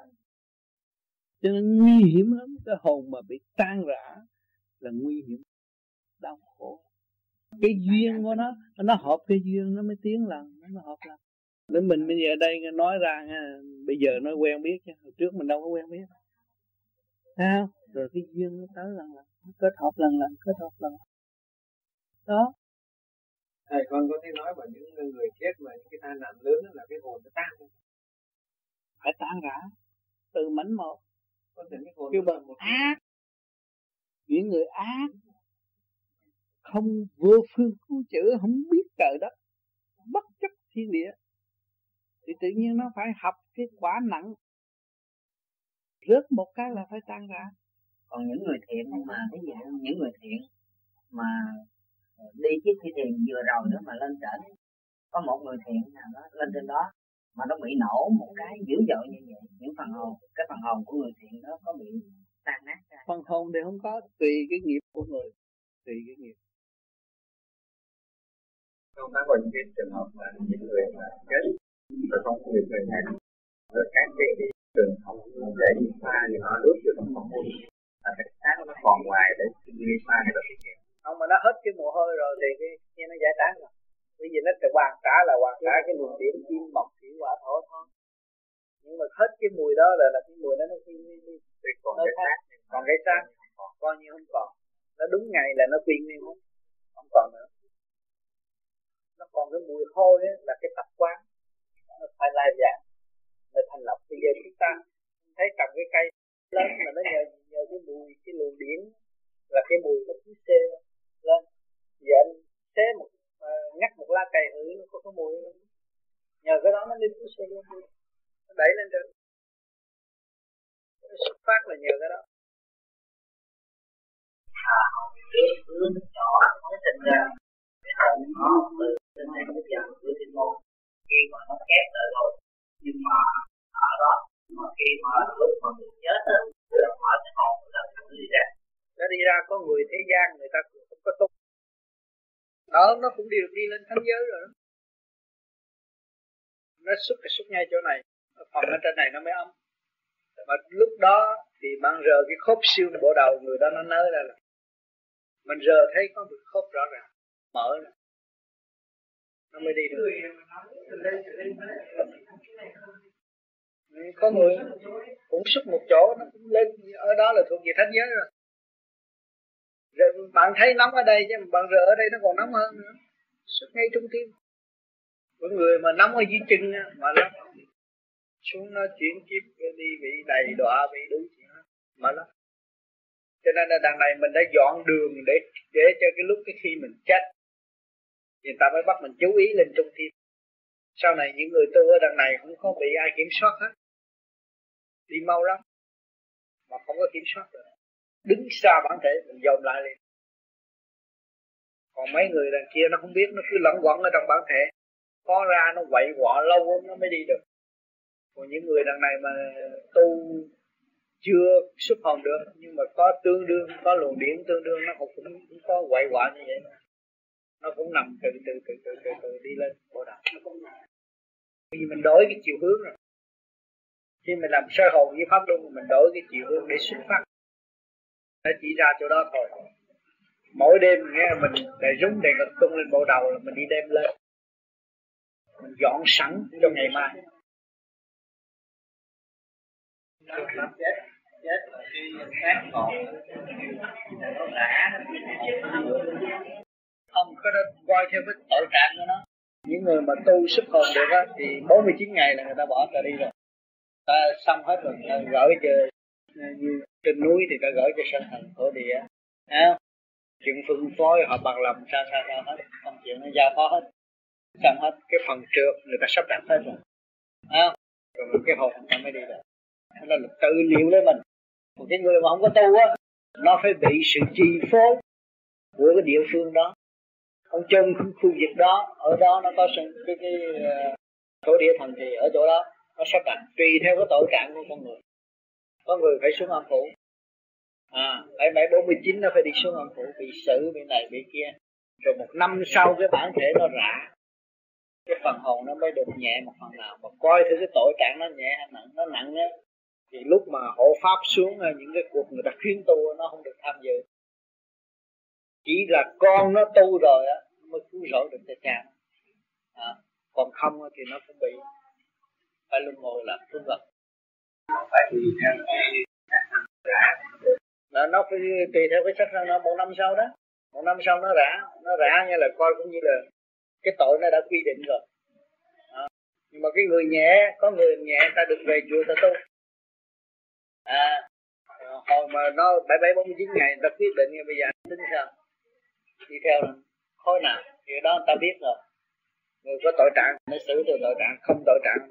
Cho nên nguy hiểm lắm cái hồn mà bị tan rã là nguy hiểm đau khổ. Cái duyên của nó nó hợp cái duyên nó mới tiến lần nó mới hợp lần. Nên mình bây giờ đây nói ra nha bây giờ nó quen biết chứ hồi trước mình đâu có quen biết. Sao rồi cái duyên nó tới lần lần nó kết hợp lần lần kết hợp lần lần. Đó. Thầy con có thể nói vào những người chết mà những cái tai nạn lớn là cái hồn nó tan phải tan rã từ mảnh một. Có thể cái hồn kêu bằng ác. Những người ác không vô phương cứu chữa không biết trời đất. Bất chấp thiên địa. Thì tự nhiên nó phải học cái quả nặng. Rớt một cái là phải tan ra còn những người thiện mà ví dụ những người thiện mà đi trước khi thiền vừa rồi nữa mà lên trển. Có một người thiện nào đó lên trên đó mà nó bị nổ một cái dữ dội như vậy những phần hồn cái phần hồn của người thiện đó có bị tan nát ra. Phần hồn thì không có tùy cái nghiệp của người tùy cái nghiệp không có những cái trường hợp mà những người mà chết rồi không có người này rồi các cái, cái trường học để đi pha thì họ đốt cho nó còn là cái sáng nó còn ngoài để đi pha cái đó không mà nó hết cái mồ hôi rồi thì cái nghe nó giải tán rồi. Bởi vì nó sẽ hoàn trả là hoàn trả cái luồng điển chim mọc thủy quả thổ thôi. Nhưng mà hết cái mùi đó là là cái mùi đó nó nguyên đi còn cái xác còn cái xác coi như không còn. Nó đúng ngày là nó quy nguyên hết. Không còn nữa nó còn cái mùi hôi ấy, là cái tập quán nó phải lai dạng nó thành lập bây giờ chúng ta thấy trồng cái cây lớn mà nó nhờ nhờ cái mùi cái luồng điển là cái mùi nó cứ xê lên giờ anh xé một uh, ngắt một lá cây hử nó có cái mùi nữa. nhờ cái đó nó đi cứ xê lên nó đẩy lên trên nó xuất phát là nhờ cái đó à, cái hướng nhỏ nó sinh ra cái hồn nó từ trên này nó dần từ trên môn khi mà nó kép lại rồi nhưng mà ở đó mà khi mà lúc mà mình chết á là mở cái hồn là nó đi ra nó đi ra có người thế gian người ta cũng không có tu đó đều đi lên thánh giới rồi đó. nó xuất cái xuất ngay chỗ này phần ở trên này nó mới ấm. Mà lúc đó thì bạn rờ cái khớp xương bộ đầu người đó nó nới ra là mình rờ thấy có một khớp rõ ràng mở ra nó mới đi được. Có người cũng xuất một chỗ nó cũng lên ở đó là thuộc về thánh giới rồi. Rồi bạn thấy nóng ở đây chứ bạn rửa ở đây nó còn nóng hơn nữa xuất ngay trung tim. Có người mà nóng ở dưới chân mà nó xuống nó chuyển kiếp đi bị đầy đọa, bị đủ chuyện mà lắm cho nên là đằng này mình đã dọn đường để để cho cái lúc cái khi mình chết người ta mới bắt mình chú ý lên trung tim. Sau này những người tu ở đằng này không có bị ai kiểm soát hết. Đi mau lắm, mà không có kiểm soát được. Đứng xa bản thể, mình dồn lại liền còn mấy người đằng kia nó không biết nó cứ lẫn quẩn ở trong bản thể. Có ra nó quậy quọ lâu lắm nó mới đi được. Còn những người đằng này mà tu chưa xuất hồn được nhưng mà có tương đương có luồng điển tương đương nó cũng, cũng có quậy quọ như vậy nó cũng nằm từ từ từ từ từ, từ đi lên bộ đạo. Vì mình đổi cái chiều hướng rồi. Khi mình làm sơ hồn với pháp luân mình đổi cái chiều hướng để xuất phát. Nó chỉ ra chỗ đó thôi mỗi đêm nghe mình để rúng đèn ngực tung lên bộ đầu là mình đi đem lên. Mình dọn sẵn cho ngày mai. Chết là xác còn nó rã không có đó coi theo cái tội trạng của nó. Những người mà tu sức hồn được á thì 49 ngày là người ta bỏ ta đi rồi. Ta xong hết rồi ta gửi cho như trên núi thì ta gửi cho sân thần thổ địa. À, chuyện phân phối họ bằng lòng sao sao sao hết. Công chuyện nó giao phó hết. Xong hết cái phần trượt người ta sắp đặt hết rồi. À, rồi cái hồn ta mới đi được. Đó là tự liệu lấy mình. Một cái người mà không có tu á nó phải bị sự chi phối của cái địa phương đó. Ông chân khu vực đó ở đó nó có sự cái cái uh, thổ địa thần thì ở chỗ đó nó sắp đặt tùy theo cái tội trạng của con người. Có người phải xuống âm phủ à bảy bảy bốn mươi chín nó phải đi xuống âm phủ bị xử bị này bị kia. Rồi một năm sau cái bản thể nó rã. Cái phần hồn nó mới được nhẹ một phần nào. Mà coi thử cái tội trạng nó nhẹ hay nặng nó nặng á thì lúc mà hộ pháp xuống à, những cái cuộc người ta khuyên tu nó không được tham dự. Chỉ là con nó tu rồi á mới cứu rỗi được cho cha. À, còn không thì nó cũng bị phải luôn ngồi làm phương vật phải vì theo cái nó nó phải tùy theo cái sắc thân nó một năm sau đó một năm sau nó rã nó rã như là coi cũng như là cái tội nó đã quy định rồi. À, nhưng mà cái người nhẹ có người nhẹ ta được về chùa ta tu. À hồi mà nó bảy bảy bốn chín ngày ta quyết định bây giờ tính sao? Đi theo khối nào? Thì đó người ta biết rồi. Người có tội trạng nó xử từ tội trạng không tội trạng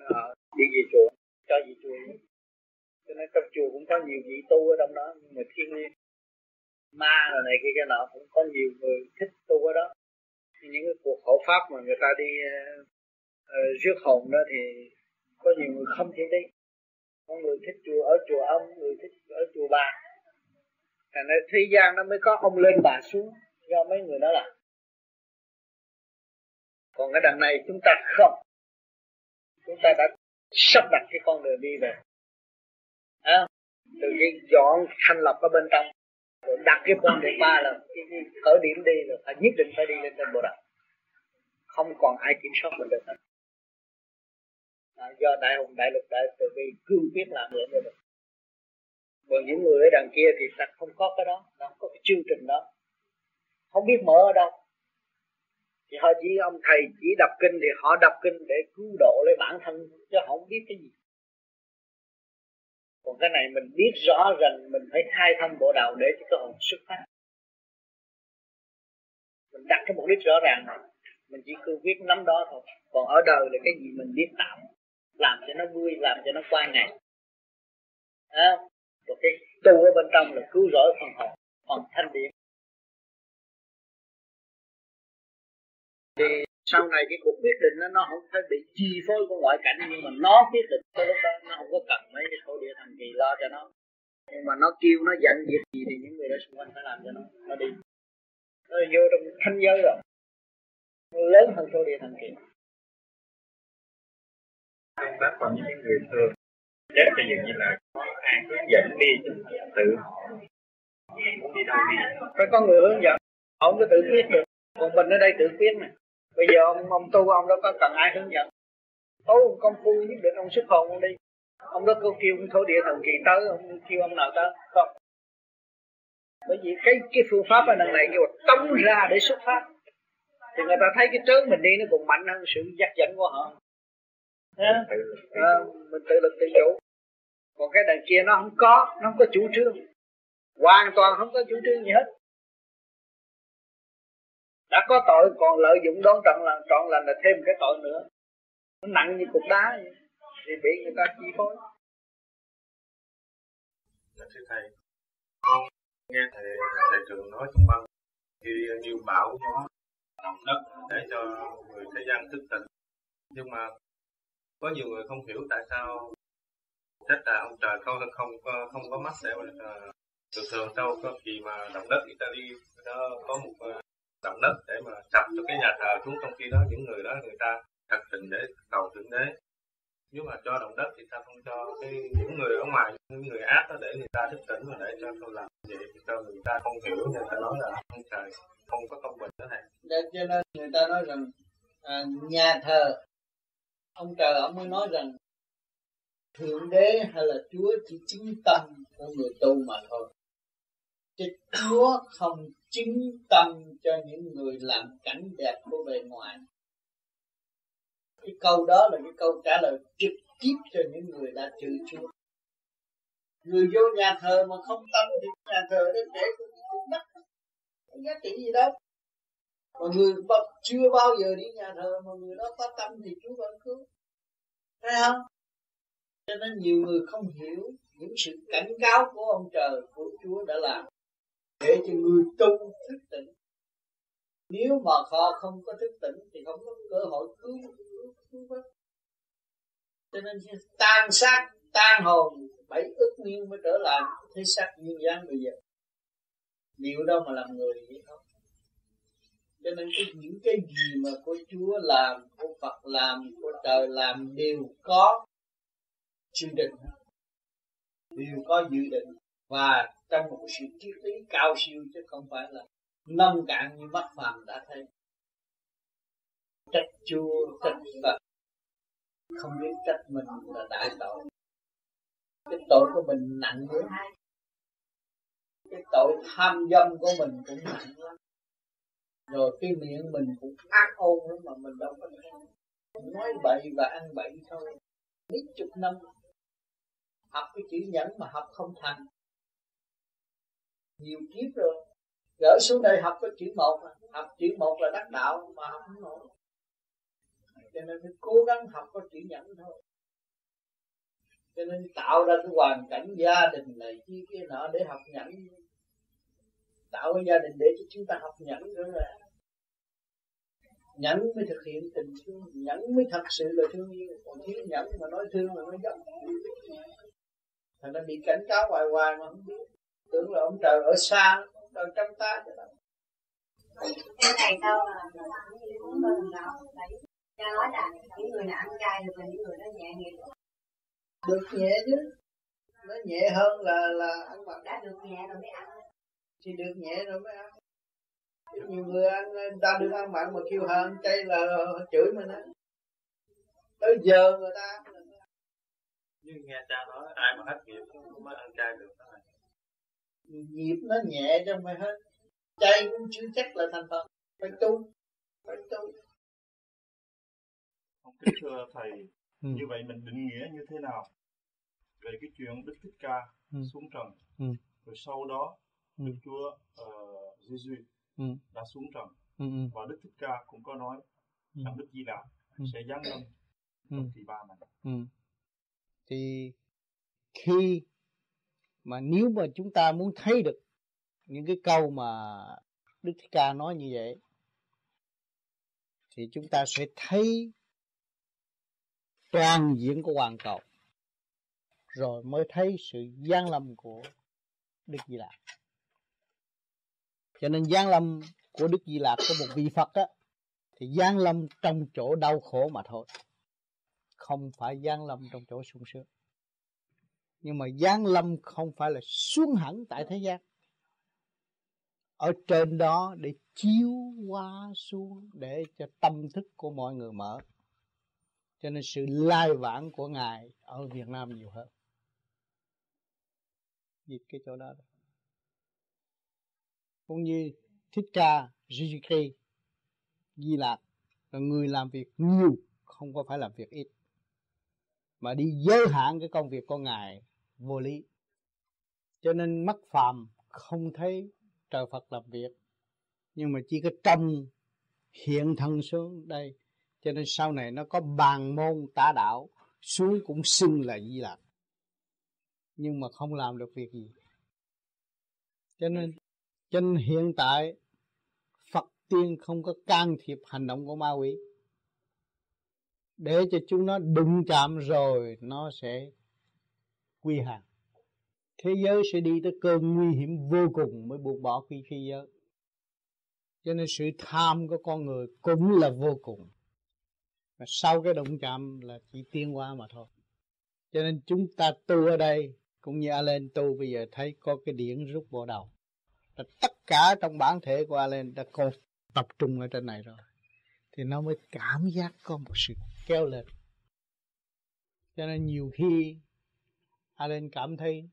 đi về chùa cho về chùa cho nên trong chùa cũng có nhiều vị tu ở trong đó nhưng mà thiên nhiên ma rồi này kia cái nọ cũng có nhiều người thích tu ở đó. Những cái cuộc hộ pháp mà người ta đi uh, rước hồn đó thì có nhiều người không thể đi có người thích chùa ở chùa ông người thích ở chùa bà. Thành ra thế gian nó mới có ông lên bà xuống do mấy người đó làm. Còn cái đằng này chúng ta không. Chúng ta đã sắp đặt cái con đường đi rồi à, từ cái dọn thành lập ở bên trong rồi đặt cái con đường ba là cái, cái khởi điểm đi là phải nhất định phải đi lên trên bộ đạo không còn ai kiểm soát mình được hết. À, do đại hùng đại lực đại từ bi cương quyết làm vậy được còn những người ở đằng kia thì ta không có cái đó nó không có cái chương trình đó. Không biết mở ở đâu. Thì họ chỉ ông thầy chỉ đọc kinh thì họ đọc kinh để cứu độ lấy bản thân chứ không biết cái gì còn cái này mình biết rõ rằng mình phải khai thông bộ đầu để cho cái hồn xuất phát. Mình đặt cái mục đích rõ ràng này mình chỉ cứ viết nắm đó thôi. Còn ở đời là cái gì mình biết tạm. Làm cho nó vui làm cho nó qua ngày. À, rồi cái tu ở bên trong là cứu rỗi phần hồn phần thanh điện thì sau này cái cuộc quyết định đó, nó không phải bị chi phối của ngoại cảnh nhưng mà nó quyết định tới lúc đó nó không có cần mấy cái thổ địa thần kỳ lo cho nó. Nhưng mà nó kêu nó giận việc gì thì những người đó xung quanh phải làm cho nó nó đi. Nó vô trong thanh giới rồi. Nó lớn hơn thổ địa thần kỳ. Công tác còn những người thường chết thì dường như là có ai hướng dẫn đi tự muốn đi đâu đi? Phải có người hướng dẫn. Không có tự quyết được. Còn mình ở đây tự quyết này bây giờ ông ông tu ông đâu có cần ai hướng dẫn. Tu công phu nhất định ông xuất hồn ông đi. Ông đó có kêu thổ địa thần kỳ tới ông kêu ông nào tới. Không. Bởi vì cái cái phương pháp ở đằng này kêu tống ra để xuất phát. Thì người ta thấy cái trớn mình đi nó còn mạnh hơn sự dắt dẫn của họ. À, mình tự lực tự chủ. Còn cái đằng kia nó không có nó không có chủ trương. Hoàn toàn không có chủ trương gì hết đã có tội còn lợi dụng đón trọn lành trọn lành là thêm cái tội nữa. Nó nặng như cục đá vậy thì bị người ta chi phối. Dạ, thưa thầy. Con nghe thầy thầy trường nói trong băng khi nhiều bão nó động đất để cho người thế gian thức tỉnh. Nhưng mà có nhiều người không hiểu tại sao chắc là ông trời không không không, không có mắt để mà thường thường đâu có khi mà động đất Italy nó có một à, động đất để mà sập cho cái nhà thờ xuống. Trong khi đó những người đó người ta thật tình để cầu thượng đế. Nếu mà cho động đất thì ta không cho cái những người ở ngoài những người ác đó để người ta thức tỉnh và để cho tôi làm vậy thì cho người ta không hiểu. Người ta nói là ông trời không có công bình đó này để cho nên người ta nói rằng à, nhà thờ ông trời ông mới nói rằng thượng đế hay là chúa chỉ chứng tâm của người tu mà thôi. Chứ chúa không chính tâm cho những người làm cảnh đẹp của bề ngoài. Cái câu đó là cái câu trả lời trực tiếp cho những người đã trừ chúa người vô nhà thờ mà không tâm thì nhà thờ đến để cũng mất giá trị gì đâu? Mà người chưa bao giờ đi nhà thờ mà người đó có tâm thì Chúa vẫn cứu. Thấy không? Cho nên nhiều người không hiểu những sự cảnh cáo của ông trời của Chúa đã làm để cho người tu thức tỉnh. Nếu mà họ không có thức tỉnh thì không có cơ hội cứu cứu, vớt. Cho nên tan xác tan hồn bảy ức nguyên mới trở lại thế xác nguyên dáng bây giờ. Liệu đâu mà làm người vậy không cho nên cái những cái gì mà của Chúa làm của Phật làm của trời làm đều có chương định đều có dự định và trong một sự triết lý cao siêu chứ không phải là nông cạn như mắt phàm đã thấy. Trách Chúa, trách Phật. Không biết trách mình là đại tội. Cái tội của mình nặng nữa cái tội tham dâm của mình cũng nặng lắm. Rồi cái miệng mình cũng ác ôn lắm mà mình đâu có nói bậy và ăn bậy thôi. Mấy chục năm. Học cái chữ nhẫn mà học không thành nhiều kiếp rồi. Gỡ xuống đây học cái chữ một, học chữ một là đắc đạo mà học không nổi. Cho nên phải cố gắng học có chữ nhẫn thôi. Cho nên tạo ra cái hoàn cảnh gia đình này, chi kia nọ để học nhẫn. Tạo cái gia đình để cho chúng ta học nhẫn nữa là nhẫn mới thực hiện tình thương, nhẫn mới thật sự là thương yêu. Còn thiếu nhẫn mà nói thương là nói dốc. Thành nó bị cảnh cáo hoài hoài mà không biết tưởng là ông trời ở xa ông trời trong ta chứ. Đâu cái này đâu là cũng đâu. Đấy cha nói là những người nào ăn chay được là những người đó nhẹ nghiệp được nhẹ chứ. Nó nhẹ hơn là là ăn mặn đã được nhẹ rồi mới ăn. Thì được nhẹ rồi mới ăn. Nhiều người ăn ta được ăn mặn mà kêu hơn chay là chửi mình á. Tới giờ người ta nhưng nghe cha nói ai mà hết nghiệp mới ăn chay được. đó nghiệp nó nhẹ cho mày hết chay cũng chưa chắc là thành phật phải tu phải tu không kính thưa thầy ừ. như vậy mình định nghĩa như thế nào về cái chuyện đức thích ca ừ. xuống trần ừ. rồi sau đó ừ. đức chúa uh, giêsu ừ. đã xuống trần ừ, ừ. và đức thích ca cũng có nói ừ. rằng đức di lặc ừ. sẽ giáng lâm trong ừ. kỳ ba này ừ. thì khi mà nếu mà chúng ta muốn thấy được những cái câu mà Đức Thích Ca nói như vậy, thì chúng ta sẽ thấy toàn diện của hoàn cầu, rồi mới thấy sự gian lâm của Đức Di Lặc. Cho nên gian lâm của Đức Di Lặc của một vị Phật á, thì gian lâm trong chỗ đau khổ mà thôi. Không phải gian lâm trong chỗ sung sướng. Nhưng mà giáng lâm không phải là xuống hẳn tại thế gian. Ở trên đó để chiếu qua xuống để cho tâm thức của mọi người mở. Cho nên sự lai vãng của ngài ở Việt Nam nhiều hơn. Dịch cái chỗ đó cũng như thích ca, Jesus Di Lạc là người làm việc nhiều, không có phải làm việc ít. Mà đi giới hạn cái công việc của ngài vô lý. Cho nên mắt phàm không thấy trời Phật làm việc, nhưng mà chỉ có trong hiện thân xuống đây. Cho nên sau này nó có bàn môn tả đạo, xuống cũng xưng là di lạc nhưng mà không làm được việc gì. Cho nên cho nên hiện tại, Phật tiên không có can thiệp hành động của ma quỷ. Để cho chúng nó đụng chạm rồi, nó sẽ quy hàng. Thế giới sẽ đi tới cơn nguy hiểm vô cùng mới buộc bỏ quy phi giới. Cho nên sự tham của con người cũng là vô cùng. Và sau cái động chạm là chỉ tiên qua mà thôi. Cho nên chúng ta tu ở đây cũng như Alan tu bây giờ thấy có cái điển rút bộ đầu. Là tất cả trong bản thể của Alan đã còn tập trung ở trên này rồi. Thì nó mới cảm giác có một sự kéo lên. Cho nên nhiều khi Alan cảm thấy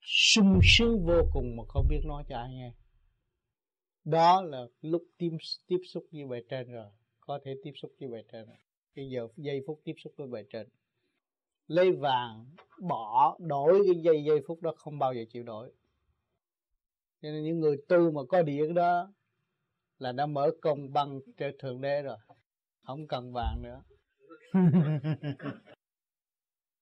sung sướng vô cùng mà không biết nói cho ai nghe. Đó là lúc tiếp tiếp xúc với bề trên rồi, có thể tiếp xúc với bề trên rồi. cái giờ, giây phút tiếp xúc với bề trên. Lấy vàng, bỏ, đổi cái giây giây phút đó không bao giờ chịu đổi. Cho nên những người tu mà có điện đó là đã mở công bằng trên thượng đế rồi, không cần vàng nữa.